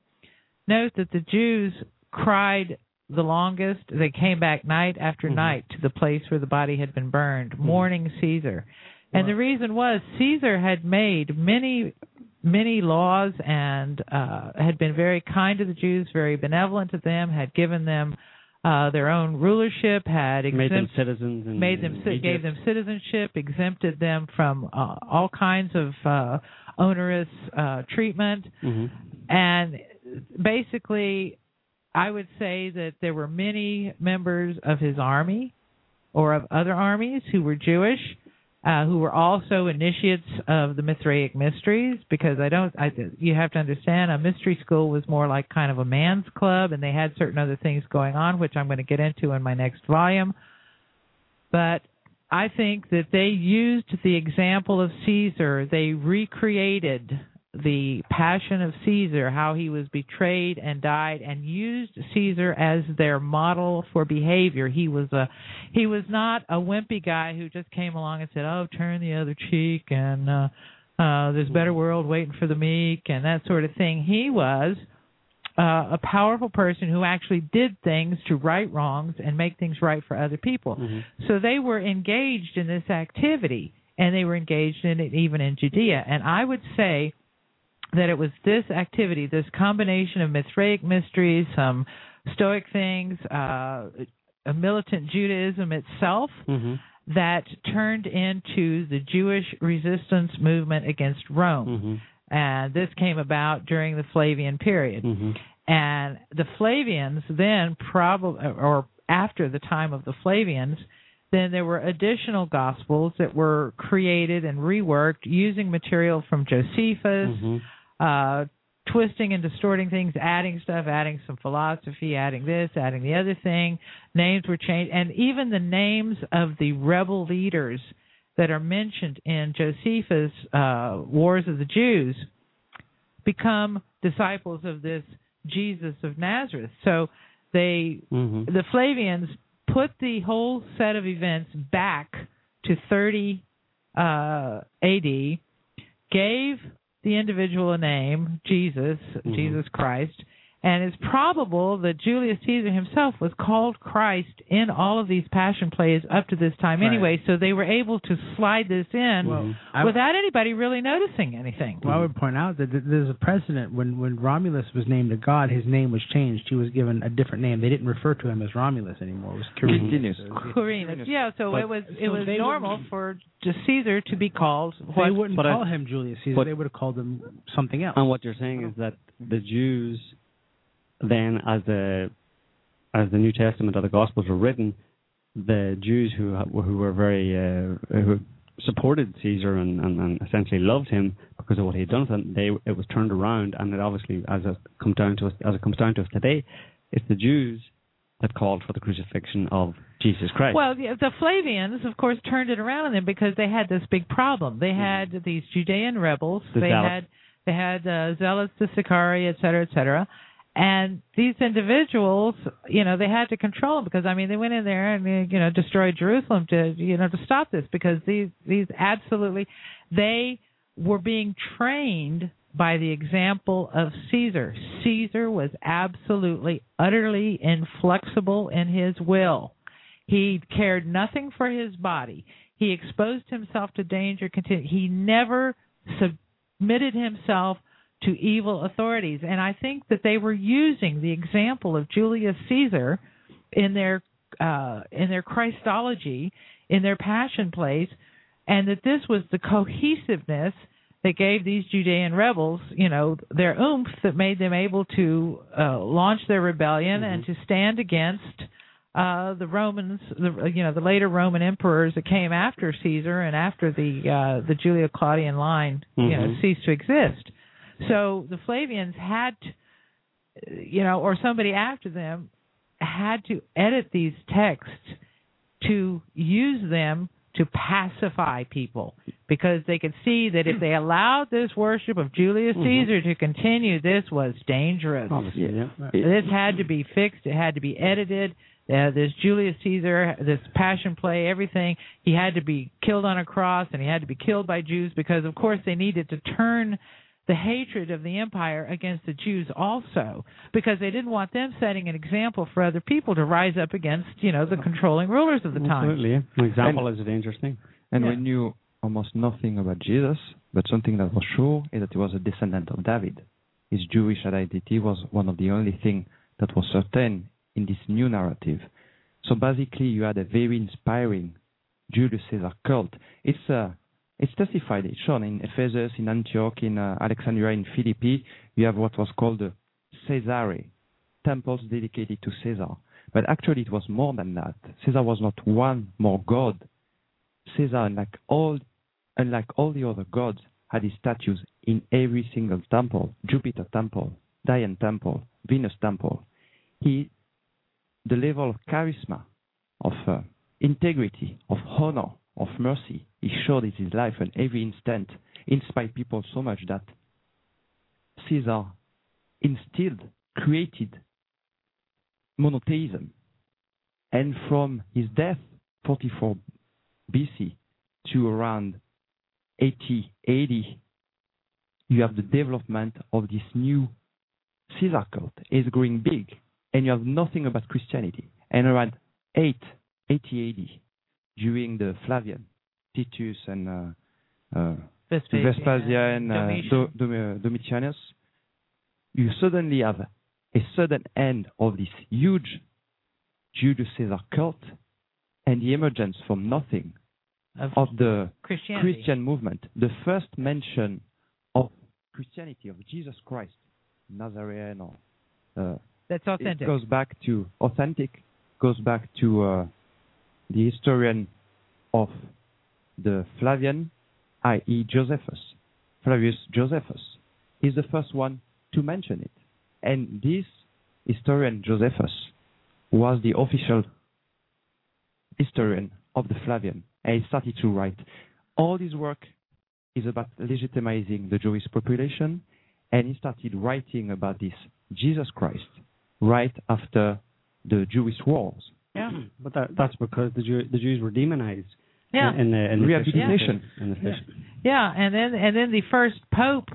note that the Jews cried the longest. They came back night after Mhm. night to the place where the body had been burned, mourning Caesar. And the reason was Caesar had made many many laws and uh, had been very kind to the Jews, very benevolent to them, had given them uh, their own rulership, had Made them exempt, citizens. In, made them gave them citizenship, exempted them from uh, all kinds of uh, onerous uh, treatment, Mhm. and basically, I would say that there were many members of his army or of other armies who were Jewish, uh, who were also initiates of the Mithraic mysteries. Because I don't, I, you have to understand, a mystery school was more like kind of a man's club, and they had certain other things going on, which I'm going to get into in my next volume. But I think that they used the example of Caesar. They recreated the passion of Caesar, how he was betrayed and died, and used Caesar as their model for behavior. He was a he was not a wimpy guy who just came along and said, "Oh, turn the other cheek," and uh, uh, "There's a better world waiting for the meek," and that sort of thing. He was uh, a powerful person who actually did things to right wrongs and make things right for other people. Mhm. So they were engaged in this activity, and they were engaged in it even in Judea. And I would say that it was this activity, this combination of Mithraic mysteries, some Stoic things, uh, a militant Judaism itself, Mhm. that turned into the Jewish resistance movement against Rome. Mhm. And this came about during the Flavian period. Mhm. And the Flavians then probably, or after the time of the Flavians, then there were additional gospels that were created and reworked using material from Josephus, Mhm. Uh, twisting and distorting things, adding stuff, adding some philosophy, adding this, adding the other thing. Names were changed, and even the names of the rebel leaders that are mentioned in Josephus' uh, Wars of the Jews become disciples of this Jesus of Nazareth. So they Mhm. the Flavians put the whole set of events back to 30 uh, AD, gave the individual name, Jesus, Mhm. Jesus Christ, and it's probable that Julius Caesar himself was called Christ in all of these passion plays up to this time Right. anyway, so they were able to slide this in Well, I- without anybody really noticing anything. Well, I would point out that there's a precedent when when Romulus was named a god, his name was changed. He was given a different name. They didn't refer to him as Romulus anymore. It was Quirinus. Quirinius. Yeah. Quirinus. Yeah, so But- it was it so was normal for Caesar to be called They wouldn't but I- call him Julius Caesar. but- they would have called him something else. And what you're saying is that the Jews, then, as the as the New Testament or the Gospels were written, the Jews who who were very uh, who supported Caesar and, and, and essentially loved him because of what he had done for them, they it was turned around, and it obviously, as it comes down to us, as it comes down to us today, it's the Jews that called for the crucifixion of Jesus Christ. Well, yeah, the Flavians, of course, turned it around on them because they had this big problem. They had these Judean rebels. The they zealots. had they had uh, zealots, the Sicarii, et cetera, et cetera. And these individuals, you know, they had to control them because I mean, they went in there and you know destroyed Jerusalem to you know to stop this because these these absolutely they were being trained by the example of Caesar. Caesar was absolutely, utterly inflexible in his will. He cared nothing for his body. He exposed himself to danger. He never submitted himself to evil authorities. And I think that they were using the example of Julius Caesar in their uh, in their Christology, in their Passion plays, and that this was the cohesiveness that gave these Judean rebels, you know, their oomph that made them able to uh, launch their rebellion mm-hmm. and to stand against uh, the Romans, the you know the later Roman emperors that came after Caesar and after the uh, the Julio Claudian line, mm-hmm. you know, mm-hmm. ceased to exist. So the Flavians had, to, you know, or somebody after them had to edit these texts to use them to pacify people because they could see that if they allowed this worship of Julius mm-hmm. Caesar to continue, this was dangerous. Yeah. This had to be fixed. It had to be edited. Uh, this Julius Caesar, this passion play, everything, he had to be killed on a cross and he had to be killed by Jews because, of course, they needed to turn the hatred of the empire against the Jews also because they didn't want them setting an example for other people to rise up against, you know, the controlling rulers of the time. Absolutely. An example and, is a dangerous thing. And yeah. we knew almost nothing about Jesus, but something that was sure is that he was a descendant of David. His Jewish identity was one of the only things that was certain in this new narrative. So basically, you had a very inspiring Julius Caesar cult. It's a it's testified, it's shown in Ephesus, in Antioch, in uh, Alexandria, in Philippi. You have what was called the Caesarea, temples dedicated to Caesar. But actually, it was more than that. Caesar was not one more god. Caesar, unlike all, unlike all the other gods, had his statues in every single temple: Jupiter temple, Diana temple, Venus temple. He, the level of charisma, of uh, integrity, of honor, of mercy, he showed in his life and every instant inspired people so much that Caesar instilled, created monotheism. And from his death, 44 BC, to around 80 AD, you have the development of this new Caesar cult. It's growing big, and you have nothing about Christianity. And around 8, 80 AD, during the Flavian, Titus and uh, uh, Vespasian, Vespasian uh, Domitian. Domitianus, you suddenly have a sudden end of this huge Julius Caesar cult and the emergence from nothing of, of the Christian movement. The first mention of Christianity, of Jesus Christ, Nazarene, or uh, that's authentic. It goes back to authentic, goes back to uh, the historian of the Flavian, i.e., Josephus, Flavius Josephus, is the first one to mention it. And this historian, Josephus, was the official historian of the Flavian, and he started to write. All his work is about legitimizing the Jewish population, and he started writing about this Jesus Christ right after the Jewish wars. Yeah, but that, that's because the, Jew, the Jews were demonized. Yeah, in, the, in the rehabilitation. In the yeah. yeah, and then and then the first pope,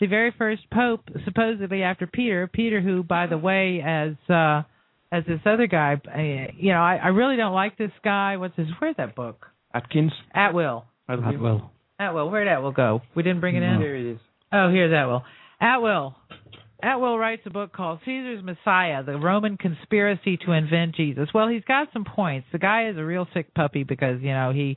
the very first pope, supposedly after Peter, Peter, who by the way, as uh as this other guy, uh, you know, I, I really don't like this guy. What's his? Where's that book? Atkins. Atwill. Atwill. Atwill. Where'd Atwill go? We didn't bring it in. Here it is. Oh, here's Atwill. Atwill Atwill writes a book called Caesar's Messiah: The Roman Conspiracy to Invent Jesus. Well, he's got some points. The guy is a real sick puppy because you know he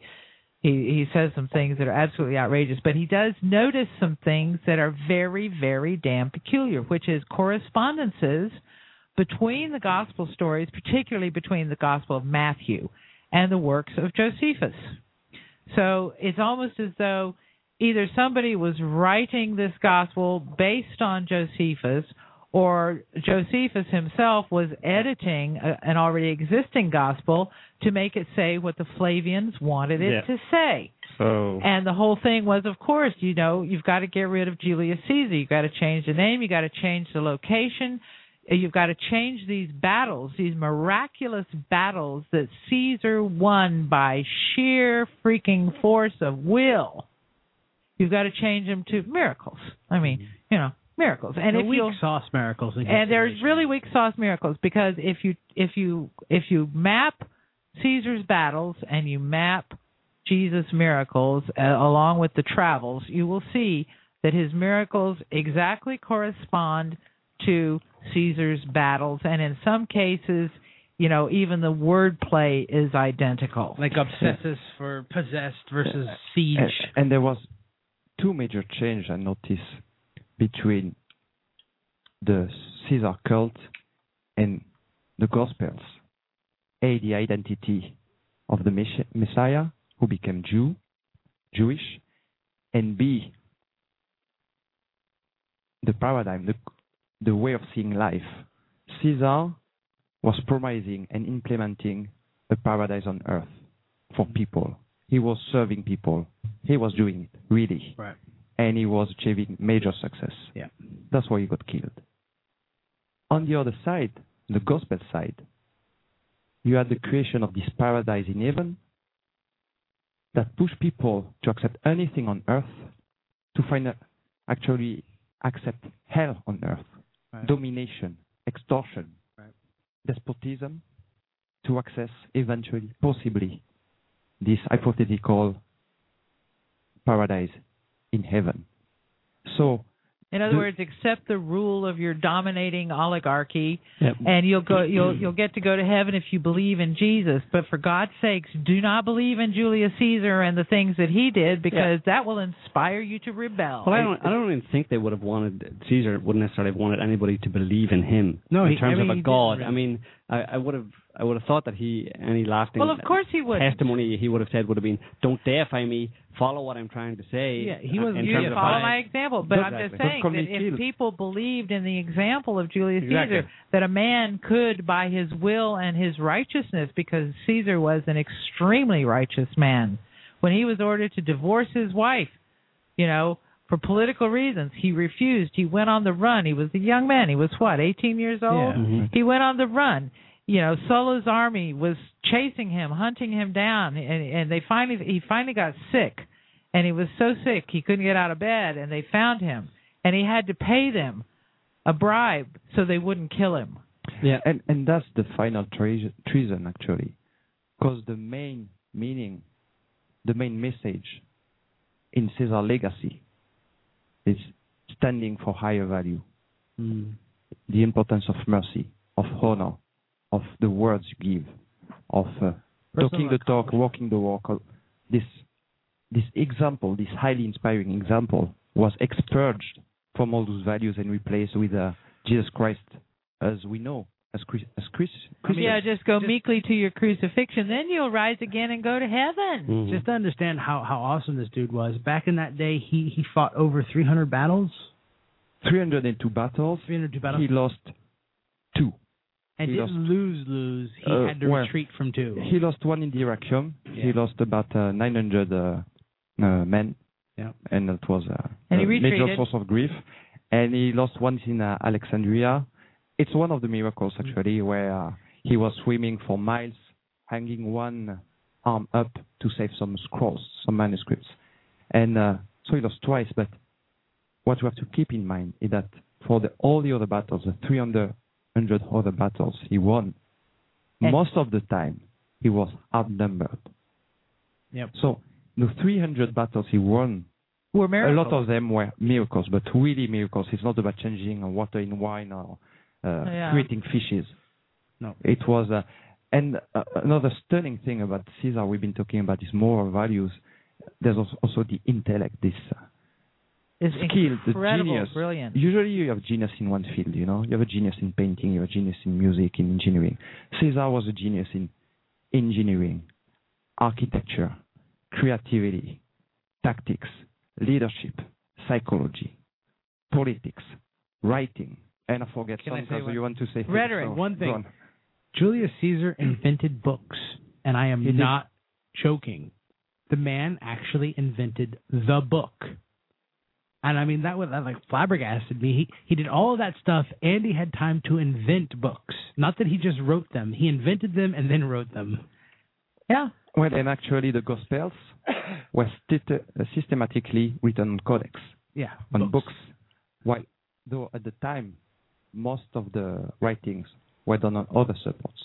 he he says some things that are absolutely outrageous, but he does notice some things that are very very damn peculiar, which is correspondences between the gospel stories, particularly between the Gospel of Matthew and the works of Josephus. So it's almost as though either somebody was writing this gospel based on Josephus or Josephus himself was editing a, an already existing gospel to make it say what the Flavians wanted it yeah. to say. So and the whole thing was, of course, you know, you've got to get rid of Julius Caesar. You've got to change the name. You've got to change the location. You've got to change these battles, these miraculous battles that Caesar won by sheer freaking force of will You've got to change them to miracles. I mean, mm-hmm. you know, miracles. And the if weak sauce miracles. and there's really weak sauce miracles because if you if you if you map Caesar's battles and you map Jesus' miracles uh, along with the travels, you will see that his miracles exactly correspond to Caesar's battles, and in some cases, you know, even the wordplay is identical. Like obsessus for possessed versus siege. And, and there was two major change I noticed between the Caesar cult and the Gospels. A, the identity of the Messiah who became Jew, Jewish, and B, the paradigm, the, the way of seeing life. Caesar was promising and implementing a paradise on earth for people. He was serving people. He was doing it, really. Right. And he was achieving major success. Yeah. That's why he got killed. On the other side, the gospel side, you had the creation of this paradise in heaven that pushed people to accept anything on earth, to find a, actually accept hell on earth, Right. domination, extortion, Right. despotism, to access eventually, possibly, this hypothetical paradise in heaven. So In other The- words, accept the rule of your dominating oligarchy, Yep. and you'll go you'll you'll get to go to heaven if you believe in Jesus. But for God's sakes, do not believe in Julius Caesar and the things that he did, because that will inspire you to rebel. Well, I don't. I don't even think they would have wanted Caesar wouldn't necessarily have wanted anybody to believe in him. No, in he- I terms mean, of a god. didn't I mean, I, I would have. I would have thought that he any lasting well, of course he would. testimony he would have said would have been, "Don't deify me. Follow what I'm trying to say." Yeah, he in You terms deified. of follow how- my example, but I'm just saying that if people believed in the example of Julius Exactly. Caesar, that a man could, by his will and his righteousness, because Caesar was an extremely righteous man, when he was ordered to divorce his wife, you know, for political reasons, he refused. He went on the run. He was a young man. He was what, 18 years old? Yeah. Mhm. He went on the run. You know, Sulla's army was chasing him, hunting him down, and and they finally he finally got sick, and he was so sick he couldn't get out of bed, and they found him, and he had to pay them a bribe so they wouldn't kill him. Yeah. and and that's the final treason, treason actually, because the main meaning, the main message in Caesar legacy is standing for higher value, Mm. the importance of mercy, of honor, of the words you give, of uh, talking the talk, walking the walk. This this example, this highly inspiring example, was expurged from all those values and replaced with uh, Jesus Christ, as we know, as Chris, as Chris, Christians. yeah, just go just- meekly to your crucifixion, then you'll rise again and go to heaven. Mhm. Just to understand how, how awesome this dude was. Back in that day, he, he fought over 300 battles. 302 battles. 302 battles. He lost two. And he didn't lose, lose. He Uh, had to well, retreat from two. He lost one in Dyrrhachium. He Yeah. lost about uh, 900 uh, uh, men. Yeah. And that was uh, And a major source of grief. And he lost one in uh, Alexandria. It's one of the miracles, Mm-hmm. actually, where uh, he was swimming for miles, hanging one arm up to save some scrolls, some manuscripts. And uh, so he lost twice. But what you have to keep in mind is that for the, all the other battles, the 300 other battles he won, And- most of the time he was outnumbered. Yep. So the 300 battles he won, We're a lot of them were miracles, but really miracles. It's not about changing water in wine or uh, Yeah. creating fishes. No. It was, uh, and uh, another stunning thing about Caesar we've been talking about is moral values. There's also, also the intellect, this It's skill, the incredible, genius. brilliant. Usually you have genius in one field, you know. You have a genius in painting, you have a genius in music, in engineering. Caesar was a genius in engineering, architecture, creativity, tactics, leadership, psychology, politics, writing, and I forget Can I some say because one- you want to say Rhetoric. so One thing. on. Julius Caesar invented books, and I am He did. not joking. The man actually invented the book. And I mean that was that like flabbergasted me. He he did all of that stuff and he had time to invent books. Not that he just wrote them. He invented them and then wrote them. Yeah. Well, and actually the Gospels were stit- uh, systematically written on codex. Yeah. on books. While though at the time most of the writings were done on other supports.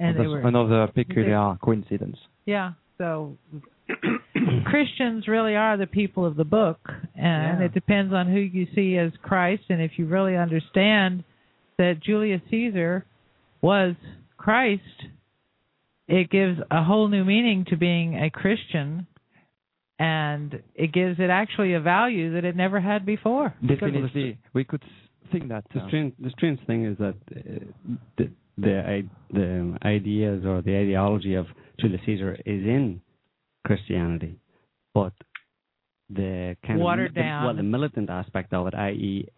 And That's they were another peculiar coincidence. Yeah. So Christians really are the people of the book, and Yeah. it depends on who you see as Christ. And if you really understand that Julius Caesar was Christ, it gives a whole new meaning to being a Christian, and it gives it actually a value that it never had before. Definitely, we could think that. The strange, the strange thing is that uh, the the the ideas or the ideology of Julius Caesar is in Christianity, but the kind Watered of the, down. well, the militant aspect of it, i.e.,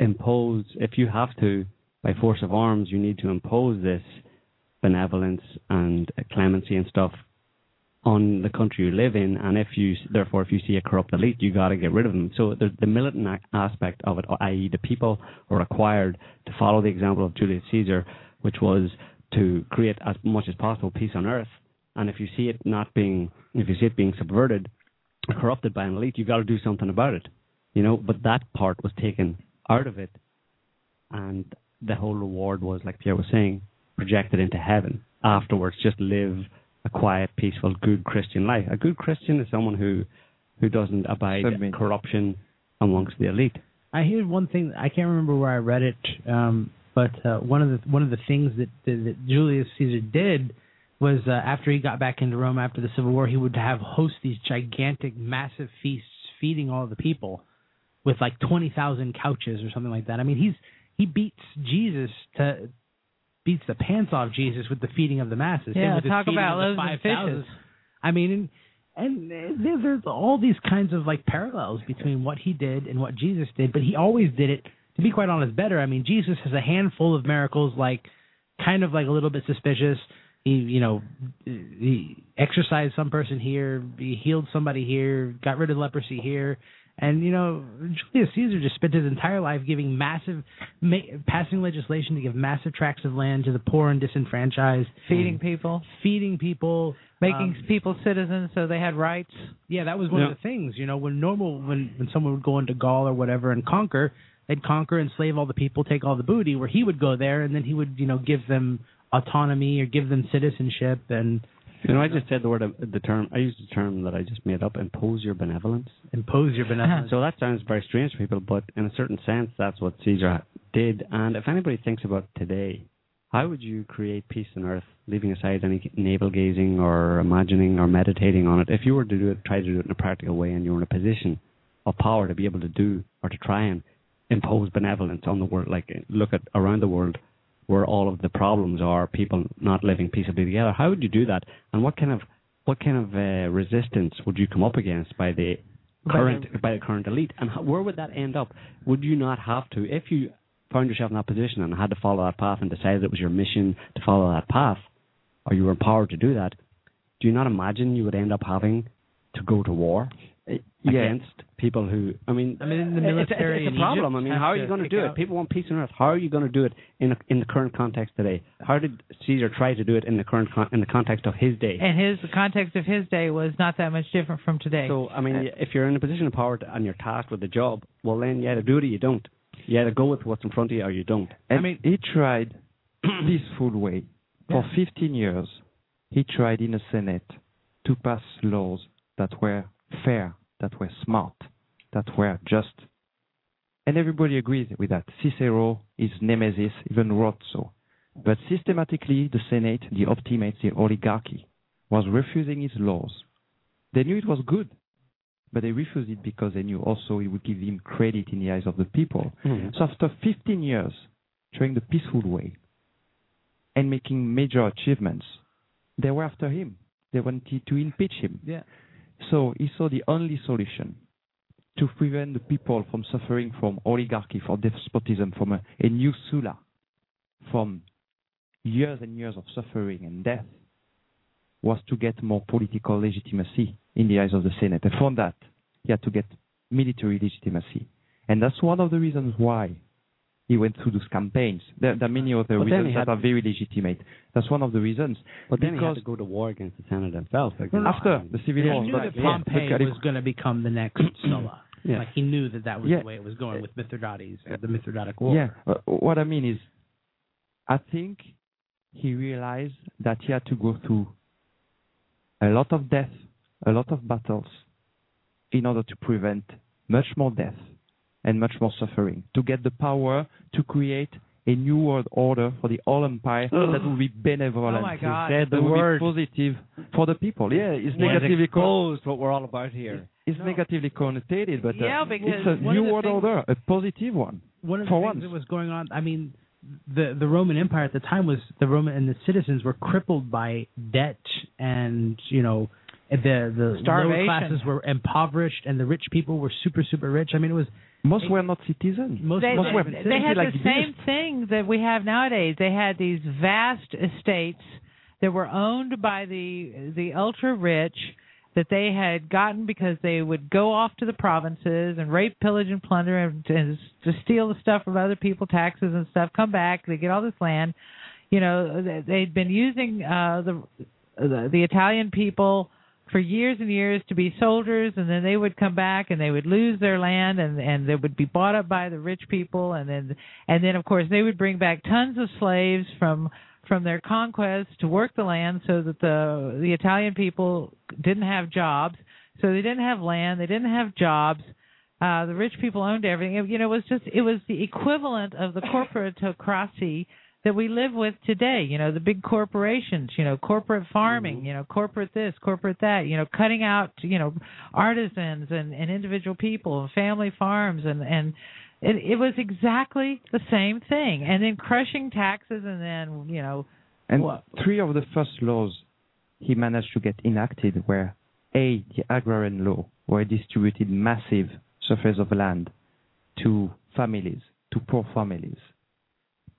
impose if you have to by force of arms, you need to impose this benevolence and clemency and stuff on the country you live in, and if you therefore if you see a corrupt elite, you got to get rid of them. So the, the militant aspect of it, i.e., the people are required to follow the example of Julius Caesar, which was to create as much as possible peace on earth. And if you see it not being, if you see it being subverted, corrupted by an elite, you've got to do something about it. You know, but that part was taken out of it, and the whole reward was, like Pierre was saying, projected into heaven. Afterwards, just live a quiet, peaceful, good Christian life. A good Christian is someone who who doesn't abide Submit. corruption amongst the elite. I hear one thing. I can't remember where I read it, um, but uh, one of the one of the things that, that, that Julius Caesar did was uh, after he got back into Rome after the Civil War, he would have host these gigantic, massive feasts, feeding all the people with like twenty thousand couches or something like that. I mean, he's he beats Jesus to beats the pants off Jesus with the feeding of the masses. Yeah, talk about loaves and 5,000. fishes. I mean, and, and there, there's all these kinds of like parallels between what he did and what Jesus did, but he always did it. To be quite honest, better. I mean, Jesus has a handful of miracles, like kind of like a little bit suspicious. He, you know, he exorcised some person here, he healed somebody here, got rid of leprosy here, and you know, Julius Caesar just spent his entire life giving massive, ma- passing legislation to give massive tracts of land to the poor and disenfranchised, Feeding people, feeding people, making um, people citizens so they had rights. yeah, that was one Yeah. of the things. You know, when normal when when someone would go into Gaul or whatever and conquer, they'd conquer, enslave all the people, take all the booty. Where he would go there and then he would you know give them autonomy or give them citizenship and You know, I just said the word, the term. I used the term that I just made up. Impose your benevolence. impose your benevolence. So that sounds very strange to people, but in a certain sense, that's what Caesar did. And if anybody thinks about today, how would you create peace on earth, leaving aside any navel gazing or imagining or meditating on it? If you were to do it, try to do it in a practical way, and you were in a position of power to be able to do or to try and impose benevolence on the world, like look at around the world where all of the problems are people not living peaceably together. How would you do that? And what kind of what kind of uh, resistance would you come up against by the By current by the current elite? And how, where would that end up? Would you not have to, if you found yourself in that position and had to follow that path and decided it was your mission to follow that path, or you were empowered to do that? Do you not imagine you would end up having to go to war yeah. against people who? I mean, I mean, in the it's- military It's, in a problem. Egypt I mean, how are you going to kick do it? out- People want peace on earth. How are you going to do it in a, in the current context today? How did Caesar try to do it in the current con- in the context of his day? And his the context of his day was not that much different from today. So, I mean, if you're in a position of power to, and you're tasked with the job, well, then you either do it or you don't. You either go with what's in front of you or you don't. And I mean- he tried peaceful way. For 15 years, he tried in the Senate to pass laws that were fair, that were smart, that were just. And everybody agrees with that. Cicero, his nemesis, even wrote so. But systematically, the Senate, the optimates, the oligarchy, was refusing his laws. They knew it was good, but they refused it because they knew also it would give him credit in the eyes of the people. Mhm. So after 15 years, trying the peaceful way and making major achievements, they were after him. They wanted to impeach him. yeah. So he saw the only solution to prevent the people from suffering from oligarchy, from despotism, from a, a new Sulla, from years and years of suffering and death, was to get more political legitimacy in the eyes of the Senate. And from that, he had to get military legitimacy. And that's one of the reasons why he went through those campaigns. There, there are many other But reasons he that are very legitimate. That's one of the reasons. But then he had to go to war against the Senate himself. No, no, after the civil war. He war, knew that Pompey look at it- was going to become the next Sulla. Yeah. Like he knew that that was Yeah. the way it was going with Mithridates, the Mithridatic War. Yeah, uh, what I mean is, I think he realized that he had to go through a lot of death, a lot of battles in order to prevent much more death and much more suffering, to get the power to create a new world order for the whole empire that will be benevolent. Oh my God. That the will word. be positive for the people. Yeah, it's Has negatively co- exposed what we're all about here. it's negatively connotated, but uh, Yeah, because it's a new world things- order, a positive one. one of the For things once. that was going on. I mean, the the Roman Empire at the time was the Roman and the citizens were crippled by debt and you know the the lower classes were impoverished and the rich people were super super rich. I mean, it was Most were not citizens. most they, most most were were they had like the this. same thing that we have nowadays. They had these vast estates that were owned by the the ultra rich that they had gotten because they would go off to the provinces and rape, pillage, and plunder and, and to steal the stuff from other people, taxes and stuff. Come back, they get all this land. You know, they- they'd been using uh, the, the the Italian people for years and years to be soldiers and then they would come back and they would lose their land and and they would be bought up by the rich people and then and then of course they would bring back tons of slaves from from their conquests to work the land so that the the Italian people didn't have jobs. So they didn't have land they didn't have jobs. Uh the rich people owned everything. You know it was just it was the equivalent of the corporatocracy that we live with today. You know, the big corporations, you know, corporate farming, mm-hmm. you know, corporate this, corporate that, you know, cutting out, you know, artisans and, and individual people and family farms and, and it, it was exactly the same thing. And then crushing taxes and then, you know, And What? three of the first laws he managed to get enacted were A, the agrarian law, where he distributed massive surface of land to families, to poor families.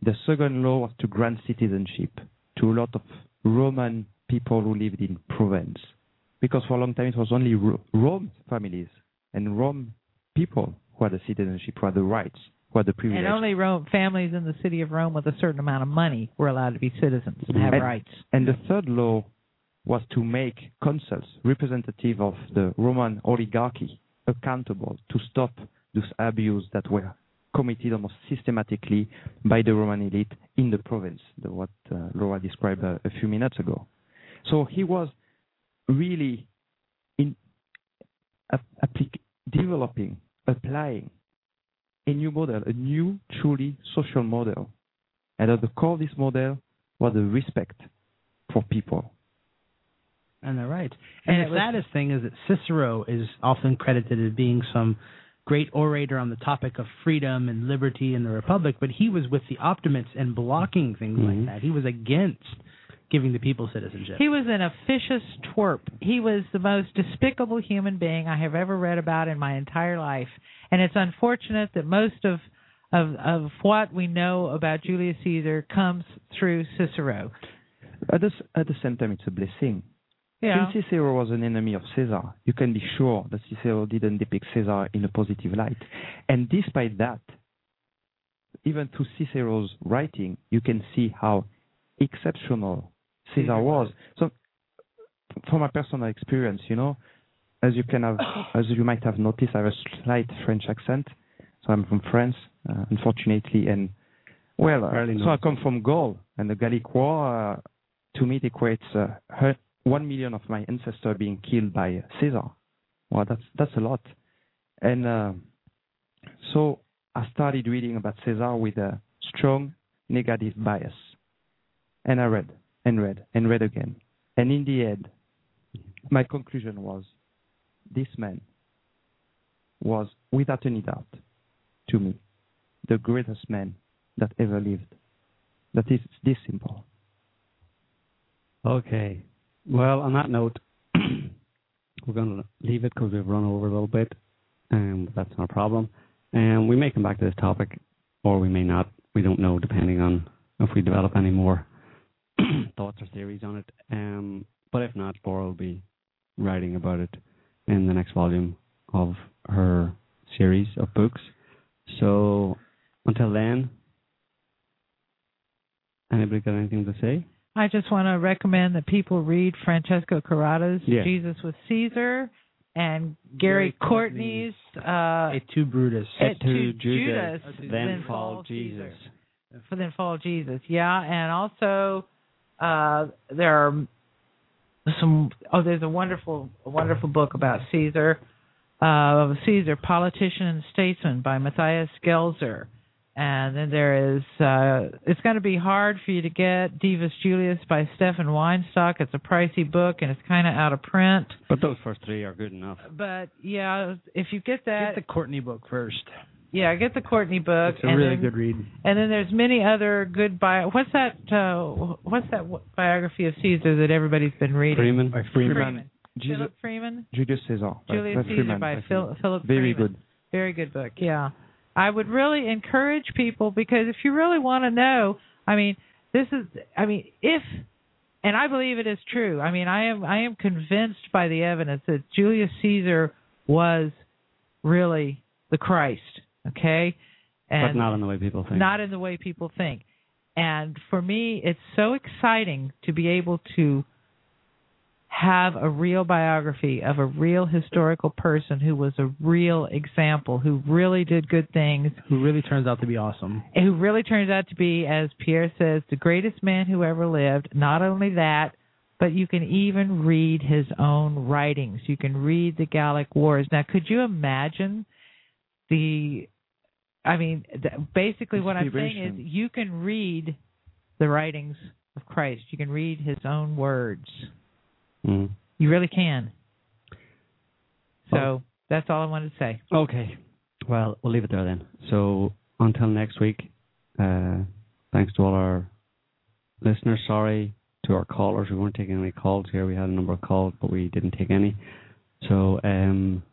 The second law was to grant citizenship to a lot of Roman people who lived in Provence. Because for a long time it was only Ro- Rome families and Rome people who had the citizenship, who had the rights, who had the privilege. and only Rome, families in the city of Rome with a certain amount of money were allowed to be citizens and have And- rights. And the third law was to make consuls, representative of the Roman oligarchy, accountable to stop those abuses that were committed almost systematically by the Roman elite in the province, the, what uh, Laura described uh, a few minutes ago. So he was really in ap- applic- developing, applying a new model, a new, truly social model. And at the core of this model was the respect for people. And they're right. And And, it the was- saddest thing is that Cicero is often credited as being some great orator on the topic of freedom and liberty and the republic, but he was with the optimates and blocking things Mhm. like that. He was against giving the people citizenship. He was an officious twerp. He was the most despicable human being I have ever read about in my entire life. And it's unfortunate that most of of of what we know about Julius Caesar comes through Cicero. At the, at the same time, it's a blessing. Yeah. Since Cicero was an enemy of Caesar, you can be sure that Cicero didn't depict Caesar in a positive light. And despite that, even through Cicero's writing, you can see how exceptional Caesar was. So, from my personal experience, you know, as you can have, as you might have noticed, I have a slight French accent. So I'm from France, uh, unfortunately, and well, uh, so I come from Gaul, and the Gallic War, uh, to me, it equates uh, one million of my ancestors being killed by Caesar. Well, that's that's a lot, and uh, so I started reading about Caesar with a strong negative bias, and I read and read and read again, and in the end, my conclusion was, this man was without any doubt, to me, the greatest man that ever lived. That is this simple. Okay. Well, on that note, we're going to leave it because we've run over a little bit, and that's not a problem. And we may come back to this topic, or we may not. We don't know, depending on if we develop any more thoughts or theories on it. Um, but if not, Laura will be writing about it in the next volume of her series of books. So until then, anybody got anything to say? I just want to recommend that people read Francesco Carotta's Yeah. Jesus was Caesar and Gary Gary Courtenay's uh, Et tu Brutus. Et to tu Judas, Judas, then fall Jesus. for then fall Jesus. Yeah, and also uh, there are some oh there's a wonderful a wonderful book about Caesar uh Caesar politician and statesman by Matthias Gelzer and then there is uh it's going to be hard for you to get Divus Julius by Stefan Weinstock it's a pricey book and it's kind of out of print But those first three are good enough. but yeah if you get that Get the Courtenay book first. yeah get the Courtenay book It's a and really then, good read. and then there's many other good bio what's that uh what's that biography of Caesar that everybody's been reading Freeman. By Freeman. Freeman. Jesus, Philip Freeman Julius Caesar. Julius Caesar Freeman, by I think. Phil, Philip Very Freeman. good. Very good book. Yeah. I would really encourage people because if you really want to know, I mean, this is I mean, if and I believe it is true. I mean, I am I am convinced by the evidence that Julius Caesar was really the Christ, okay? And but not in the way people think. not in the way people think. And for me, it's so exciting to be able to have a real biography of a real historical person who was a real example, who really did good things, Who really turns out to be awesome. and who really turns out to be, as Pierre says, the greatest man who ever lived. Not only that, but you can even read his own writings. You can read the Gallic Wars. Now, could you imagine the? I mean, th- basically, what I'm saying is, you can read the writings of Christ. You can read his own words. Mm. You really can. So that's all I wanted to say. Okay. Well, we'll leave it there then. So until next week, uh, thanks to all our listeners. Sorry to our callers. We weren't taking any calls here. We had a number of calls, but we didn't take any. So um,